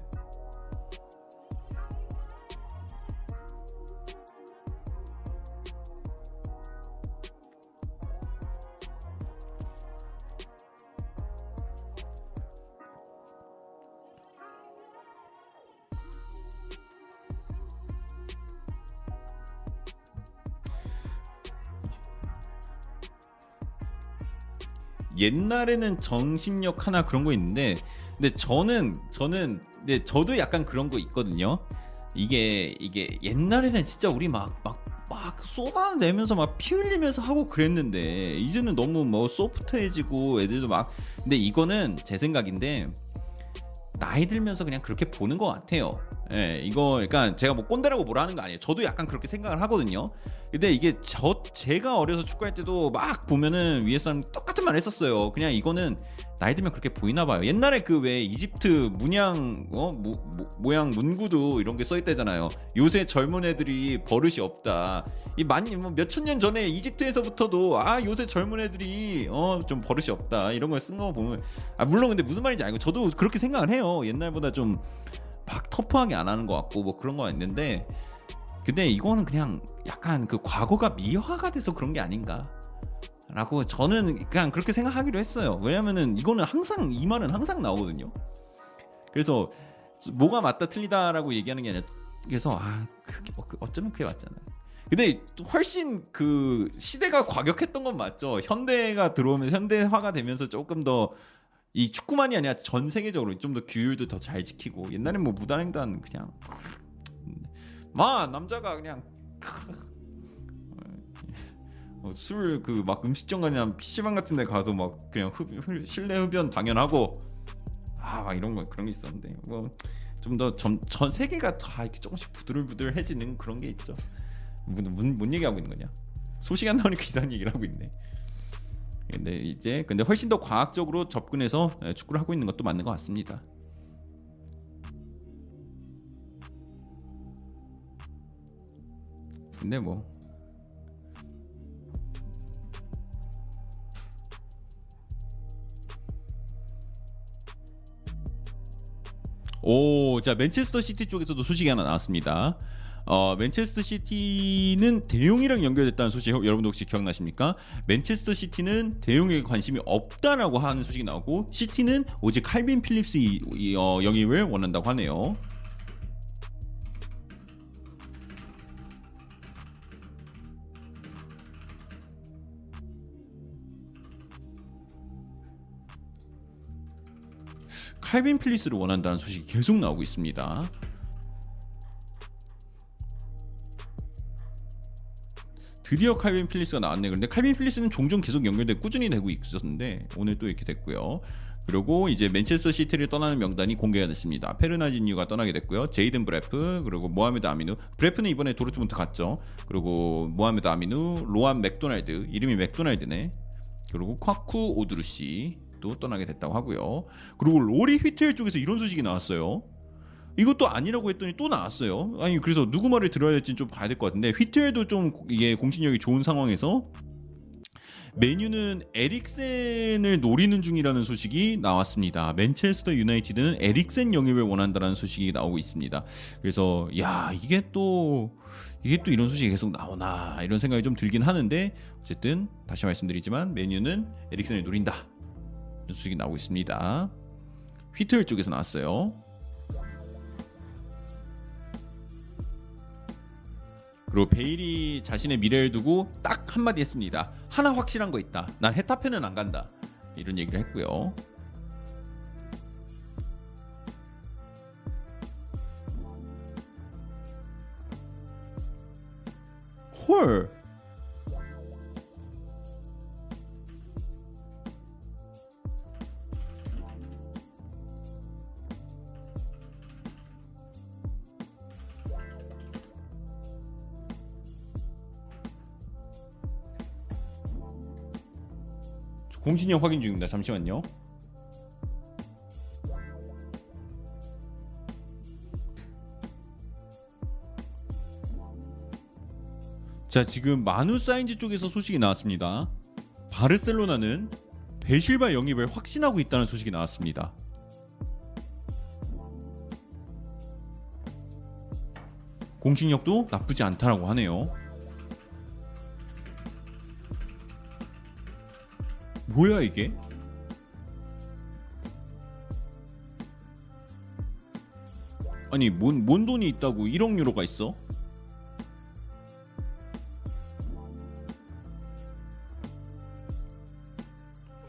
옛날에는 정신력 하나 그런 거 있는데 근데 저는 저는 근데 저도 약간 그런 거 있거든요. 이게 이게 옛날에는 진짜 우리 막 막 막 쏟아내면서 막 피 흘리면서 하고 그랬는데 이제는 너무 뭐 소프트해지고 애들도 막 근데 이거는 제 생각인데 나이 들면서 그냥 그렇게 보는 것 같아요. 예, 이거 그러니까 제가 뭐 꼰대라고 뭐라 하는 거 아니에요. 저도 약간 그렇게 생각을 하거든요. 근데 이게 저 제가 어려서 축구할 때도 막 보면은 위에 사람 똑같은 말 했었어요. 그냥 이거는 나이 들면 그렇게 보이나 봐요. 옛날에 그 왜 이집트 문양 어 무, 모, 모 양 문구도 이런 게 써 있다잖아요. 요새 젊은 애들이 버릇이 없다. 이 많이 뭐 몇천 년 전에 이집트에서부터도 아 요새 젊은 애들이 어 좀 버릇이 없다 이런 걸 쓴 거 보면 아 물론 근데 무슨 말인지 알고 저도 그렇게 생각을 해요. 옛날보다 좀 막 터프하게 안 하는 것 같고 뭐 그런 거 있는데 근데 이거는 그냥 약간 그 과거가 미화가 돼서 그런 게 아닌가. 라고 저는 그냥 그렇게 생각하기로 했어요. 왜냐면은 이거는 항상 이 말은 항상 나오거든요. 그래서 뭐가 맞다 틀리다라고 얘기하는 게 아니라 그래서 아 그게 뭐그 어쩌면 그게 맞잖아요. 근데 훨씬 그 시대가 과격했던 건 맞죠. 현대가 들어오면 현대화가 되면서 조금 더 이 축구만이 아니라 전 세계적으로 좀 더 규율도 더 잘 지키고 옛날엔 뭐 무단횡단 그냥 마 남자가 그냥 어, 술그 막 음식점가나 PC방 같은 데 가도 막 그냥 흡, 흡, 실내 흡연 당연하고 아 막 이런 거 그런 게 있었는데 뭐 좀더전전 세계가 다 이렇게 조금씩 부들부들해지는 그런 게 있죠. 뭔, 뭔, 뭔 얘기하고 있는 거냐? 소식 안 나오니까 이상한 얘기를 하고 있네. 근데 이제 근데 훨씬 더 과학적으로 접근해서 축구를 하고 있는 것도 맞는 것 같습니다. 근데 뭐 오, 자 맨체스터 시티 쪽에서도 소식이 하나 나왔습니다. 어, 맨체스터 시티는 데용이랑 연결됐다는 소식 여러분도 혹시 기억나십니까? 맨체스터 시티는 데용에 관심이 없다라고 하는 소식이 나오고 시티는 오직 칼빈 필립스 어, 영입을 원한다고 하네요. 칼빈 필립스를 원한다는 소식이 계속 나오고 있습니다. 드디어 칼빈 필립스가 나왔네. 그런데 칼빈 필립스는 종종 계속 연결돼 꾸준히 되고 있었는데 오늘 또 이렇게 됐고요. 그리고 이제 맨체스터 시티를 떠나는 명단이 공개가 됐습니다. 페르난지뉴가 떠나게 됐고요. 제이든 브라프 그리고 모하메드 아미누. 브라프는 이번에 도르트문트 갔죠. 그리고 모하메드 아미누, 로안 맥도날드 이름이 맥도날드네. 그리고 夸쿠 오드루시 또 떠나게 됐다고 하고요. 그리고 로리 휘트엘 쪽에서 이런 소식이 나왔어요. 이것도 아니라고 했더니 또 나왔어요. 아니 그래서 누구 말을 들어야 될지 좀 봐야 될 것 같은데 휘트엘도 좀 이게 공신력이 좋은 상황에서 메뉴는 에릭센을 노리는 중이라는 소식이 나왔습니다. 맨체스터 유나이티드는 에릭센 영입을 원한다는 소식이 나오고 있습니다. 그래서 야 이게 또 이게 또 이런 소식이 계속 나오나 이런 생각이 좀 들긴 하는데 어쨌든 다시 말씀드리지만 메뉴는 에릭센을 노린다 소식이 나오고 있습니다. 휘트일 쪽에서 나왔어요. 그리고 베일이 자신의 미래를 두고 딱 한마디 했습니다. 하나 확실한 거 있다. 난 헤타페는 안 간다. 이런 얘기를 했고요. 헐. 공신력 확인 중입니다. 잠시만요. 자, 지금 마누 사인즈 쪽에서 소식이 나왔습니다. 바르셀로나는 베실바 영입을 확신하고 있다는 소식이 나왔습니다. 공식력도 나쁘지 않다라고 하네요. 뭐야 이게? 아니 뭔, 뭔 돈이 있다고 1억 유로가 있어?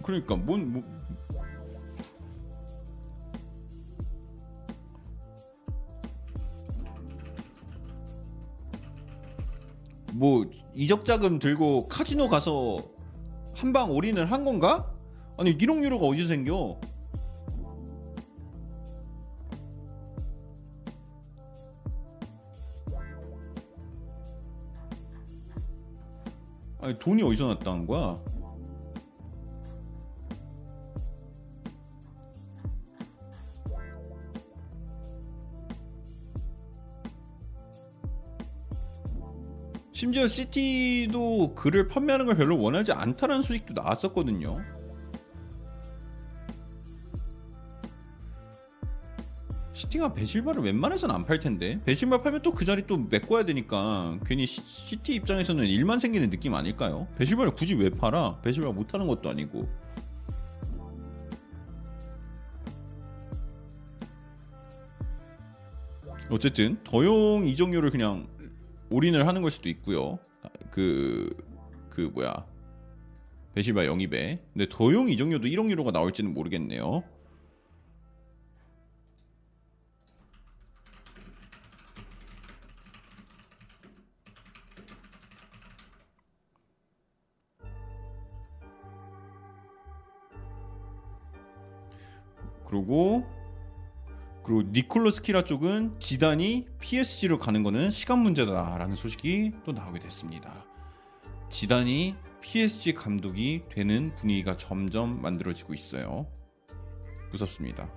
그러니까 뭔 뭐, 뭐 이적 자금 들고 카지노 가서 한 방 올인을 한 건가? 아니 1억 유로가 어디서 생겨? 아니 돈이 어디서 났다는 거야? 심지어 시티도 그를 판매하는 걸 별로 원하지 않다는 소식도 나왔었거든요. 시티가 베실바를 웬만해서는 안팔 텐데 베실바 팔면 또 그 자리 또 메꿔야 되니까 괜히 시, 시티 입장에서는 일만 생기는 느낌 아닐까요? 베실바를 굳이 왜 팔아? 베실바 못 하는 것도 아니고. 어쨌든 더용 이정료를 그냥 올인을 하는 걸 수도 있고요. 그, 그 뭐야. 베실바 영입에. 근데 더용 이정료도 1억 유로가 나올지는 모르겠네요. 그리고 그리고 니콜로스 키라 쪽은 지단이 PSG로 가는 거는 시간 문제다라는 소식이 또 나오게 됐습니다. 지단이 PSG 감독이 되는 분위기가 점점 만들어지고 있어요. 무섭습니다.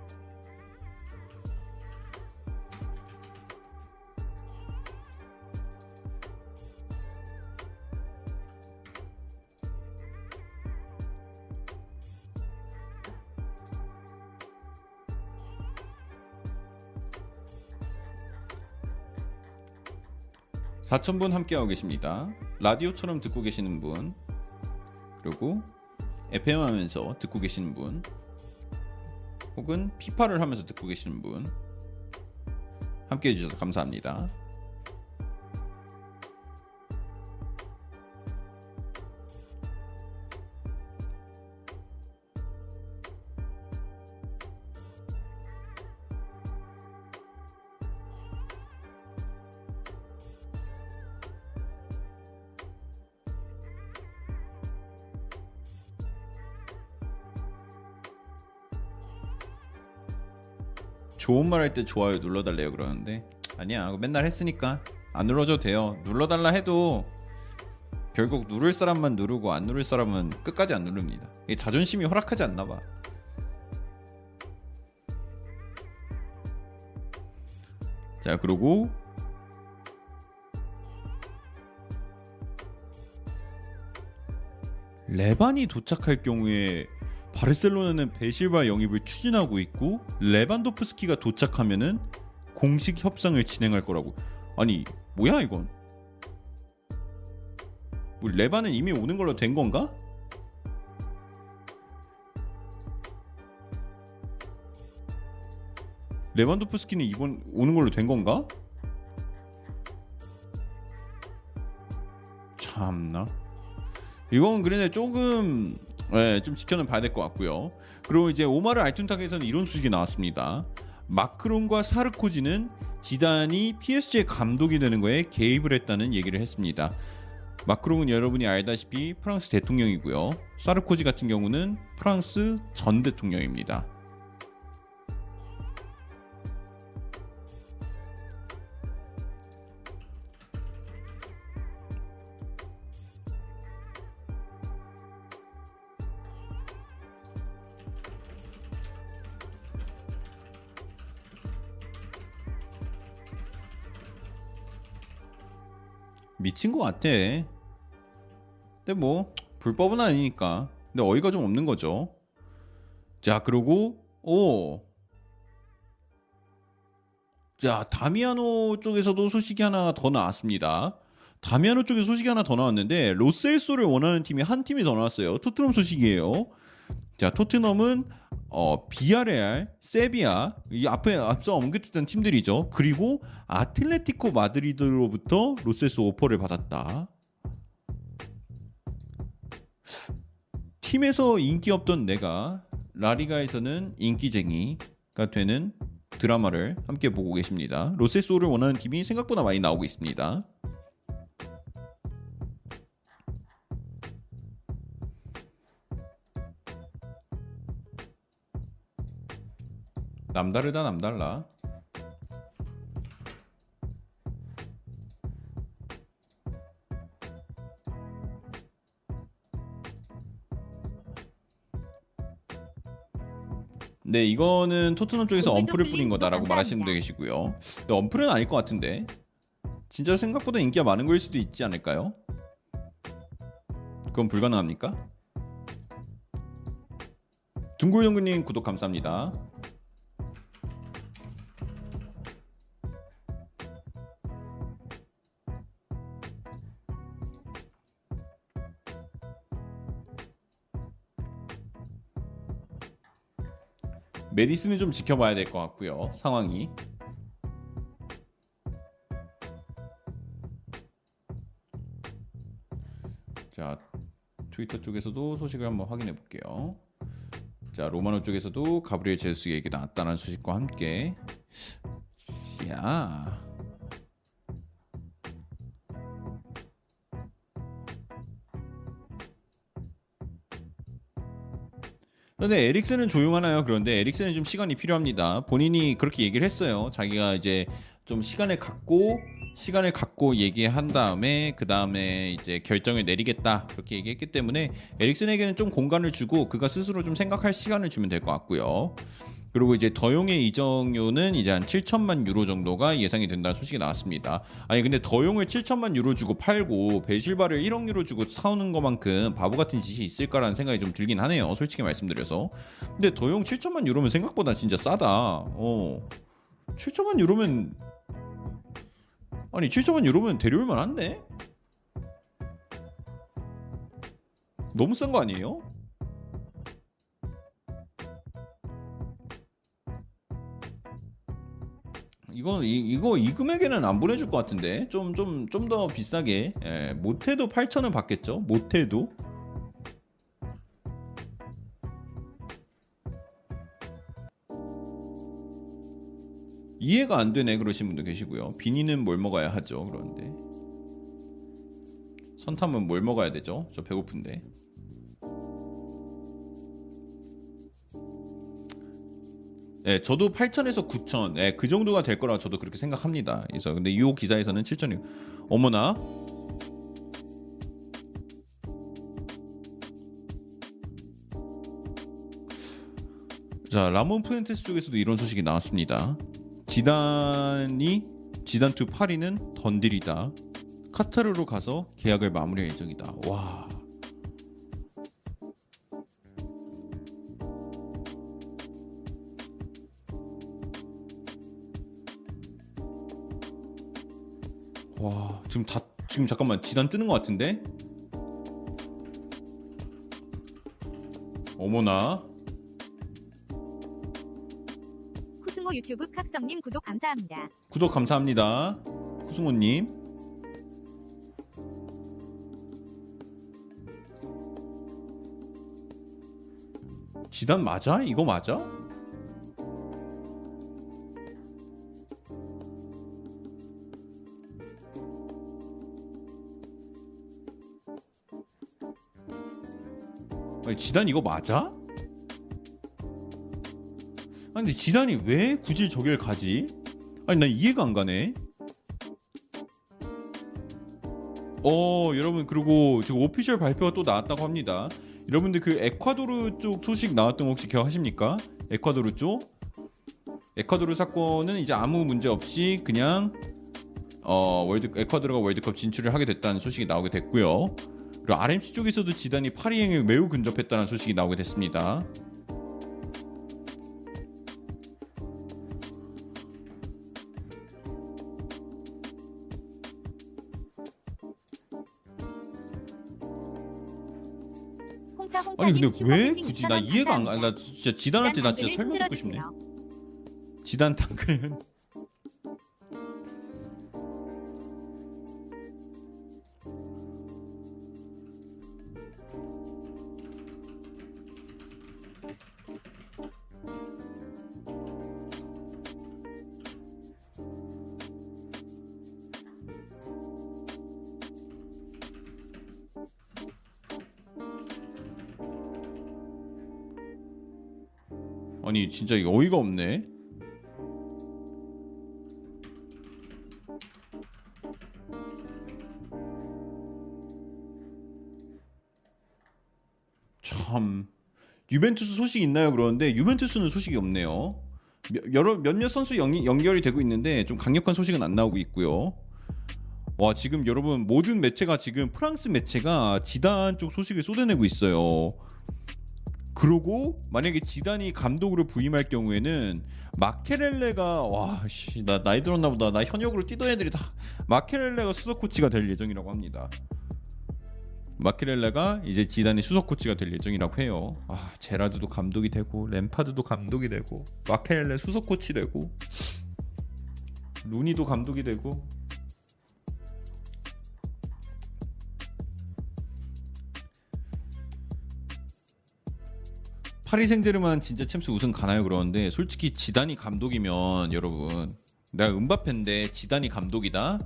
사천분 함께하고 계십니다. 라디오처럼 듣고 계시는 분, 그리고 FM 하면서 듣고 계시는 분, 혹은 피파를 하면서 듣고 계시는 분, 함께 해주셔서 감사합니다. 말 할 때 좋아요 눌러달래요 그러는데? 아니야 맨날 했으니까. 안 눌러줘도 돼요. 눌러달라 해도 결국 누를 사람만 누르고 안 누를 사람은 끝까지 안 누릅니다. 이게 자존심이 허락하지 않나 봐. 자, 그리고 레반이 도착할 경우에 바르셀로나는 베실바 영입을 추진하고 있고 레반도프스키가 도착하면은 공식 협상을 진행할 거라고. 아니 뭐야 이건? 뭐 레반은 이미 오는 걸로 된 건가? 레반도프스키는 이번 오는 걸로 된 건가? 참나. 이건 그런데 조금 네, 좀 지켜는 봐야 될 것 같고요. 그리고 이제 오마르 알툰탁에서는 이런 소식이 나왔습니다. 마크론과 사르코지는 지단이 PSG의 감독이 되는 거에 개입을 했다는 얘기를 했습니다. 마크롱은 여러분이 알다시피 프랑스 대통령이고요. 사르코지 같은 경우는 프랑스 전 대통령입니다. 미친 것 같아. 근데 뭐 불법은 아니니까. 근데 어이가 좀 없는 거죠. 자 그리고 오. 자 다미아노 쪽에서도 소식이 하나 더 나왔습니다. 다미아노 쪽에 소식이 하나 더 나왔는데 로셀소를 원하는 팀이 한 팀이 더 나왔어요. 토트넘 소식이에요. 자 토트넘은 어 비아레알, 세비야 이 앞에 앞서 언급했던 팀들이죠. 그리고 아틀레티코 마드리드로부터 로셀소 오퍼를 받았다. 팀에서 인기 없던 내가 라리가에서는 인기쟁이가 되는 드라마를 함께 보고 계십니다. 로셀소를 원하는 팀이 생각보다 많이 나오고 있습니다. 남다르다 남달라. 네, 이거는 토트넘 쪽에서 언플을 뿌린 거다라고. 말하시는 분들 계시고요. 근데 언플은 아닐 것 같은데. 진짜 생각보다 인기가 많은 거일 수도 있지 않을까요? 그건 불가능합니까? 둥글둥글님 구독 감사합니다. 메디슨은 좀 지켜봐야 될 것 같고요. 상황이. 자, 트위터 쪽에서도 소식을 한번 확인해 볼게요. 자, 로마노 쪽에서도 가브리엘 제수스 얘기 나왔다는 소식과 함께 야. 근데 에릭슨은 조용하나요? 그런데 에릭슨은 좀 시간이 필요합니다. 본인이 그렇게 얘기를 했어요. 자기가 이제 좀 시간을 갖고 시간을 갖고 얘기한 다음에 그 다음에 이제 결정을 내리겠다 그렇게 얘기했기 때문에 에릭슨에게는 좀 공간을 주고 그가 스스로 좀 생각할 시간을 주면 될 것 같고요. 그리고 이제 더용의 이적료는 이제 한 7천만 유로 정도가 예상이 된다는 소식이 나왔습니다. 아니 근데 더용을 7천만 유로 주고 팔고 베실바를 1억 유로 주고 사오는 것만큼 바보 같은 짓이 있을까라는 생각이 좀 들긴 하네요. 솔직히 말씀드려서. 근데 더용 7천만 유로면 생각보다 진짜 싸다. 어. 7천만 유로면 아니 7천만 유로면 데려올 만한데? 너무 싼 거 아니에요? 이거 이, 이거 이 금액에는 안 보내줄 것 같은데. 좀 좀 좀 더 비싸게. 예, 못해도 8천은 받겠죠? 못해도. 이해가 안 되네 그러신 분도 계시고요. 비니는 뭘 먹어야 하죠? 그런데. 선탐은 뭘 먹어야 되죠? 저 배고픈데 예, 저도 8천에서 9천, 예, 그 정도가 될 거라 저도 그렇게 생각합니다. 그래서 근데 이 기사에서는 7천이, 어머나. 자, 라몬 푸엔테스 쪽에서도 이런 소식이 나왔습니다. 지단이 지단 to 파리는 done deal이다. 카타르로 가서 계약을 마무리할 예정이다. 와. 와 지금 다 지금 잠깐만 지단 뜨는 것 같은데 어머나 후승호 유튜브 각성님 구독 감사합니다. 구독 감사합니다 후승호님 지단 맞아? 이거 맞아? 아니, 지단 이거 맞아? 근데 지단이 왜 굳이 저길 가지? 아니 난 이해가 안 가네. 어 여러분 그리고 지금 official 발표가 또 나왔다고 합니다. 여러분들 그 에콰도르 쪽 소식 나왔던 거 혹시 기억하십니까? 에콰도르 쪽 에콰도르 사건은 이제 아무 문제 없이 그냥 어, 월드 에콰도르가 월드컵 진출을 하게 됐다는 소식이 나오게 됐고요. 그리고 RMC 쪽에서도 지단이 파리행에 매우 근접했다는 소식이 나오게 됐습니다. 아니 근데 님왜 굳이 2,000원 나 이해가 안 가. 나 진짜 지단한테 나 진짜 설명 듣고 싶네. 지단 당근. 아니 진짜 이거 어이가 없네. 참 유벤투스 소식 있나요? 그러는데 유벤투스는 소식이 없네요. 몇- 여러 몇몇 선수 연, 연결이 되고 있는데 좀 강력한 소식은 안 나오고 있고요. 와 지금 여러분 모든 매체가 지금 프랑스 매체가 지단 쪽 소식을 쏟아내고 있어요. 그러고 만약에 지단이 감독으로 부임할 경우에는 마케렐레가 와씨나 나이 들었나 보다 나 현역으로 뛰던 애들이 다 마케렐레가 수석 코치가 될 예정이라고 합니다. 마케렐레가 이제 지단의 수석 코치가 될 예정이라고 해요. 아 제라드도 감독이 되고 램파드도 감독이 되고 마케렐레 수석 코치 되고 루니도 감독이 되고 파리 생제르만 진짜 챔스 우승 가나요? 그러는데 솔직히 지단이 감독이면 여러분 내가 은바페인데 지단이 감독이다?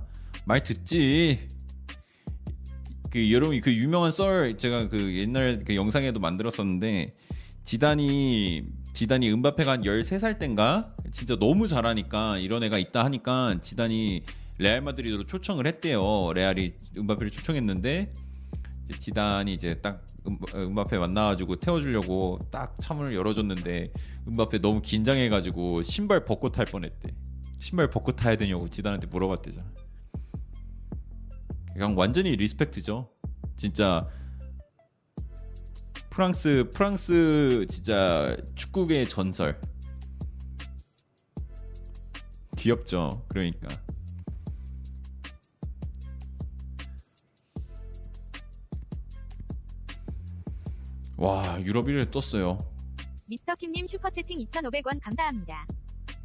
말 듣지? 그 여러분 그 유명한 썰 제가 그 옛날 그 영상에도 만들었었는데 지단이 지단이 은바페가 한 13살 땐가? 진짜 너무 잘하니까 이런 애가 있다 하니까 지단이 레알 마드리드로 초청을 했대요. 레알이 은바페를 초청했는데 이제 지단이 이제 딱 음- 음바페 만나가지고 태워주려고 딱 차문을 열어줬는데 음바페 너무 긴장해가지고 신발 벗고 탈 뻔했대. 신발 벗고 타야 되냐고 지단한테 물어봤대잖아. 그냥 완전히 respect죠. 진짜 프랑스 프랑스 진짜 축구계의 전설. 귀엽죠. 그러니까. 와 유럽 1위에 떴어요. 미스터 킴님 슈퍼채팅 2,500원 감사합니다.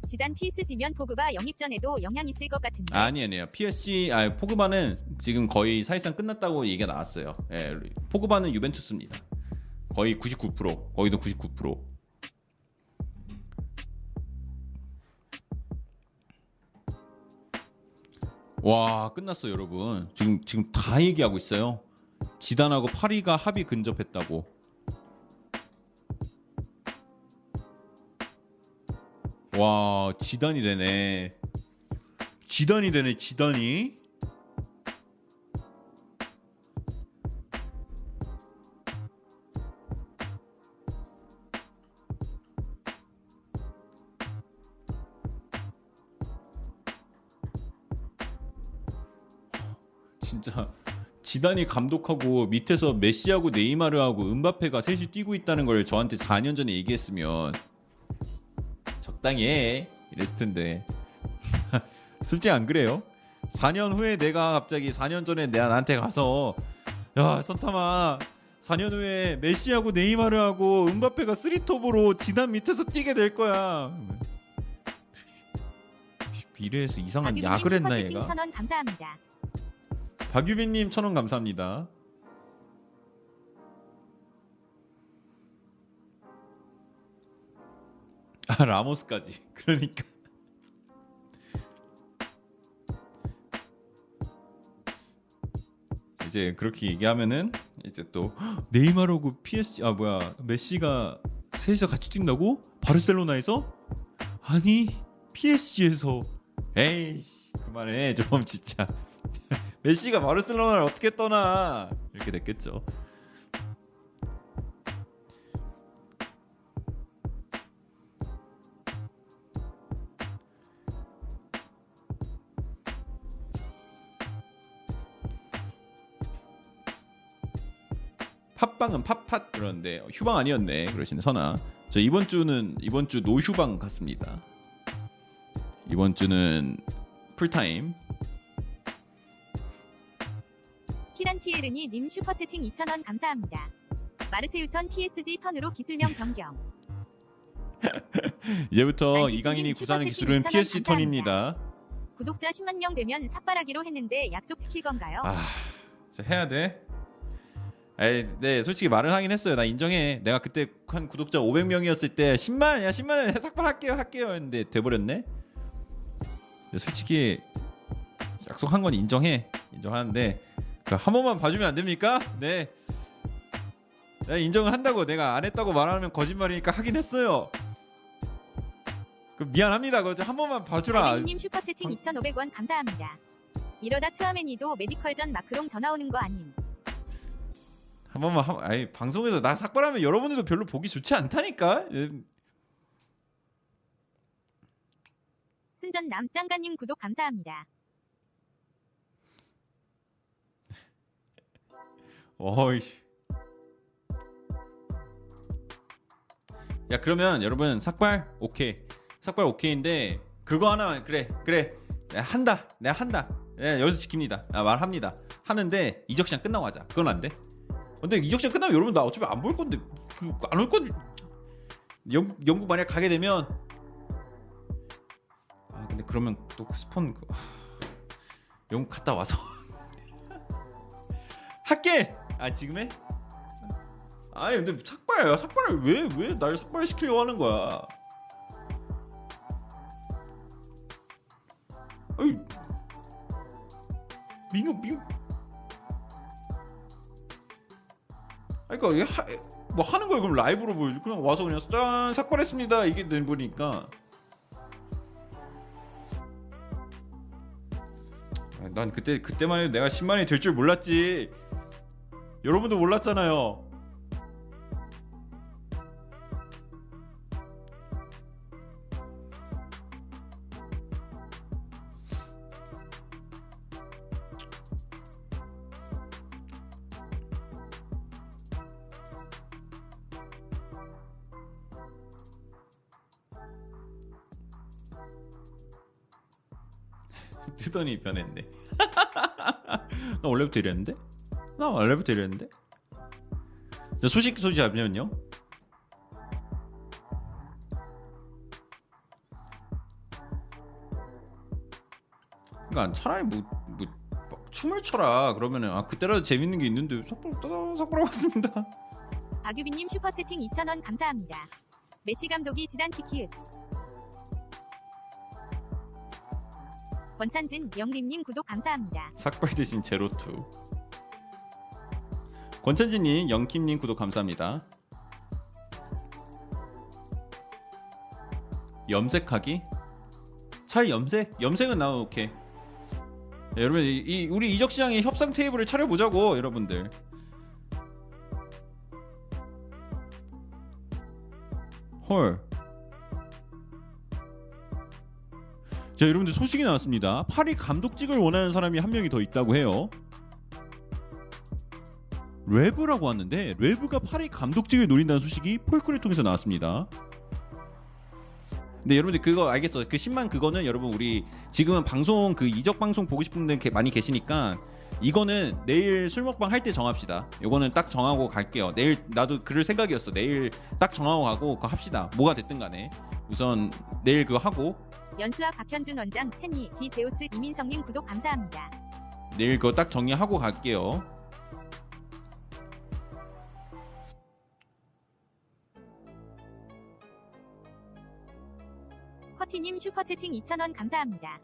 지단 PSG면 포그바 영입 전에도 영향 있을 것 같은데. 아니 아니에요. PSG 아 포그바는 지금 거의 사실상 끝났다고 얘기가 나왔어요. 예, 포그바는 유벤투스입니다. 거의 99% 거의도 99%. 와 끝났어 여러분. 지금 지금 다 얘기하고 있어요. 지단하고 파리가 합의 근접했다고. 와 지단이 되네. 지단이 되네 지단이. 진짜 지단이 감독하고 밑에서 메시하고 네이마르하고 음바페가 셋이 뛰고 있다는 걸 저한테 4년 전에 얘기했으면 적당히 해 이랬을 텐데 솔직히 안 그래요? 4년 후에 내가 갑자기 4년 전에 내가 나한테 가서 야 선탐아 4년 후에 메시하고 네이마르하고 음바페가 쓰리톱으로 지단 밑에서 뛰게 될 거야 미래에서 이상한 약을 했나 얘가 1,000원 감사합니다. 박유빈님 천원 감사합니다. 아 라모스까지. 그러니까 이제 그렇게 얘기하면은 이제 또 헉, 네이마르고 PSG 아 뭐야 메시가 셋이서 같이 뛴다고? 바르셀로나에서? 아니 PSG에서 에이 그만해 좀 진짜 메시가 바르셀로나를 어떻게 떠나 이렇게 됐겠죠. 팟빵은 팟팟 그러는데 어, 휴방 아니었네 그러시네 선아. 저 이번 주는 이번 주 no휴방 같습니다. 이번 주는 풀타임. 키란티에르니 님 슈퍼채팅 2,000원 감사합니다. 마르세유턴 PSG 턴으로 기술명 변경. 이제부터. 이강인이 구사하는 기술은 2,000원 PSG 턴입니다. 구독자 10만 명 되면 삭발하기로 했는데 약속 지킬 건가요? 아, 해야 돼. 에이, 네, 솔직히 말은 하긴 했어요. 나 인정해. 내가 그때 한 구독자 500명이었을 때 10만, 야 10만 원 삭발할게요, 할게요 했는데 돼버렸네. 근데 솔직히 약속한 건 인정해, 인정하는데 그한 번만 봐주면 안 됩니까? 네. 내가 인정을 한다고 내가 안 했다고 말하면 거짓말이니까 하긴 했어요. 그 미안합니다. 그거 한 번만 봐주라. 알베니님 슈퍼채팅 2,500원 감사합니다. 이러다 추아맨이도 메디컬 전 마크롱 전화 오는 거 아님? 한 번만 한, 아니 방송에서 나 삭발하면 여러분들도 별로 보기 좋지 않다니까. 예, 순전 남짱가님 구독 감사합니다. 어이씨. 야 그러면 여러분 삭발 오케이. 삭발 오케이인데 그거 하나 그래 그래 내가 한다 내가 한다 내가 여기서 지킵니다. 아, 말합니다. 하는데 이적 시간 끝나고 하자. 그건 안 돼. 근데 이적 시간 끝나면 여러분 나 어차피 안 볼 건데 그 안 올 건데 영, 영국 만약 가게 되면 아 근데 그러면 또 스폰 그- 하, 영국 갔다 와서 할게. 아 지금 해? 아니 근데 삭발야 삭발을 왜 왜 날 삭발 시키려고 하는 거야? 아이 민우 민우 그러니까 하, 뭐 하는 걸 그럼 라이브로 보여 그냥 와서 그냥 짠 삭발했습니다. 이게 된 거니까. 아, 난 그때 그때만 해도 내가 10만이 될 줄 몰랐지. 여러분도 몰랐잖아요. 뜨더니 변했네. 나 원래부터 이랬는데? 나 원래부터 이랬는데? 자, 소식 소식 잡냐면요. 그러니까 차라리 뭐, 뭐막 춤을 춰라 그러면은 아 그때라도 재밌는 게 있는데 따다 삭발하고 왔습니다. 박유빈님 슈퍼 채팅 2,000원 감사합니다. 메시 감독이 지단 키키읒. 권찬진 영킴님 구독 감사합니다. 삭발 대신 제로투. 권찬진님, 영킴님 구독 감사합니다. 염색하기? 차라리 염색? 염색은 나도 오케이. 야, 여러분 이, 이 우리 이적 시장의 협상 테이블을 차려보자고 여러분들. 헐. 자 여러분들 소식이 나왔습니다. 파리 감독직을 원하는 사람이 한 명이 더 있다고 해요. 레브라고 왔는데 레브가 파리 감독직을 노린다는 소식이 폴크를 통해서 나왔습니다. 근데 여러분들 그거 알겠어. 그 10만 그거는 여러분 우리 지금은 방송 그 이적 방송 보고 싶은 게 많이 계시니까 이거는 내일 술 먹방 할 때 정합시다. 요거는 딱 정하고 갈게요. 내일 나도 그럴 생각이었어. 내일 딱 정하고 가고 그거 합시다. 뭐가 됐든 간에 우선 내일 그거 하고 연수와 박현준 원장, 첸니, 디데우스 이민성님 구독 감사합니다. 내일 그거 딱 정리하고 갈게요. 커티님 슈퍼채팅 2,000원 감사합니다.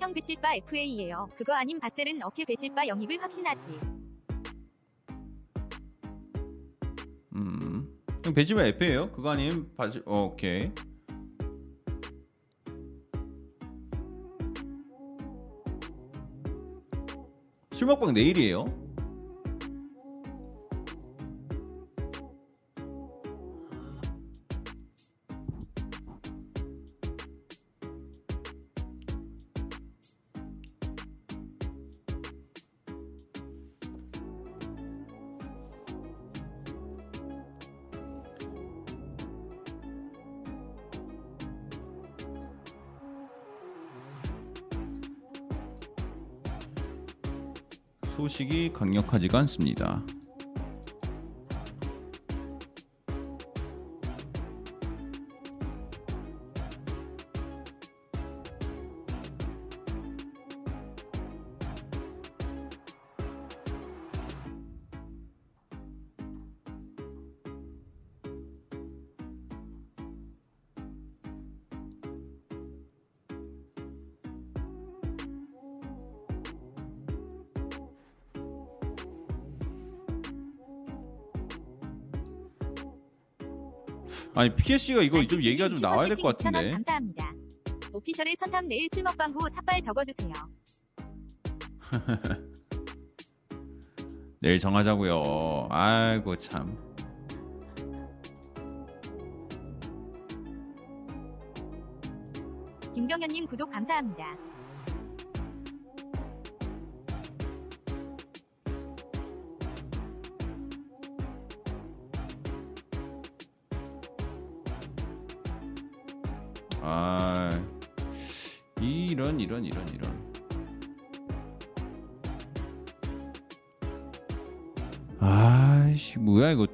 형 배실바 FA예요. 그거 아님 바셀은 어케 배실바 영입을 확신하지. 음. 형 배지바 F예요? 그거 아님 바지 어, 오케이. 술 먹방 내일이에요. 소식이 강력하지가 않습니다. 아니 PSC가 이거 좀 얘기가 좀 나와야 될것 슈퍼채팅 2,000원 같은데. 감사합니다. 오피셜의 선탐 내일 술 먹방 후 삭발 적어주세요. 내일 정하자고요. 아이고 참. 김경현님 구독 감사합니다.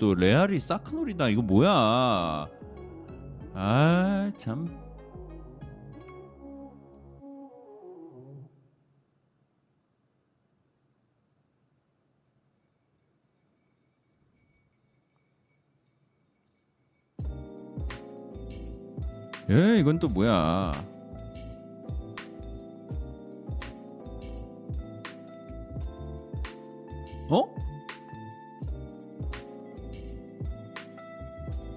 또 레알이 사크놀이다 이거 뭐야? 아 참. 예, 이건 또 뭐야?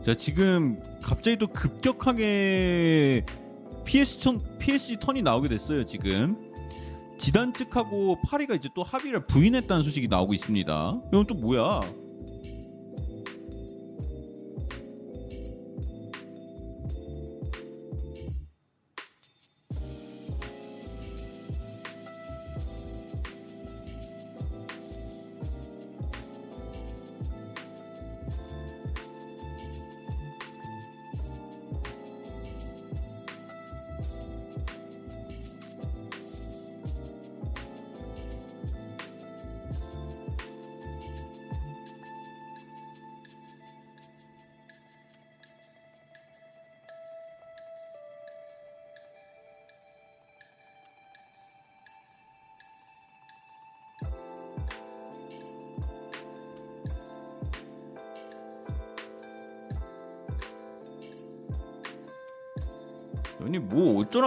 자, 지금 갑자기 또 급격하게 PS 턴, PSG 턴이 나오게 됐어요, 지금. 지단 측하고 파리가 이제 또 합의를 부인했다는 소식이 나오고 있습니다. 이건 또 뭐야?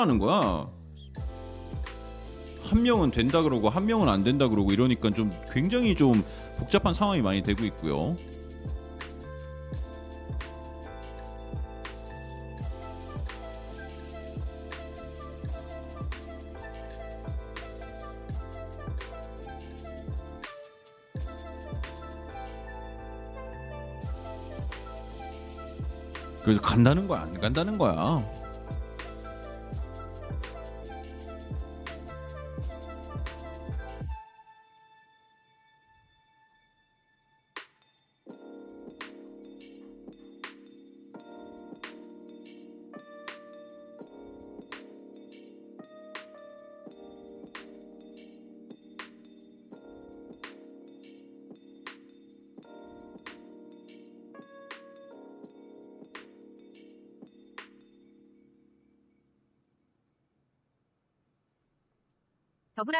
뭐 어쩌라는 거야? 한 명은 된다 그러고 한 명은 안 된다 그러고 이러니까 좀 굉장히 좀 복잡한 상황이 많이 되고 있고요. 그래서 간다는 거야 안 간다는 거야.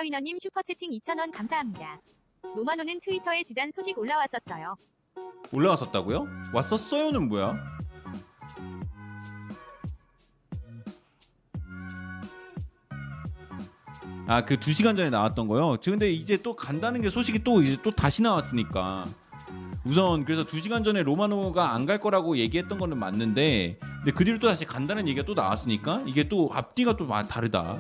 브라위너님 슈퍼채팅 2,000원 감사합니다. 로마노는 트위터에 지단 소식 올라왔었어요. 올라왔었다고요? 왔었어요는 뭐야? 아 그 두 시간 전에 나왔던 거요. 저 근데 이제 또 간다는 게 소식이 또 이제 또 다시 나왔으니까 우선 그래서 두 시간 전에 로마노가 안 갈 거라고 얘기했던 거는 맞는데 근데 그 뒤로 또 다시 간다는 얘기가 또 나왔으니까 이게 또 앞뒤가 또 마- 다르다.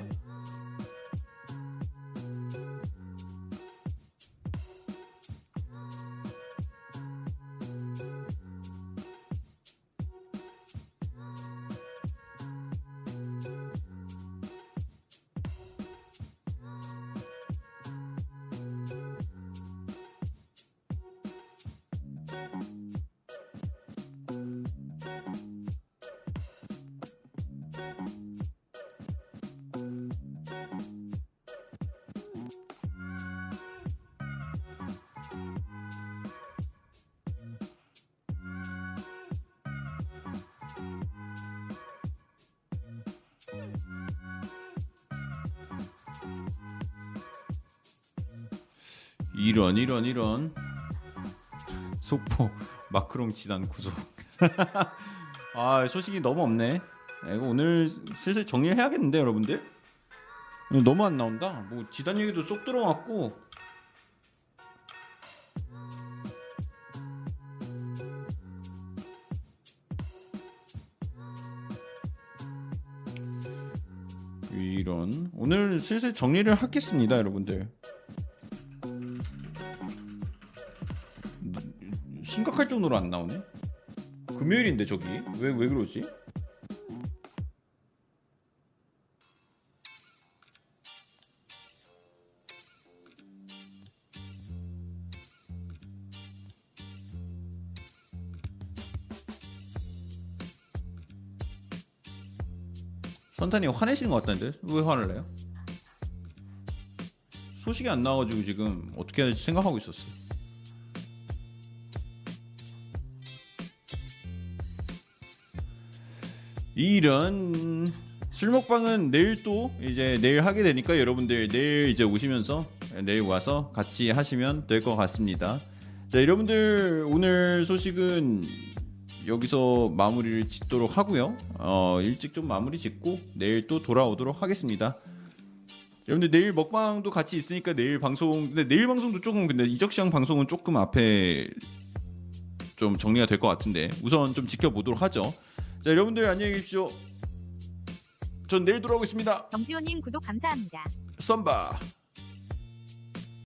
이런 이런 이런. 속보 마크롱 지단 구속. 아 소식이 너무 없네. 아, 이거 오늘 슬슬 정리를 해야겠는데 여러분들? 너무 안 나온다. 뭐 지단 얘기도 쏙 들어왔고. 이런. 오늘 슬슬 정리를 하겠습니다 여러분들 심각할 정도로 안 나오네. 금요일인데 저기 왜 왜 그러지? 선탄이 화내시는 것 같다는데 왜 화를 내요? 소식이 안 나와가지고 지금 어떻게 해야 될지 생각하고 있었어. 이런 술 먹방은 내일 또 이제 내일 하게 되니까 여러분들 내일 이제 오시면서 내일 와서 같이 하시면 될 것 같습니다. 자 여러분들 오늘 소식은 여기서 마무리를 짓도록 하고요. 어, 일찍 좀 마무리 짓고 내일 또 돌아오도록 하겠습니다. 여러분들 내일 먹방도 같이 있으니까 내일 방송 근데 내일 방송도 조금 근데 이적시장 방송은 조금 앞에 좀 정리가 될 것 같은데 우선 좀 지켜보도록 하죠. 자 여러분들 안녕히 계십시오. 전 내일 돌아오겠습니다. 정지호님 구독 감사합니다. 썸바.